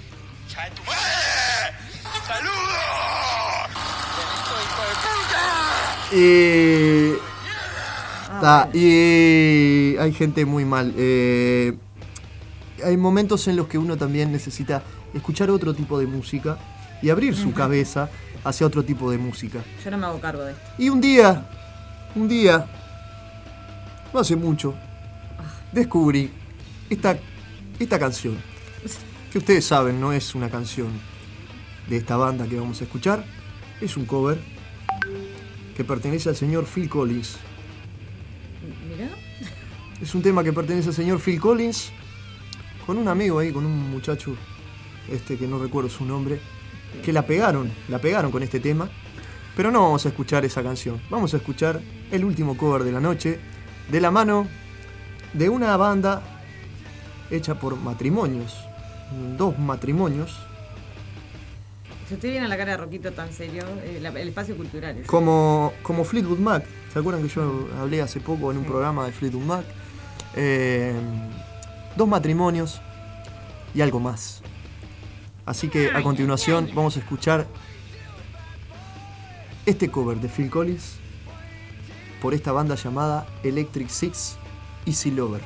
Eh, ta, y hay gente muy mal. eh, hay momentos en los que uno también necesita escuchar otro tipo de música y abrir su cabeza hacia otro tipo de música. Yo no me hago cargo de esto. Y un día, un día, no hace mucho, descubrí esta, esta canción. Que ustedes saben, no es una canción de esta banda que vamos a escuchar. Es un cover que pertenece al señor Phil Collins. Mirá. Es un tema que pertenece al señor Phil Collins con un amigo ahí, con un muchacho este que no recuerdo su nombre, que la pegaron, la pegaron con este tema. Pero no vamos a escuchar esa canción. Vamos a escuchar el último cover de la noche de la mano de una banda hecha por matrimonios, dos matrimonios, Si usted viene a la cara de Roquito tan serio, eh, el espacio cultural. es- como, como Fleetwood Mac. ¿Se acuerdan que yo hablé hace poco en un programa de Fleetwood Mac? Eh, dos matrimonios y algo más. Así que a continuación vamos a escuchar este cover de Phil Collins por esta banda llamada Electric Six Easy Lover.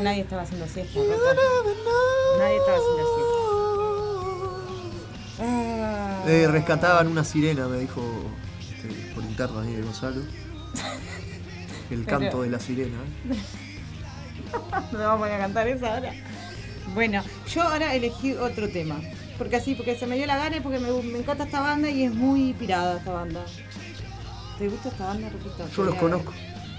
Que nadie estaba haciendo siesta. Nadie estaba haciendo siesta. Ah. Eh, rescataban una sirena, me dijo este, por interno ahí de Gonzalo. El Pero- canto de la sirena. ¿eh? no vamos a cantar esa ahora. Bueno, yo ahora elegí otro tema. Porque así, porque se me dio la gana y porque me, me encanta esta banda y es muy pirada esta banda. ¿Te gusta esta banda? Yo los Pirada. conozco.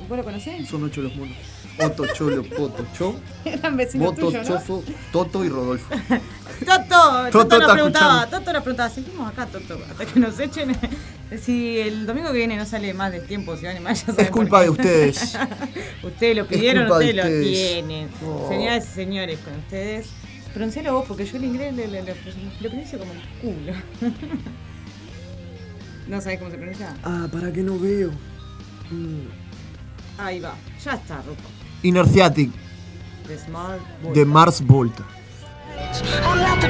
¿Vos lo conocés? Son ocho los monos. Otto, Cholo, Poto, Cho, Eran vecinos ¿no? Chofo, Toto y Rodolfo. Toto, Toto, Toto nos preguntaba. Toto nos preguntaba, seguimos acá, Toto, hasta que nos echen. Si el domingo que viene no sale más de tiempo, si van y más, ya Es culpa de ustedes. ustedes lo pidieron, ustedes, lo tienen. Oh. Señoras y señores, con ustedes. Pronuncialo vos, porque yo el inglés le, le, le- lo pronuncio como el culo. ¿No sabés cómo se pronuncia? Ah, ¿para qué no veo? Mm. Ahí va, ya está, Ruco. Inerciatic, de Mars Volta. I'm not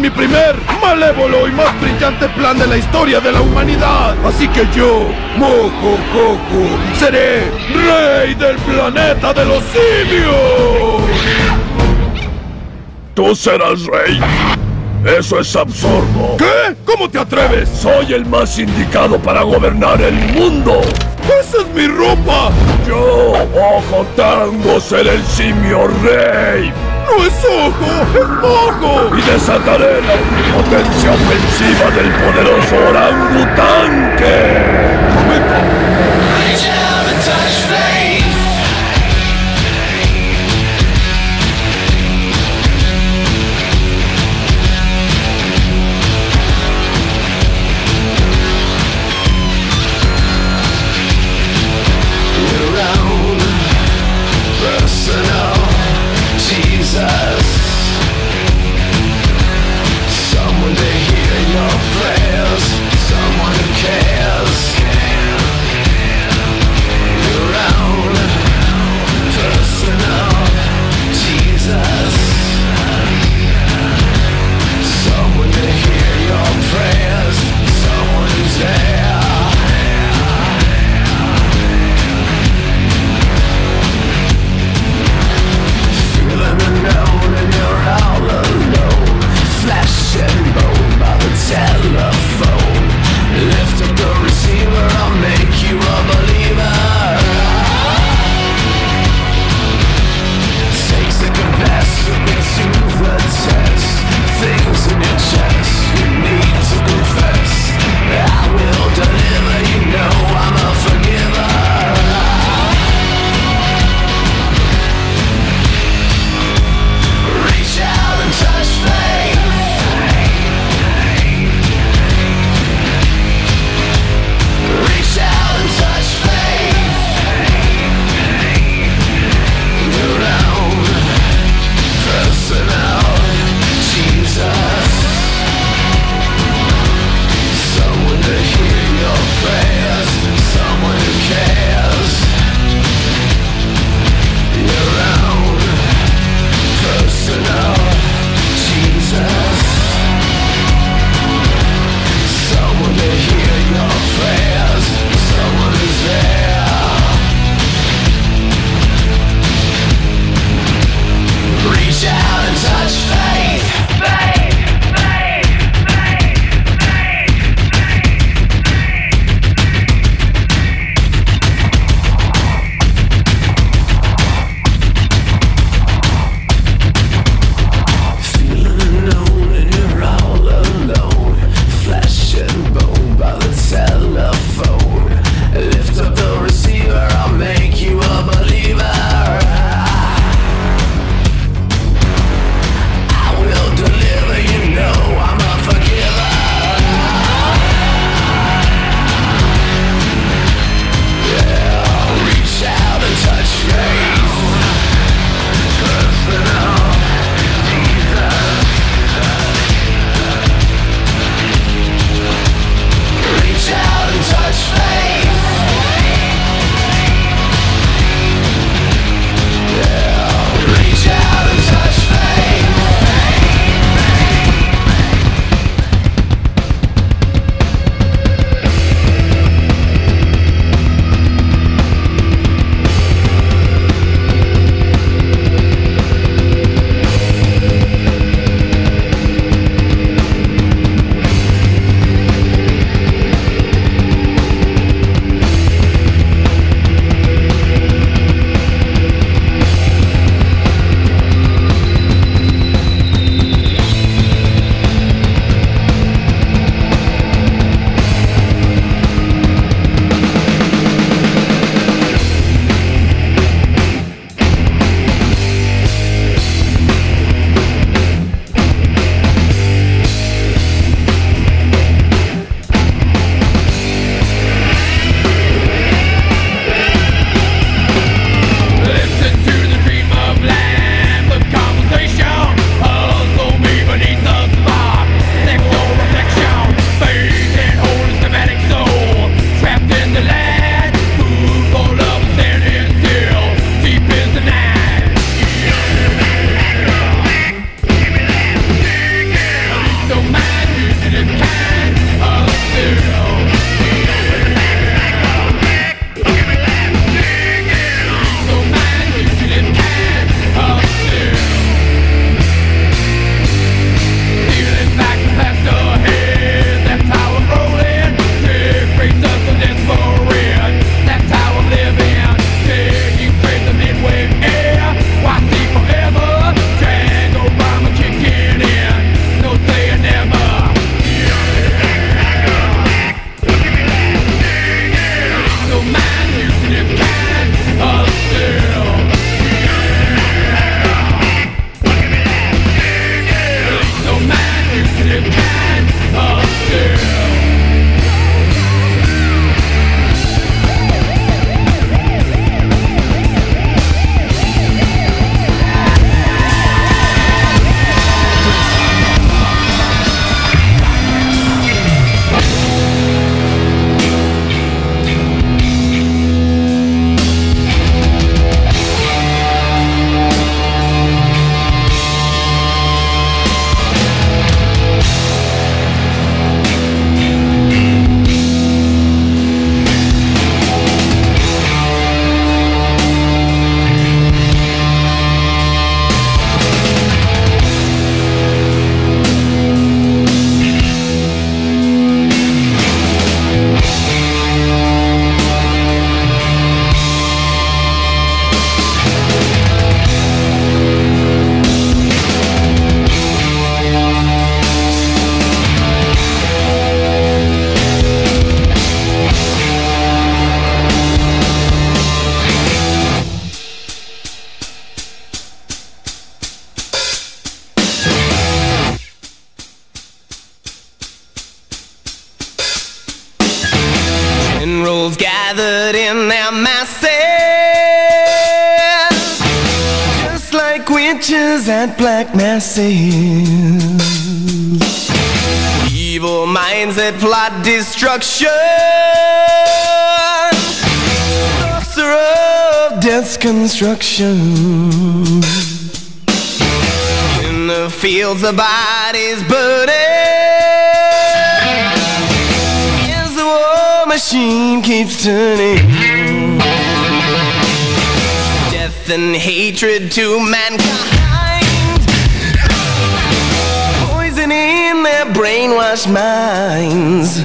mi primer, malévolo y más brillante plan de la historia de la humanidad. Así que yo, Mojo Coco, seré rey del planeta de los simios. Tú serás rey. Eso es absurdo. ¿Qué? ¿Cómo te atreves? Soy el más indicado para gobernar el mundo. ¡Esa es mi ropa! Yo, Ojo Tango, seré el simio rey. ¡No es ojo! ¡Es mojo! Y desataré la potencia ofensiva del poderoso orangutanque. Destruction. Sorcerer of death's construction. In the fields, the bodies burning. As the war machine keeps turning. Death and hatred to mankind. Poison in their brainwashed minds.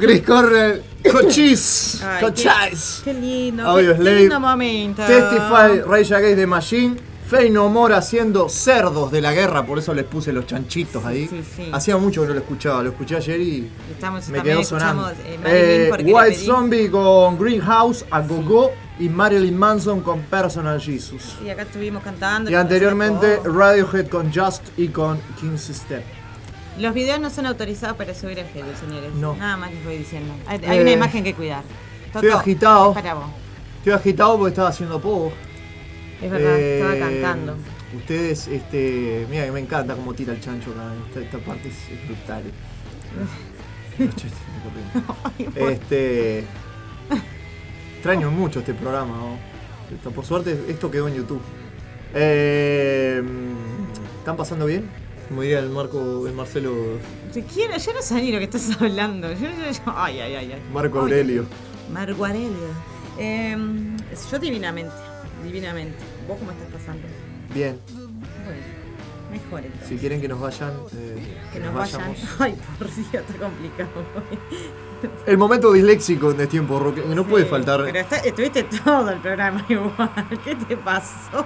Chris Cornell. Cochis. Ay, Cochis. Qué, qué lindo. Audio qué, lindo momento. Testify, Rage Against the Machine. Fey No More haciendo cerdos de la guerra, por eso les puse los chanchitos ahí. Sí, sí. Hacía mucho que no lo escuchaba, lo escuché ayer y Estamos, me quedó sonando. eh, Eh, White Zombie con Greenhouse, A Go Go y Marilyn Manson con Personal Jesus. Y acá estuvimos cantando. Y anteriormente Radiohead con Just y con King's Step. Los videos no son autorizados para subir en Facebook, señores. No. Nada más les voy diciendo. Hay, hay Eh, una imagen que cuidar. Estoy agitado. Para vos. Estoy agitado porque estaba haciendo poco. Es verdad, Eh, estaba cantando. Ustedes, este. Mira que me encanta cómo tira el chancho acá. Esta, esta parte es, es brutal. Este. Extraño mucho este programa. ¿no? Por suerte, esto quedó en YouTube. Eh, ¿Están pasando bien? Como diría el Marco, el Marcelo, Si quiero, yo no ni lo que estás hablando. Yo, yo- yo- ay, ay, ay, ay. Marco Ay, Aurelio. Marco Aurelio. Eh, yo divinamente, divinamente. ¿Vos cómo estás pasando? Bien. Bueno, mejor entonces. Si quieren que nos vayan, eh, que nos vayan. vayamos. Ay, por Dios, está complicado. El momento disléxico de tiempo, Roque. No puede faltar. Pero está- estuviste todo el programa igual. ¿Qué te pasó?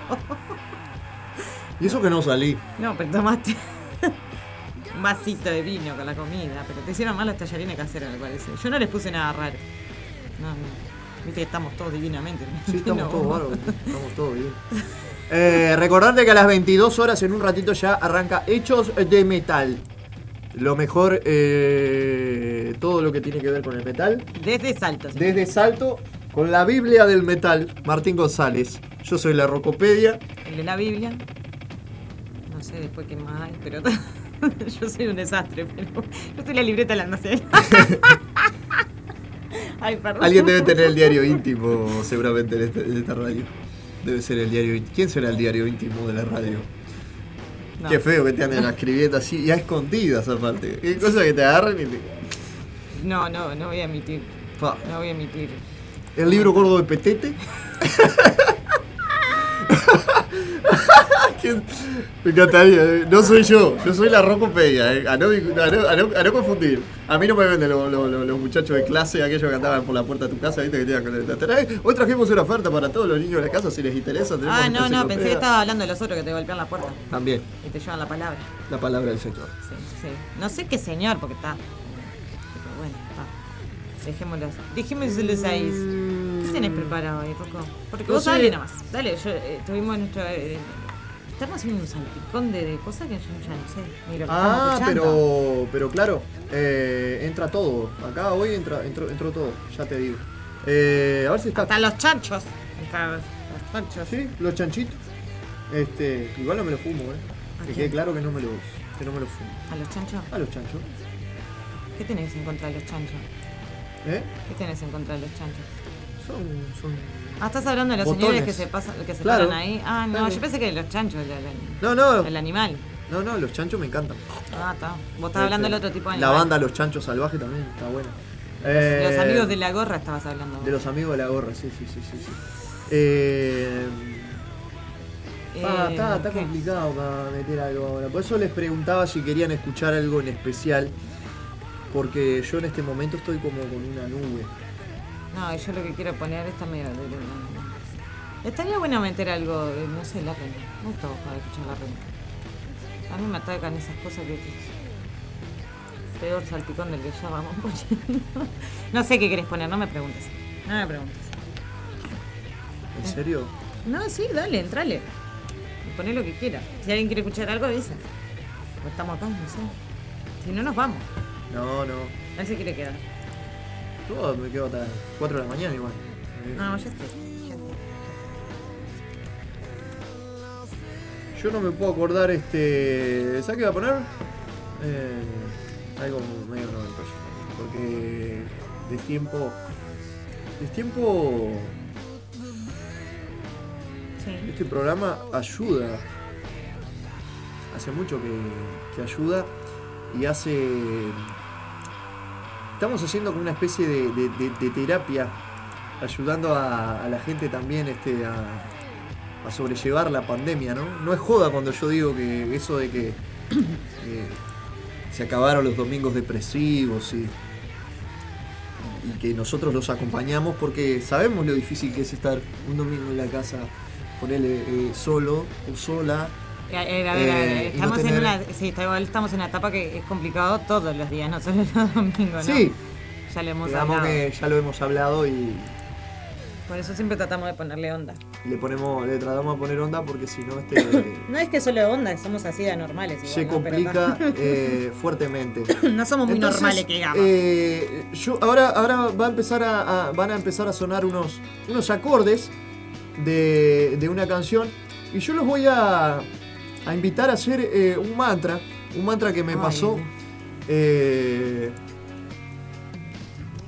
Y eso que no salí. No, pero tomaste un vasito de vino con la comida. Pero te hicieron mal los tallarines caseros, me parece. Yo no les puse nada raro. No, no. Viste que estamos todos divinamente. Sí, estamos No. todos bárbaros, estamos todos bien. Eh, recordarte que a las 22 horas, en un ratito ya arranca Hechos de Metal. Lo mejor, eh, todo lo que tiene que ver con el metal. Desde Salto. sí. Desde Salto, con la Biblia del Metal, Martín González. Yo soy la Rocopedia. El de la Biblia. Sé después qué más hay, pero yo soy un desastre, pero yo soy la libreta de la almacén. Ay, perdón. Alguien debe tener el diario íntimo, seguramente, en, este- en esta radio. Debe ser el diario íntimo. ¿Quién será el diario íntimo de la radio? No. Qué feo que te anden escribiendo así y a escondidas aparte. Qué cosa que te agarran y te... No, no, no voy a emitir. Pa. No voy a emitir. El libro gordo de Petete. Me encantaría. eh. No soy yo, yo soy la Rocopedia. eh. A, no, a, no, a no- a no confundir. A mí no me venden los, los- muchachos de clase, aquellos que andaban por la puerta de tu casa, ¿viste? Que tenían que "Eh, Hoy trajimos una oferta para todos los niños de la casa, si les interesa. Ah, no, no, pensé que enciclopedia". estaba hablando de los otros que te golpean la puerta También, y te llevan la palabra. la palabra del Señor. Sí, sí. No sé qué señor, porque está. Pero bueno, está. Dejémoslos. Dejémoslos ahí. ¿Qué tenés preparado ahí, Rocco? Porque vos dale nomás. Dale, yo eh, tuvimos nuestro. eh, estamos haciendo un salpicón de, de cosas que yo ya no sé. Ni lo que Ah, estamos escuchando. pero, pero claro, eh, entra todo. Acá hoy entra, entró, entró todo, ya te digo. Eh, a ver si está. Hasta los chanchos. Hasta los chanchos. Sí, los chanchitos. Este, igual no me lo fumo, eh. ¿A Que quién? quede claro que no me los, que no me los fumo. ¿A los chanchos? A los chanchos. ¿Qué tenés en contra de los chanchos? ¿Eh? ¿Qué tenés en contra de los chanchos? Son, son. Ah, estás hablando de los Botones. señores que se pasan, que se Claro. paran ahí. Ah, no, Claro. yo pensé que los chanchos, el, el- No, no. el animal. No, no, los chanchos me encantan. Ah, está. Vos estás hablando del otro tipo de La animal. banda Los Chanchos Salvajes también está buena. Los Eh, amigos de la gorra estabas hablando. De los amigos de la gorra, sí, sí, sí, sí. sí. Eh, ah, Eh, está, está complicado para meter algo ahora. Por eso les preguntaba si querían escuchar algo en especial. Porque yo en este momento estoy como con una nube. No, yo lo que quiero poner está medio de luna. Estaría bueno meter algo, no sé, la renta. No todo para escuchar la renta. A mí me atacan esas cosas que. Peor salpicón del que ya vamos poniendo. No sé qué querés poner, no me preguntes. No me preguntes. ¿En serio? No, sí, dale, entrale. Poné lo que quiera. Si alguien quiere escuchar algo, avisa. O estamos acá, no sé. Si no, nos vamos. No, no. Él se quiere quedar. Yo me quedo hasta 4 de la mañana igual. No, ya estoy. Ya estoy. Yo no me puedo acordar este. ¿Sabes qué va a poner? Eh, algo medio noventoso. Porque de tiempo. De tiempo. Sí. Este programa ayuda. Hace mucho que, que ayuda y hace. Estamos haciendo como una especie de, terapia, ayudando a, la gente también este, a, sobrellevar la pandemia, ¿no? No es joda cuando yo digo que eso de que eh, se acabaron los domingos depresivos y, y que nosotros los acompañamos porque sabemos lo difícil que es estar un domingo en la casa ponerle eh, solo o sola. Eh, a ver, a ver, Eh, no estamos en una, sí, estamos en una etapa que es complicado todos los días, no solo los domingos, ¿no? Sí. Ya lo hemos Digamos hablado. que ya lo hemos hablado y Por eso siempre tratamos de ponerle onda. le ponemos, le tratamos de poner onda porque si no este No es que solo onda, somos así de anormales. Igual, se complica eh, fuertemente. no somos muy Entonces, normales que digamos. eh, yo ahora, ahora va a empezar a, a- van a empezar a sonar unos, unos acordes de, de una canción y yo los voy a, a invitar a hacer eh, un mantra, un mantra que me Ay, pasó. Eh,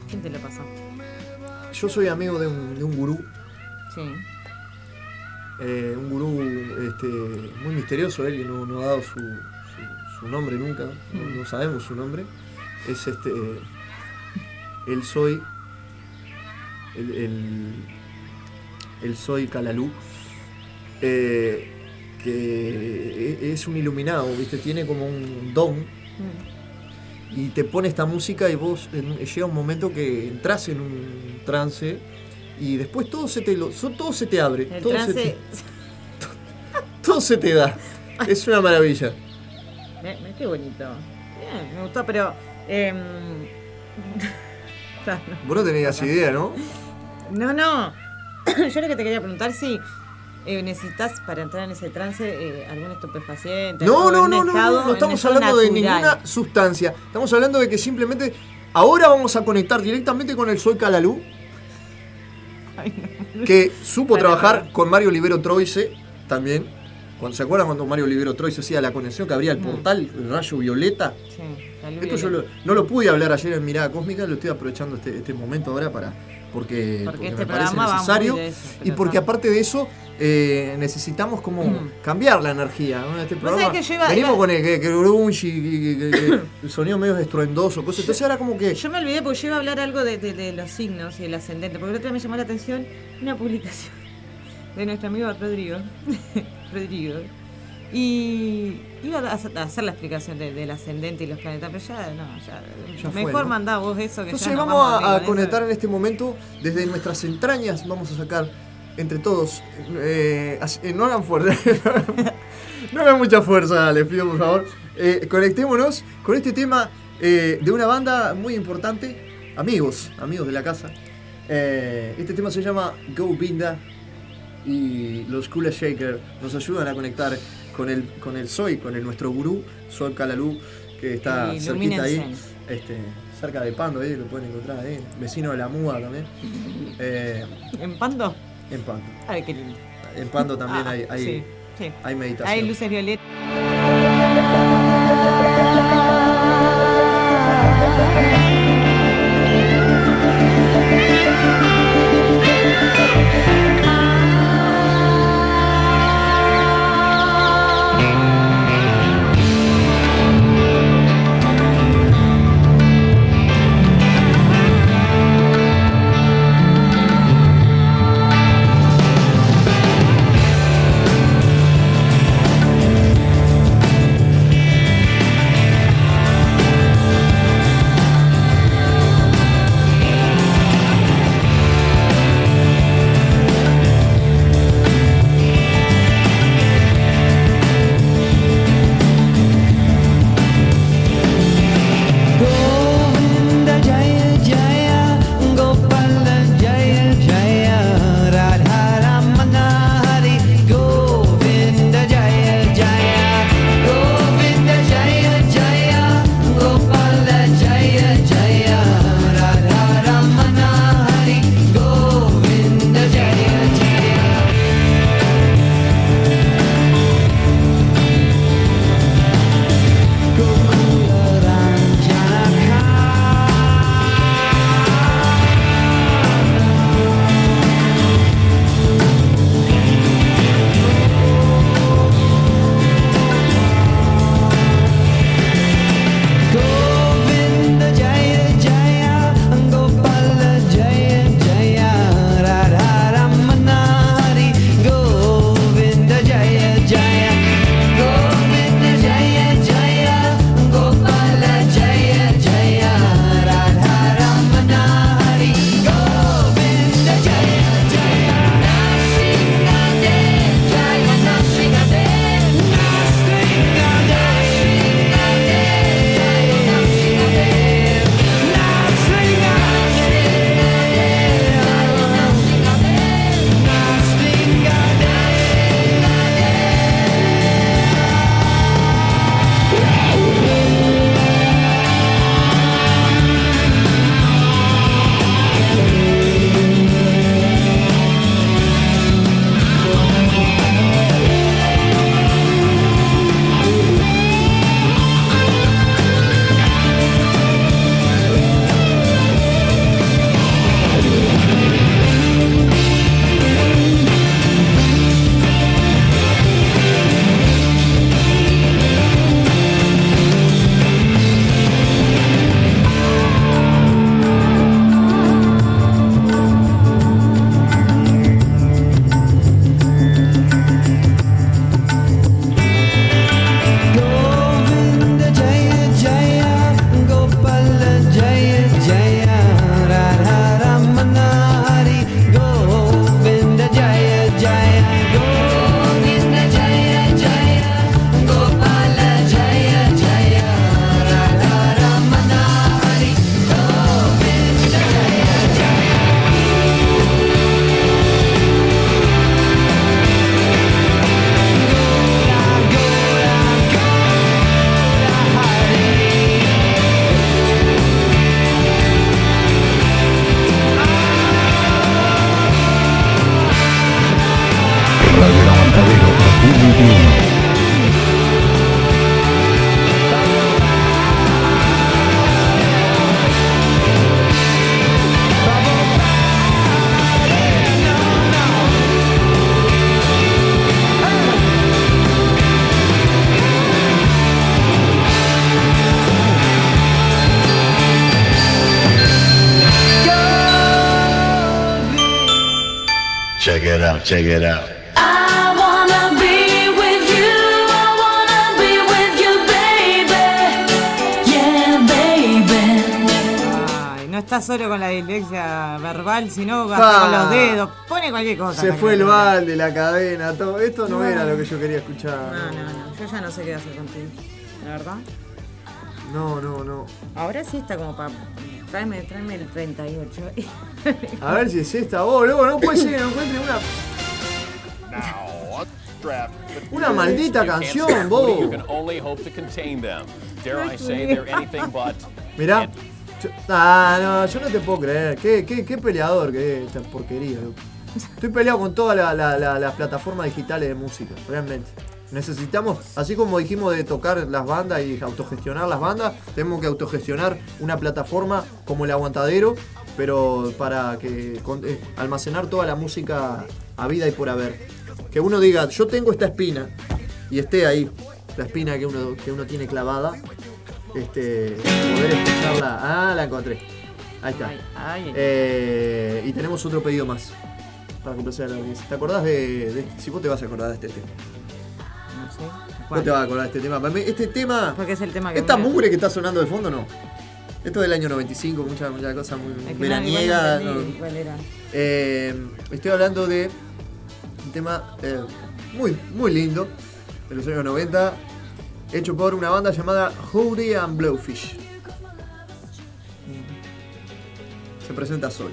¿Quién te lo pasó? yo soy amigo de un, de un gurú, Sí. eh, un gurú este, muy misterioso, él no, no ha dado su, su- su nombre nunca, no, no sabemos su nombre. Es este. El soy. El, el, el soy Calalú. eh, que e- es un iluminado, ¿viste? Tiene como un don. Y te pone esta música y vos en- llega un momento que entras en un trance y después todo se te lo, todo se te abre. El todo se te- todo se te da. Es una maravilla. Qué bonito. Bien, me gustó, pero. no. Vos no tenías idea, ¿no? No, no. Yo lo que te quería preguntar si eh, necesitas para entrar en ese trance eh, algún estupefaciente. No, no, no, no, estado- no, estamos hablando de ninguna sustancia. Estamos hablando de que simplemente ahora vamos a conectar directamente con el Soy Calalú, que supo trabajar con Mario Olivero Troise también. ¿Se acuerdan cuando Mario Olivero Troise hacía la conexión que abría el Mm. portal, el rayo violeta? Sí, Esto yo violeta. lo- no lo pude hablar ayer en Mirada Cósmica, lo estoy aprovechando este, este momento ahora para porque, porque este me parece necesario eso, y porque aparte de eso eh, necesitamos como Mm. cambiar la energía. Este programa que iba- venimos iba- con el, que, que el grunge y que- que- que el sonido medio estruendoso, cosas. Entonces ahora como que Yo me olvidé porque yo iba a hablar algo de, de- de los signos y el ascendente, porque el otro día me llamó la atención una publicación de nuestro amigo Rodrigo. Rodrigo. Y iba a hacer la explicación de- del ascendente y los planetas, pero ya no, ya. Ya fue, mejor ¿no? mandá vos eso que Entonces ya nos vamos a, a eso. conectar en este momento desde nuestras entrañas, vamos a sacar entre todos, eh, eh, no hagan fuerza, no hagan mucha fuerza, les pido por favor, Eh, conectémonos con este tema eh, de una banda muy importante, amigos, amigos de la casa. Eh, este tema se llama Go Binda y los Kula Shaker nos ayudan a conectar con el, con el Soy, con el nuestro gurú, Sol Calalú, que está cerquita ahí, este, cerca de Pando, ahí lo pueden encontrar ahí, vecino de la Muda también. Eh, ¿En Pando? en Pando. Ay, qué lindo. En Pando también Ah, hay, hay, sí, sí. hay meditación. Hay luces violetas. baby. Yeah, baby. Ay, no está solo con la dislexia verbal, sino hasta Ah. con los dedos. Pone cualquier cosa. Se fue el balde, la cadena, todo. Esto no No. era lo que yo quería escuchar. No, no, no. Yo ya no sé qué hacer contigo. La verdad. No, no, no. Ahora sí está como para. Tráeme, tráeme el 38. A ver si es esta vos, luego no puede ser que no encuentre una. Say they're anything but. Mirá. Yo- ah, no, yo no te puedo creer. Qué, qué, qué peleador que es esta porquería, loco. Estoy peleado con todas la- la- la- las plataformas digitales de música, realmente. Necesitamos, así como dijimos de tocar las bandas y autogestionar las bandas, tenemos que autogestionar una plataforma como el Aguantadero, pero para que con- eh, almacenar toda la música a vida y por haber. Que uno diga, yo tengo esta espina y esté ahí, la espina que uno, que uno tiene clavada, este, poder escucharla. Ah, la encontré. Ahí está. Eh, y tenemos otro pedido más para complacer a la audiencia. ¿Te acordás de, de- Si vos te vas a acordar de este tema. No sé. Vos te vas a acordar de este tema. Para mí, Este tema. Porque es el tema que. Esta me- mugre que está sonando de fondo, no. Esto es del año 95, mucha, mucha cosa muy no, veraniega. no no. cuál era. Eh, estoy hablando de tema eh, muy, muy lindo de los años 90, hecho por una banda llamada Hoodie and Blowfish. Se presenta solo.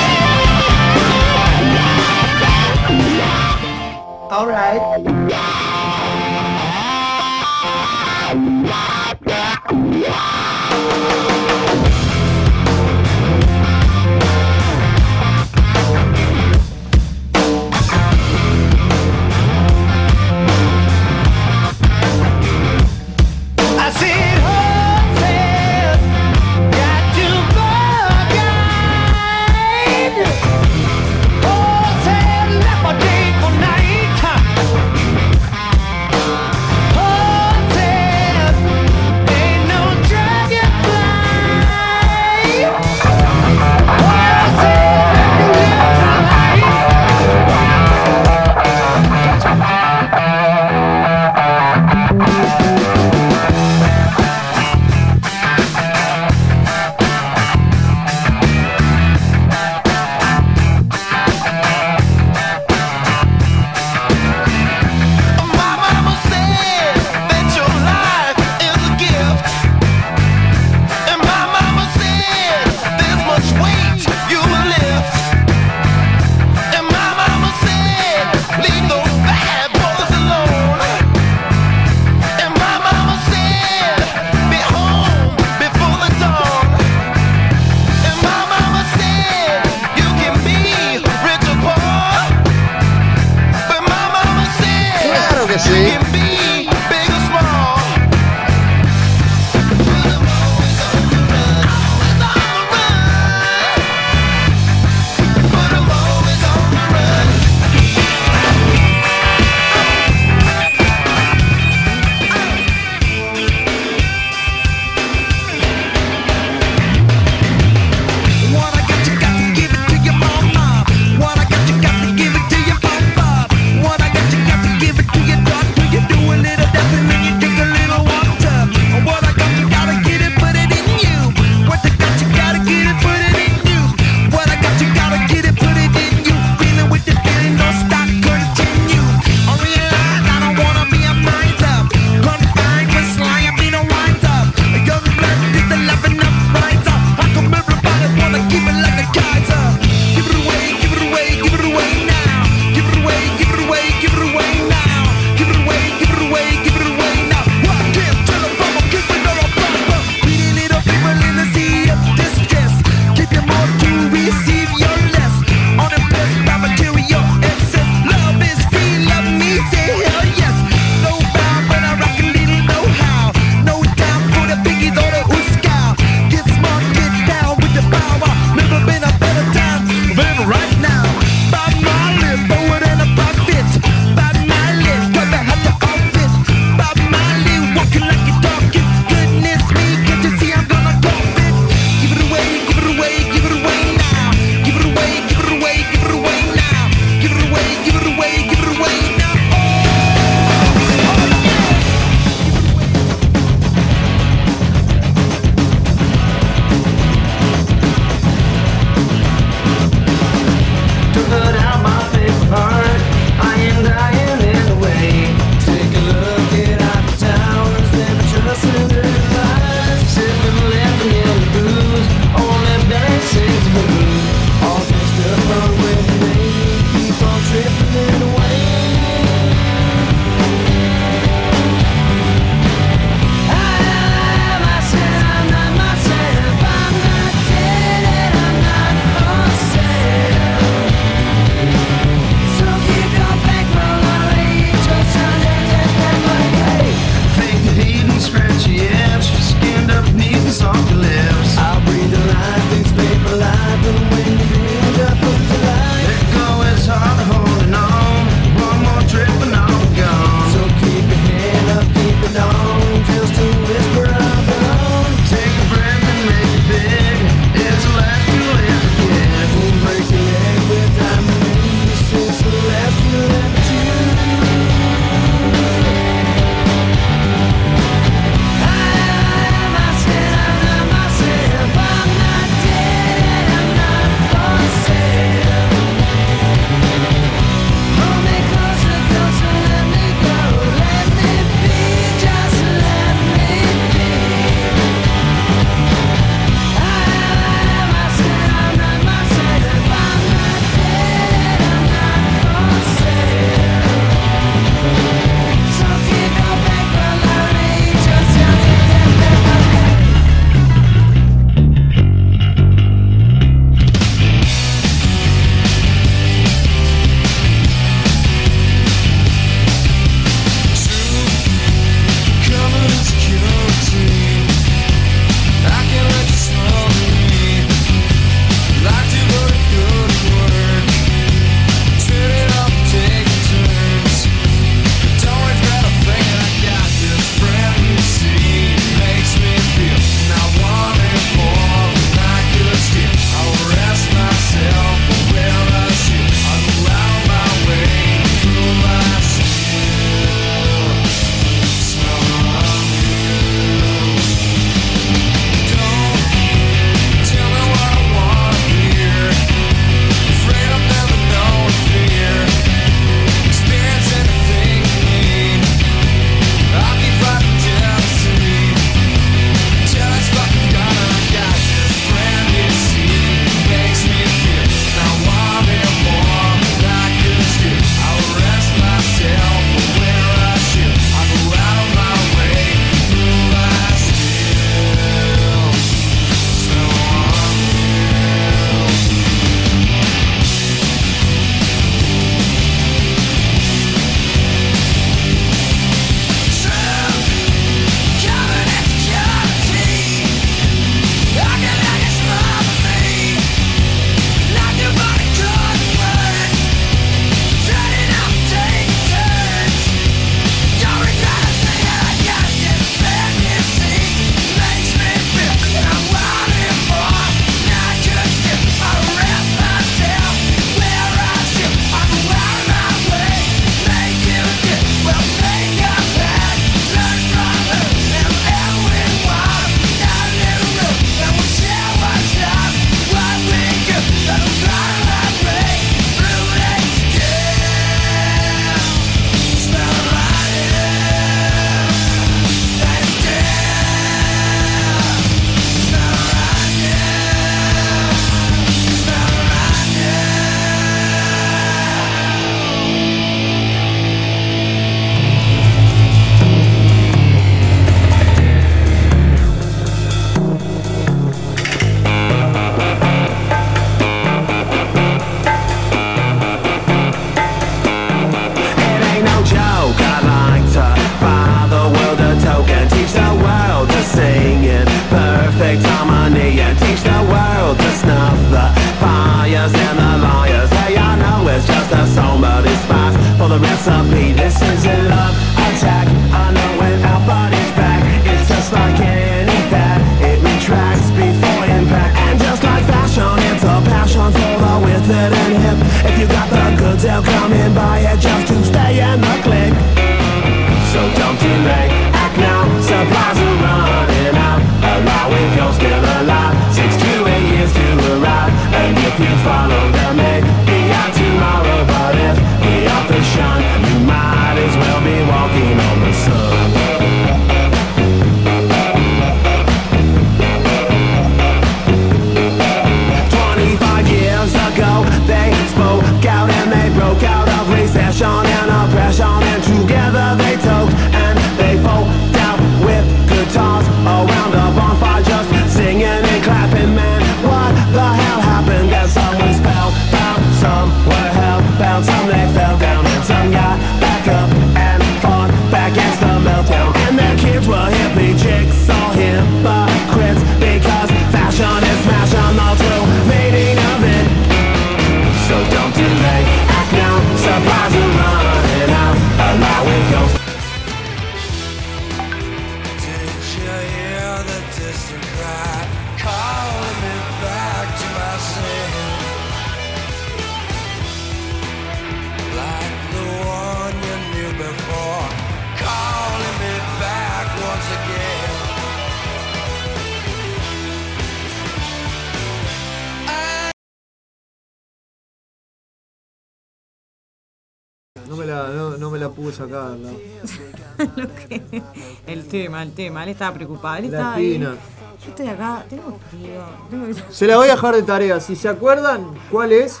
que- el tema, el tema. Él estaba preocupado. Él estaba ahí. Yo estoy acá, tengo frío. tengo- Se la voy a dejar de tarea. Si se acuerdan cuál es,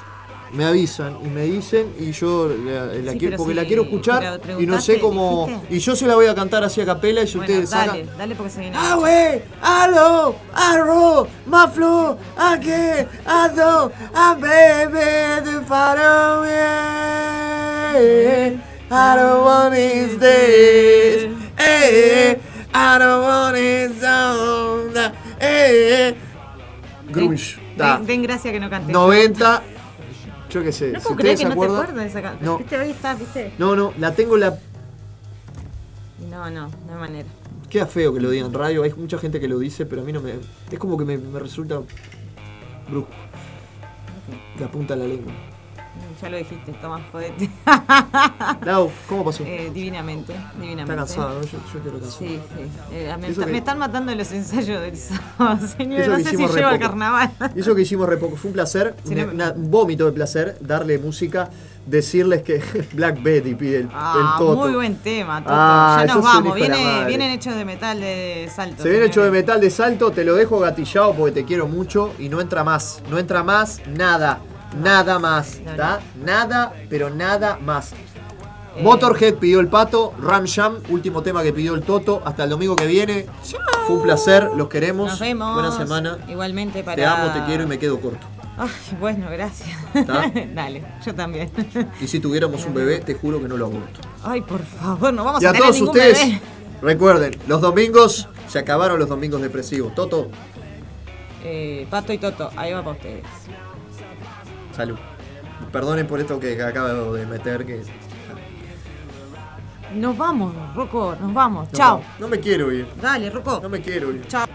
me avisan y me dicen y yo la, la Sí, quiero, porque si- la quiero escuchar y no sé cómo. dijiste. Y yo se la voy a cantar así a capela y si Bueno, ustedes dale, sacan. dale porque se viene. Ah, güey, aló, arro, maflo, a qué, ado, a bebé de faro, yeah. I don't want is this, eh, I don't want is on, eh. Grunge, da. Den, den gracia que no canté. 90, yo qué sé, No si puedo creer que no te acuerdas de esa canción. No. Viste, hoy está, viste. No, no, la tengo la No, no, no hay manera. Queda feo que lo digan radio, hay mucha gente que lo dice, pero a mí no me. Es como que me, me resulta brusco. La punta de la lengua. Ya lo dijiste, Tomás, jodete. Lau, ¿cómo pasó? Eh, divinamente, divinamente. Está cansado, ¿no? Yo, yo quiero cansado. Sí, sí. Eh, me, Eso está- que- me están matando los ensayos del sábado, señor. Eso No sé si llego al carnaval. Y Eso que hicimos re poco. Fue un placer, Sí, una- no me- una- un vómito de placer, darle música, decirles que Black Betty pide el, Ah, el toto. muy buen tema, Toto. Ah, ya nos vamos. Viene, vienen hechos de metal de salto. Se viene hecho de metal de salto, te lo dejo gatillado porque te quiero mucho y no entra más. No entra más nada. Nada más. ¿Está? Nada, pero nada más. Eh. Motorhead pidió el pato, Ram Jam, último tema que pidió el Toto. Hasta el domingo que viene. Fue un placer, los queremos. Nos vemos. Buena semana. Igualmente para. Te amo, te quiero y me quedo corto. Ay, bueno, gracias. Dale, yo también. Y si tuviéramos un bebé, te juro que no lo aborto. Ay, por favor, no vamos Y a a tener todos ningún ustedes, bebé. recuerden, los domingos se acabaron los domingos depresivos. Toto, Eh, Pato y Toto, ahí va para ustedes. Salud. Perdonen por esto que acabo de meter, que Nos vamos, Rocco, nos vamos. No, Chao. No me quiero ir. Dale, Rocco. No me quiero ir. Chao.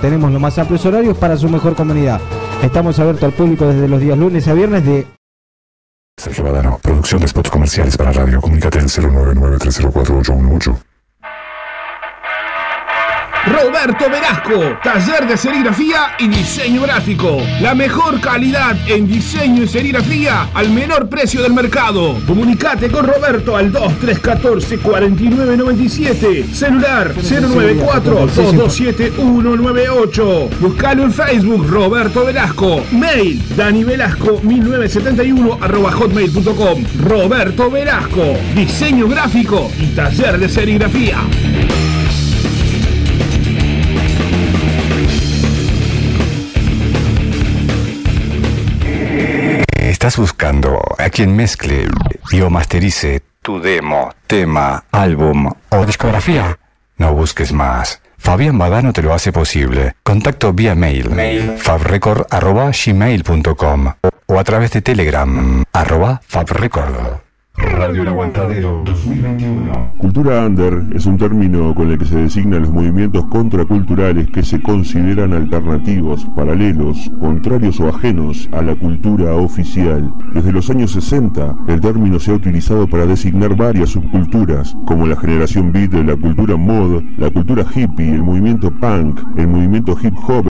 Tenemos los más amplios horarios para su mejor comunidad. Estamos abiertos al público desde los días lunes a viernes de Sergio Badano, producción de spots comerciales para radio. Comunícate al 099-304-818. Roberto Velasco, taller de serigrafía y diseño gráfico. La mejor calidad en diseño y serigrafía al menor precio del mercado. Comunicate con Roberto al 2314-4997. Celular 094-227-198. Buscalo en Facebook Roberto Velasco. Mail Dani Velasco 1971 arroba hotmail.com. Roberto Velasco, diseño gráfico y taller de serigrafía. ¿Estás buscando a quien mezcle y o masterice tu demo, tema, álbum o discografía? No busques más. Fabián Badano te lo hace posible. Contacto vía mail, fabrecord.gmail.com o a través de Telegram, arroba fabrecord. Radio El Aguantadero 2021. Cultura under es un término con el que se designan los movimientos contraculturales que se consideran alternativos, paralelos, contrarios o ajenos a la cultura oficial. Desde los años 60, el término se ha utilizado para designar varias subculturas, como la generación beat, la cultura mod, la cultura hippie, el movimiento punk, el movimiento hip hop,